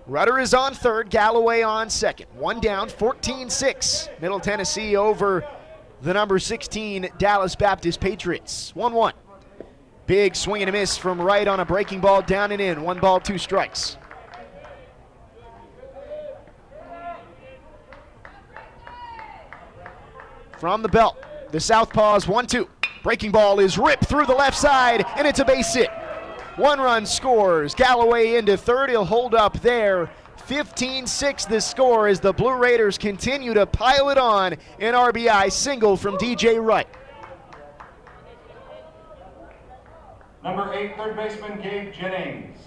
Rudder is on third, Galloway on second. One down, 14 6. Middle Tennessee over the number 16 Dallas Baptist Patriots. 1 1. Big swing and a miss from Wright on a breaking ball down and in. One ball, two strikes. From the belt, the Southpaws 1 2. Breaking ball is ripped through the left side, and it's a base hit. One run scores. Galloway into third. He'll hold up there. 15 6 the score as the Blue Raiders continue to pile it on. An RBI single from DJ Wright. Number eight, third baseman Gabe Jennings.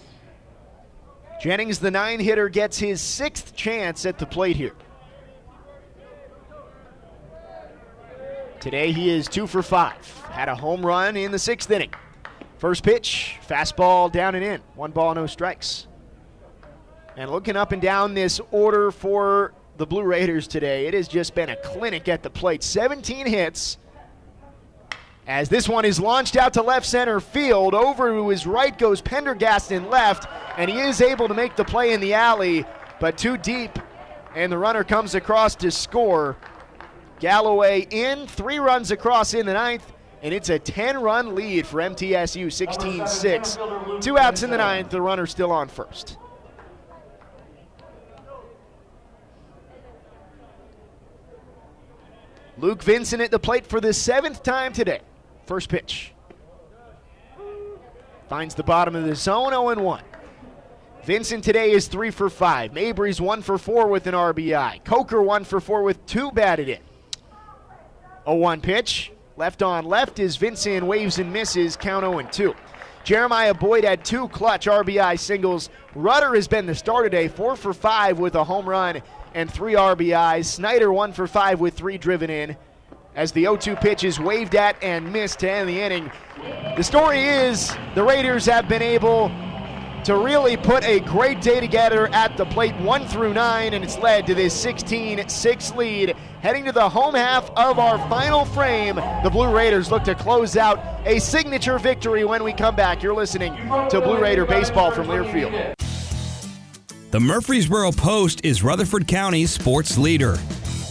Jennings, the nine hitter, gets his sixth chance at the plate here. Today he is two for five. Had a home run in the sixth inning. First pitch, fastball down and in. One ball, no strikes. And looking up and down this order for the Blue Raiders today, it has just been a clinic at the plate. 17 hits. As this one is launched out to left center field, over to his right goes Pendergast in left, and he is able to make the play in the alley, but too deep, and the runner comes across to score. Galloway in, three runs across in the ninth, and it's a 10 run lead for MTSU 16 6. Two outs in the ninth, the runner still on first. Luke Vincent at the plate for the seventh time today. First pitch. Finds the bottom of the zone, 0 1. Vincent today is 3 for 5. Mabry's 1 for 4 with an RBI. Coker 1 for 4 with two batted in. 0 1 pitch. Left on left is Vincent waves and misses, count 0 2. Jeremiah Boyd had two clutch RBI singles. Rudder has been the star today, 4 for 5 with a home run and three RBIs. Snyder, 1 for 5 with three driven in as the 0 2 pitch is waved at and missed to end the inning. The story is the Raiders have been able to really put a great day together at the plate, 1 through 9, and it's led to this 16 6 lead. Heading to the home half of our final frame, the Blue Raiders look to close out a signature victory when we come back. You're listening to Blue Raider Baseball from Learfield. The Murfreesboro Post is Rutherford County's sports leader.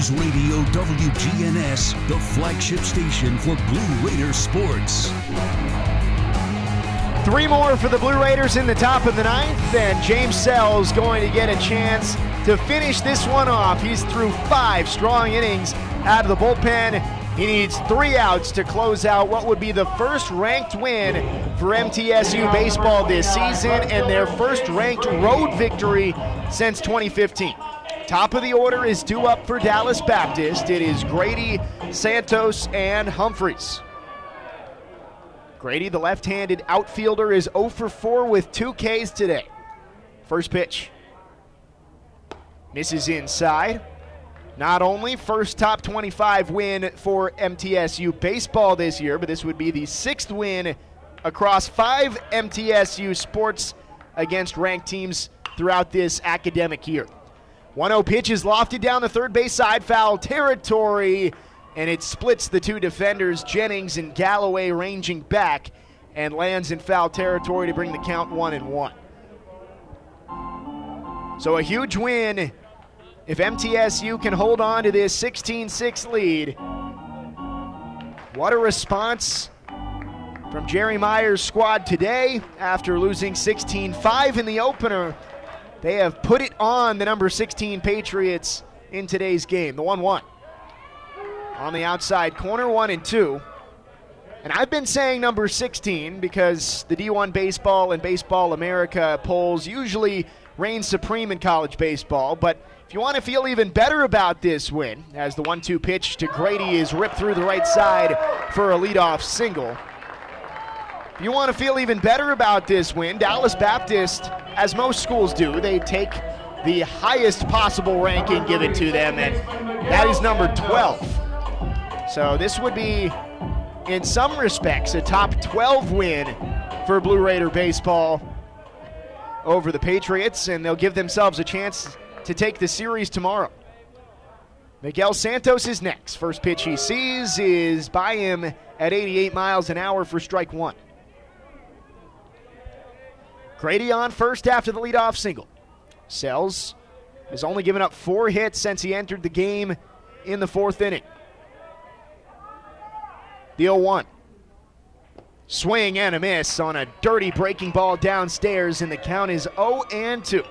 News Radio WGNS, the flagship station for Blue Raider sports. Three more for the Blue Raiders in the top of the ninth, and James Sells going to get a chance to finish this one off. He's through five strong innings out of the bullpen. He needs three outs to close out what would be the first ranked win for MTSU baseball this season and their first ranked road victory since 2015. Top of the order is due up for Dallas Baptist. It is Grady, Santos, and Humphreys. Grady, the left handed outfielder, is 0 for 4 with two Ks today. First pitch. Misses inside. Not only first top 25 win for MTSU baseball this year, but this would be the sixth win across five MTSU sports against ranked teams throughout this academic year. 1 0 pitch is lofted down the third base side, foul territory, and it splits the two defenders, Jennings and Galloway, ranging back, and lands in foul territory to bring the count 1 and 1. So a huge win if MTSU can hold on to this 16 6 lead. What a response from Jerry Meyer's squad today after losing 16 5 in the opener. They have put it on the number 16 Patriots in today's game, the 1 1. On the outside corner, 1 and 2. And I've been saying number 16 because the D1 Baseball and Baseball America polls usually reign supreme in college baseball. But if you want to feel even better about this win, as the 1 2 pitch to Grady is ripped through the right side for a leadoff single. You want to feel even better about this win, Dallas Baptist, as most schools do, they take the highest possible ranking given to them, and that is number 12. So this would be, in some respects, a top 12 win for Blue Raider baseball over the Patriots, and they'll give themselves a chance to take the series tomorrow. Miguel Santos is next. First pitch he sees is by him at 88 miles an hour for strike one. Grady on first after the leadoff single. Sells has only given up four hits since he entered the game in the fourth inning. The 0 1. Swing and a miss on a dirty breaking ball downstairs, and the count is 0 and 2.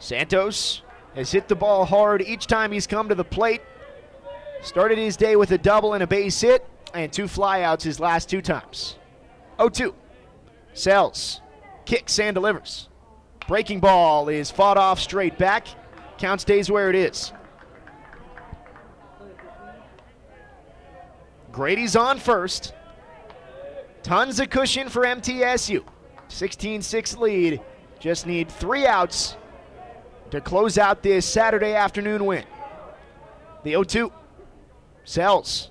Santos has hit the ball hard each time he's come to the plate. Started his day with a double and a base hit, and two flyouts his last two times. 0 2. Sells, kicks and delivers. Breaking ball is fought off straight back. Count stays where it is. Grady's on first. Tons of cushion for MTSU. 16 6 lead. Just need three outs to close out this Saturday afternoon win. The 0 2. Sells.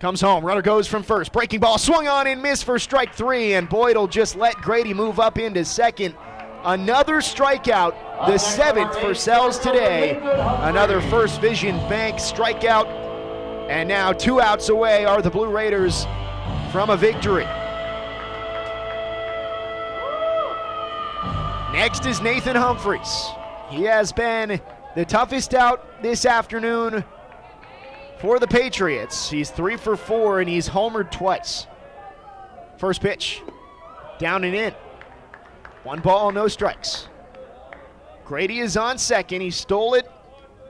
Comes home. Runner goes from first. Breaking ball swung on and missed for strike three. And Boyd will just let Grady move up into second. Another strikeout, the seventh for Sells today. Another First Vision Bank strikeout. And now two outs away are the Blue Raiders from a victory. Next is Nathan Humphreys. He has been the toughest out this afternoon for the Patriots. He's three for four and he's homered twice. First pitch, down and in. One ball, no strikes. Grady is on second. He stole it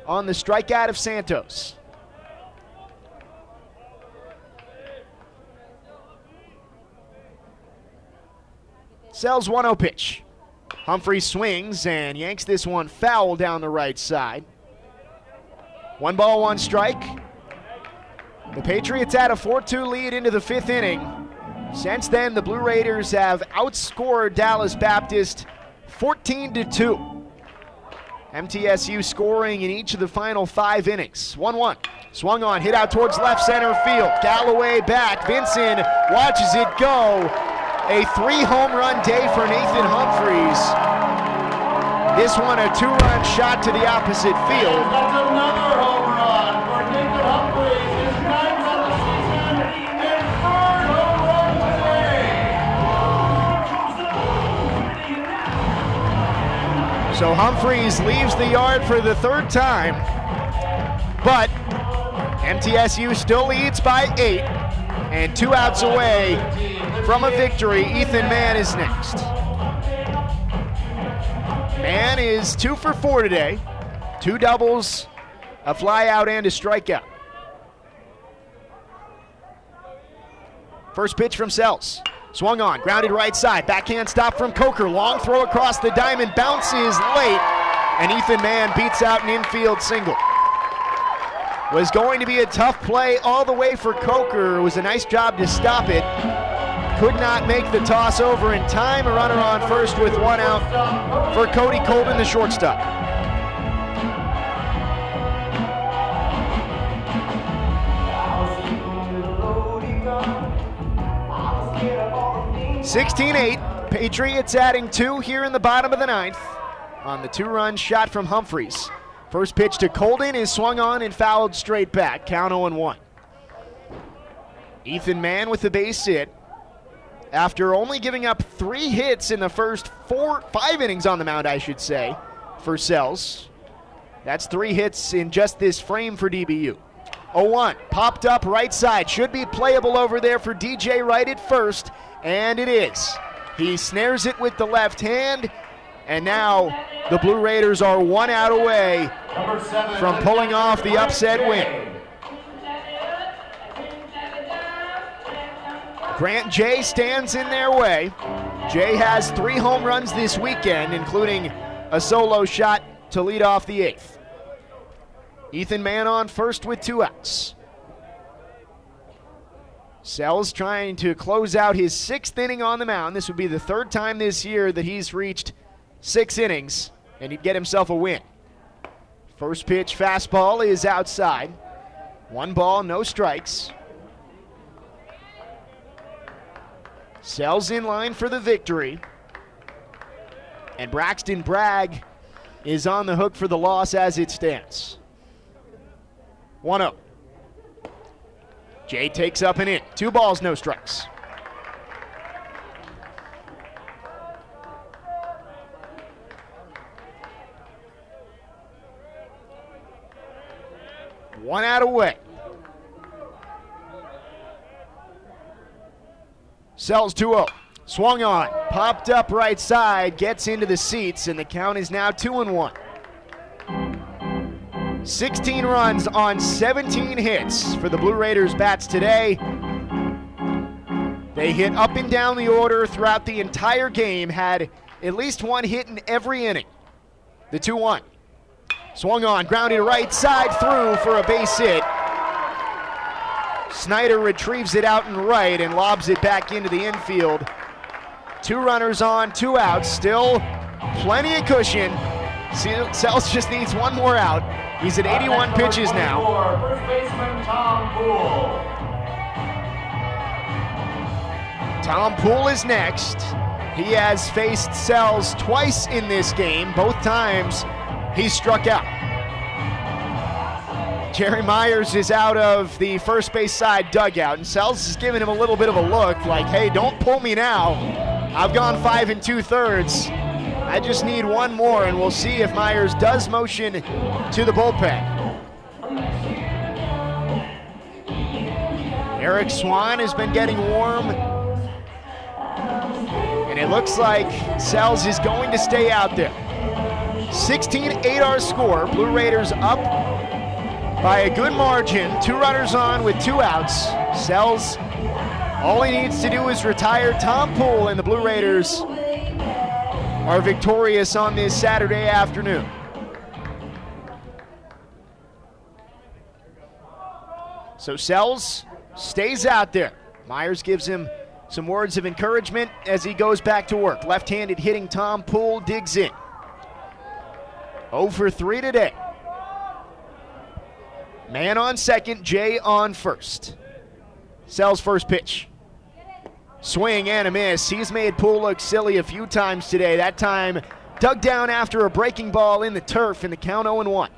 on the strikeout of Santos. Sells 1 0 pitch. Humphrey swings and yanks this one foul down the right side. One ball, one strike. The Patriots had a 4 2 lead into the fifth inning. Since then, the Blue Raiders have outscored Dallas Baptist 14 to 2. MTSU scoring in each of the final five innings. 1 1. Swung on, hit out towards left center field. Galloway back. Vincent watches it go. A three home run day for Nathan Humphreys. This one a two run shot to the opposite field. So Humphreys leaves the yard for the third time. But MTSU still leads by eight. And two outs away from a victory. Ethan Mann is next. Mann is two for four today. Two doubles, a flyout, and a strikeout. First pitch from Sells. Swung on, grounded right side. Backhand stop from Coker. Long throw across the diamond, bounces late, and Ethan Mann beats out an infield single. Was going to be a tough play all the way for Coker. It was a nice job to stop it. Could not make the toss over in time. A runner on first with one out for Cody Colden, the shortstop. Sixteen-eight. Patriots adding two here in the bottom of the ninth on the two-run shot from Humphreys. First pitch to Colden is swung on and fouled straight back. Count 0 1. Ethan Mann with the base hit. After only giving up three hits in the first four, five innings on the mound, I should say, for Sells. That's three hits in just this frame for DBU. 0 1. Popped up right side. Should be playable over there for DJ Wright at first, and it is. He snares it with the left hand, and now the Blue Raiders are one out away from pulling off the upset win. Grant Jay stands in their way. Jay has three home runs this weekend, including a solo shot to lead off the eighth. Ethan Mann on first with two outs. Sells trying to close out his sixth inning on the mound. This would be the third time this year that he's reached six innings, and he'd get himself a win. First pitch fastball is outside. One ball, no strikes. Sells in line for the victory. And Braxton Bragg is on the hook for the loss as it stands. 1 0. Jay takes up and in. Two balls, no strikes. One out away. Sells 2 0. Swung on, popped up right side, gets into the seats, and the count is now 2 and 1. 16 runs on 17 hits for the Blue Raiders bats today. They hit up and down the order throughout the entire game, had at least one hit in every inning. The 2 1. Swung on, grounded right side through for a base hit. Snyder retrieves it out and right and lobs it back into the infield. Two runners on, two outs, still plenty of cushion. Sells just needs one more out. He's at 81 pitches now. Tom Poole is next. He has faced Sells twice in this game. Both times he struck out. Jerry Myers is out of the first base side dugout, and Sells is giving him a little bit of a look like, hey, don't pull me now. I've gone five and two thirds. I just need one more, and we'll see if Myers does motion to the bullpen. Eric Swan has been getting warm. And it looks like Sells is going to stay out there. 16 8 our score. Blue Raiders up by a good margin. Two runners on with two outs. Sells, all he needs to do is retire Tom Poole, and the Blue Raiders are victorious on this Saturday afternoon. So Sells stays out there. Myers gives him some words of encouragement as he goes back to work. Left handed hitting Tom Poole digs in. 0 for 3 today. Man on second, Jay on first. Sells first pitch. Swing and a miss. He's made Poole look silly a few times today. That time dug down after a breaking ball in the turf in the count 0 1.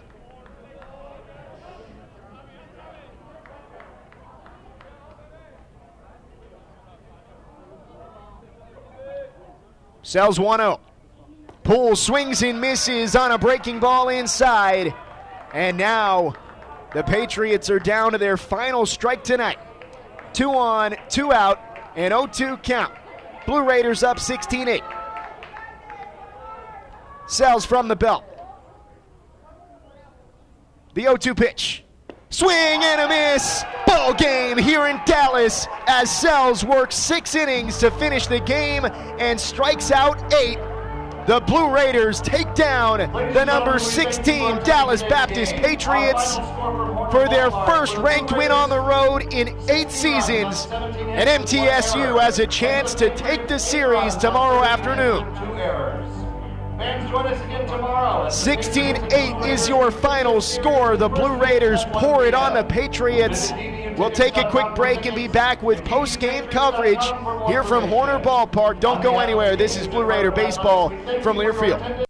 Sells 1 0. Poole swings and misses on a breaking ball inside. And now the Patriots are down to their final strike tonight. Two on, two out, and 0 2 count. Blue Raiders up 16 8. Sells from the belt. The 0 2 pitch. Swing and a miss. Ball game here in Dallas as Sells works six innings to finish the game and strikes out eight. The Blue Raiders take down the number 16 Dallas Baptist Patriots for their first ranked win on the road in eight seasons. And MTSU has a chance to take the series tomorrow afternoon. 16 8 is your final score. The Blue Raiders pour it on the Patriots. We'll take a quick break and be back with post game coverage here from Horner Ballpark. Don't go anywhere. This is Blue Raider Baseball from Learfield.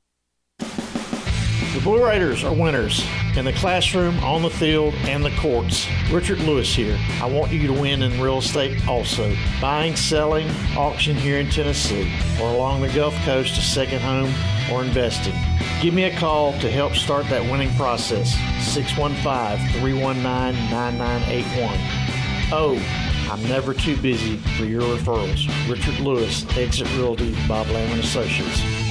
The Blue Raiders are winners in the classroom, on the field, and the courts. Richard Lewis here. I want you to win in real estate also. Buying, selling, auction here in Tennessee, or along the Gulf Coast, a second home, or investing. Give me a call to help start that winning process. 615 319 9981. Oh, I'm never too busy for your referrals. Richard Lewis, Exit Realty, Bob Lamb and Associates.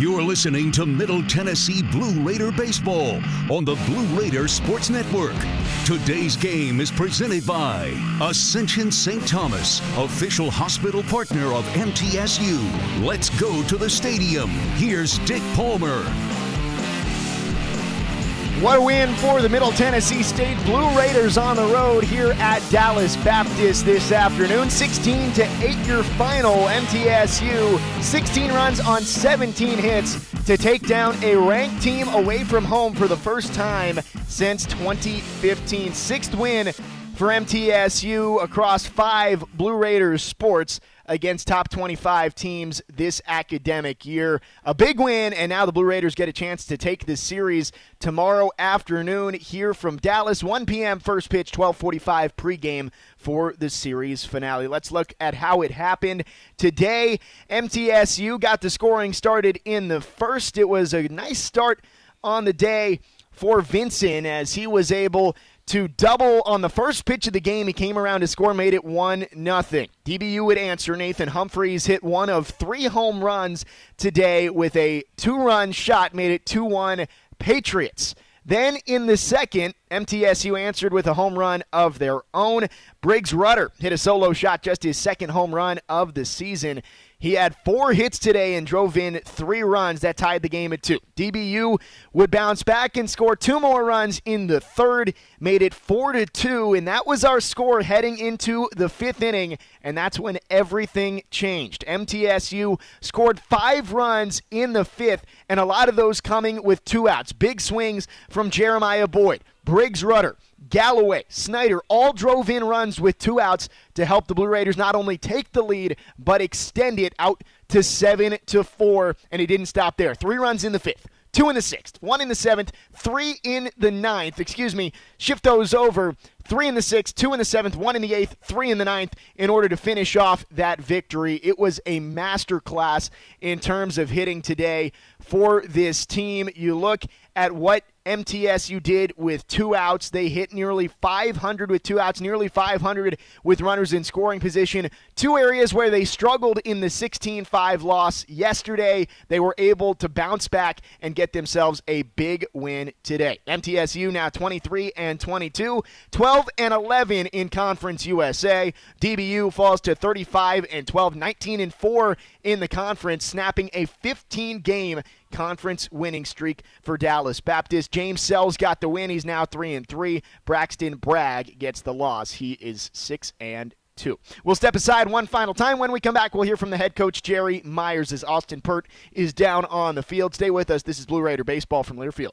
You're listening to Middle Tennessee Blue Raider Baseball on the Blue Raider Sports Network. Today's game is presented by Ascension St. Thomas, official hospital partner of MTSU. Let's go to the stadium. Here's Dick Palmer. What a win for the Middle Tennessee State Blue Raiders on the road here at Dallas Baptist this afternoon. 16 to 8 your final. MTSU 16 runs on 17 hits to take down a ranked team away from home for the first time since 2015. Sixth win for MTSU across five Blue Raiders sports against top 25 teams this academic year. A big win, and now the Blue Raiders get a chance to take this series tomorrow afternoon here from Dallas. 1 p.m. first pitch, 12:45 pregame for the series finale. Let's look at how it happened today. MTSU got the scoring started in the first. It was a nice start on the day for Vincent as he was able to double on the first pitch of the game. He came around to score, made it 1 nothing. DBU would answer. Nathan Humphreys hit one of three home runs today with a two run shot, made it 2 1 Patriots. Then in the second, MTSU answered with a home run of their own. Briggs Rudder hit a solo shot, just his second home run of the season. He had four hits today and drove in three runs. That tied the game at two. DBU would bounce back and score two more runs in the third, made it four to two, and that was our score heading into the fifth inning. And that's when everything changed. MTSU scored five runs in the fifth, and a lot of those coming with two outs. Big swings from Jeremiah Boyd, Briggs Rudder. Galloway, Snyder all drove in runs with two outs to help the Blue Raiders not only take the lead but extend it out to seven to four, and he didn't stop there. Three runs in the fifth, two in the sixth, one in the seventh, three in the ninth. Excuse me, shift those over. Three in the sixth, two in the seventh, one in the eighth, three in the ninth in order to finish off that victory. It was a masterclass in terms of hitting today for this team. You look at what MTSU did with two outs. They hit nearly 500 with two outs, nearly 500 with runners in scoring position. Two areas where they struggled in the 16 5 loss yesterday. They were able to bounce back and get themselves a big win today. MTSU now 23 and 22, 12 and 11 in Conference USA. DBU falls to 35 and 12, 19 and 4 in the conference, snapping a 15 game conference winning streak for Dallas Baptist. James Sells got the win. He's now 3 and 3. Braxton Bragg gets the loss. He is 6 and 2. We'll step aside one final time. When we come back, we'll hear from the head coach Jerry Myers as Austin Pert is down on the field. Stay with us. This is Blue Raider baseball from Learfield.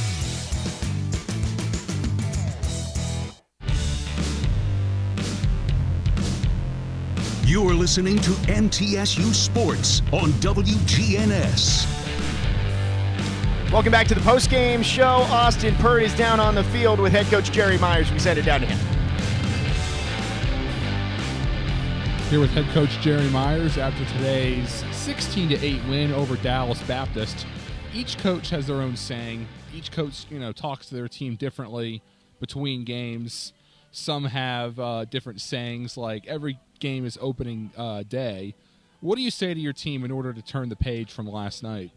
You're listening to MTSU Sports on WGNS. Welcome back to the post-game show. Austin Pert is down on the field with head coach Jerry Myers. We send it down to him. Here with head coach Jerry Myers after today's 16 to 8 win over Dallas Baptist. Each coach has their own saying. Each coach, you know, talks to their team differently between games. Some have uh, different sayings like every game is opening uh, day. What do you say to your team in order to turn the page from last night?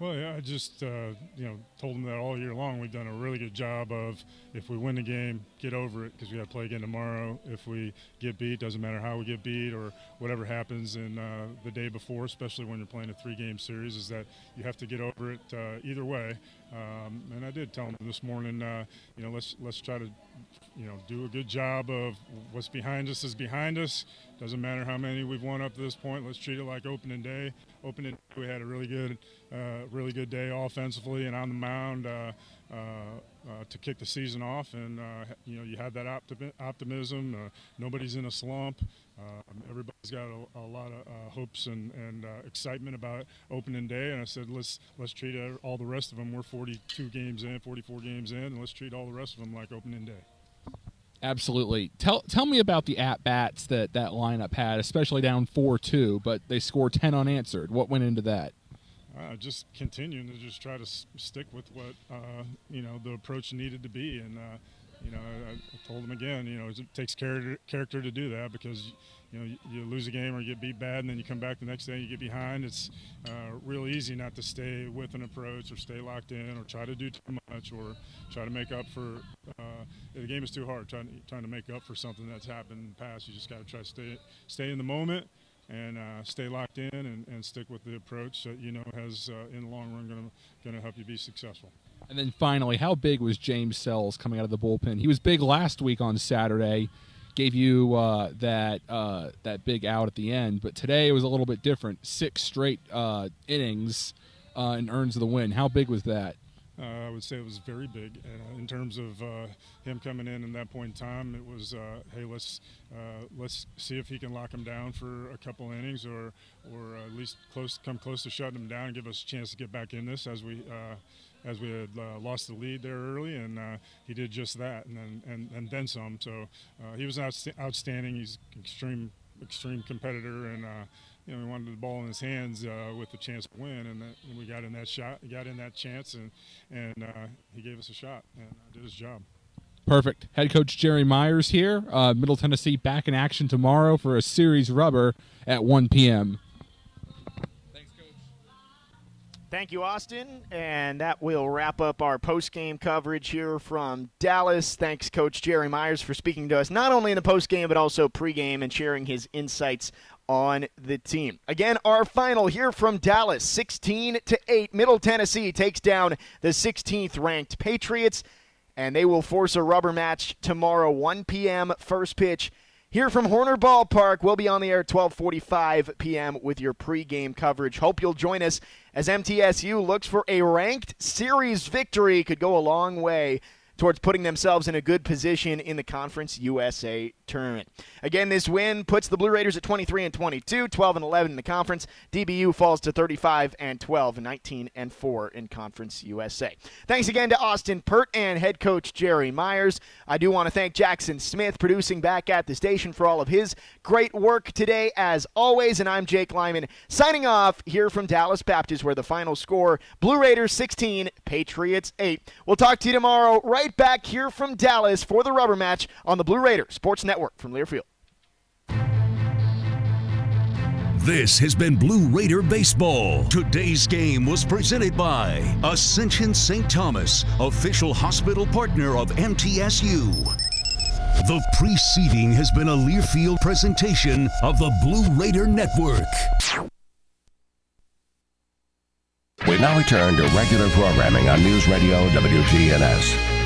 Well, yeah, I just uh, you know told them that all year long we've done a really good job of if we win the game, get over it because we got to play again tomorrow. If we get beat, doesn't matter how we get beat or whatever happens in uh, the day before, especially when you're playing a three-game series, is that you have to get over it uh, either way. Um, and I did tell them this morning, uh, you know, let's let's try to you know do a good job of what's behind us is behind us. Doesn't matter how many we've won up to this point. Let's treat it like opening day. Opening, we had a really good, uh, really good day offensively and on the mound uh, uh, uh to kick the season off. And uh, you know, you have that optimi- optimism. Uh, nobody's in a slump. Um, everybody's got a, a lot of hopes and, and excitement about opening day. And I said, let's let's treat all the rest of them. We're 42 games in, 44 games in, and let's treat all the rest of them like opening day. Absolutely. Tell tell me about the at bats that that lineup had, especially down four two, but they scored ten unanswered. What went into that? Uh, just continuing to just try to s- stick with what uh, you know the approach needed to be, and uh, you know, I, I told him again, you know, it takes character, character to do that because you know, you, lose a game or get beat bad, and then you come back the next day and you get behind. It's uh, real easy not to stay with an approach or stay locked in or try to do too much or try to make up for. Uh, the game is too hard trying to, trying to make up for something that's happened in the past. You just got to try to stay stay in the moment and uh, stay locked in and, and, stick with the approach that you know has uh, in the long run going to going to help you be successful. And then finally, how big was James Sells coming out of the bullpen? He was big last week on Saturday gave you uh, that uh, that big out at the end. But today it was a little bit different. Six straight uh, innings uh, and earns the win. How big was that? Uh, I would say it was very big uh, in terms of him coming in at that point in time. It was, hey, let's let's see if he can lock him down for a couple innings, or or at least close come close to shutting him down, and give us a chance to get back in this as we as we had uh, lost the lead there early, and uh, he did just that, and then and, and then some. So uh, he was outst- outstanding. He's extreme extreme competitor, and uh, you know we wanted the ball in his hands uh, with the chance to win, and, that, and, we got in that shot, got in that chance, and and uh, he gave us a shot and did his job. Perfect. Head coach Jerry Myers here. Middle Tennessee back in action tomorrow for a series rubber at 1 p.m. Thank you, Austin. And that will wrap up our post-game coverage here from Dallas. Thanks, Coach Jerry Myers, for speaking to us not only in the post-game but also pre-game and sharing his insights on the team. Again, our final here from Dallas, 16 to 8. Middle Tennessee takes down the 16th ranked Patriots, and they will force a rubber match tomorrow, 1 p.m. first pitch here from Horner Ballpark. We'll be on the air at 12:45 p.m. with your pregame coverage. Hope you'll join us as MTSU looks for a ranked series victory. Could go a long way towards putting themselves in a good position in the Conference USA tournament. Again, this win puts the Blue Raiders at 23 and 22, 12 and 11 in the conference. DBU falls to 35 and 12, 19 and 4 in Conference USA. Thanks again to Austin Pert and head coach Jerry Myers. I do want to thank Jackson Smith producing back at the station for all of his great work today as always and I'm Jake Lyman signing off here from Dallas Baptist where the final score Blue Raiders 16, Patriots 8. We'll talk to you tomorrow right right back here from Dallas for the rubber match on the Blue Raider Sports Network from Learfield. This has been Blue Raider Baseball. Today's game was presented by Ascension St. Thomas, official hospital partner of MTSU. The preceding has been a Learfield presentation of the Blue Raider Network. We now return to regular programming on News Radio WGNS.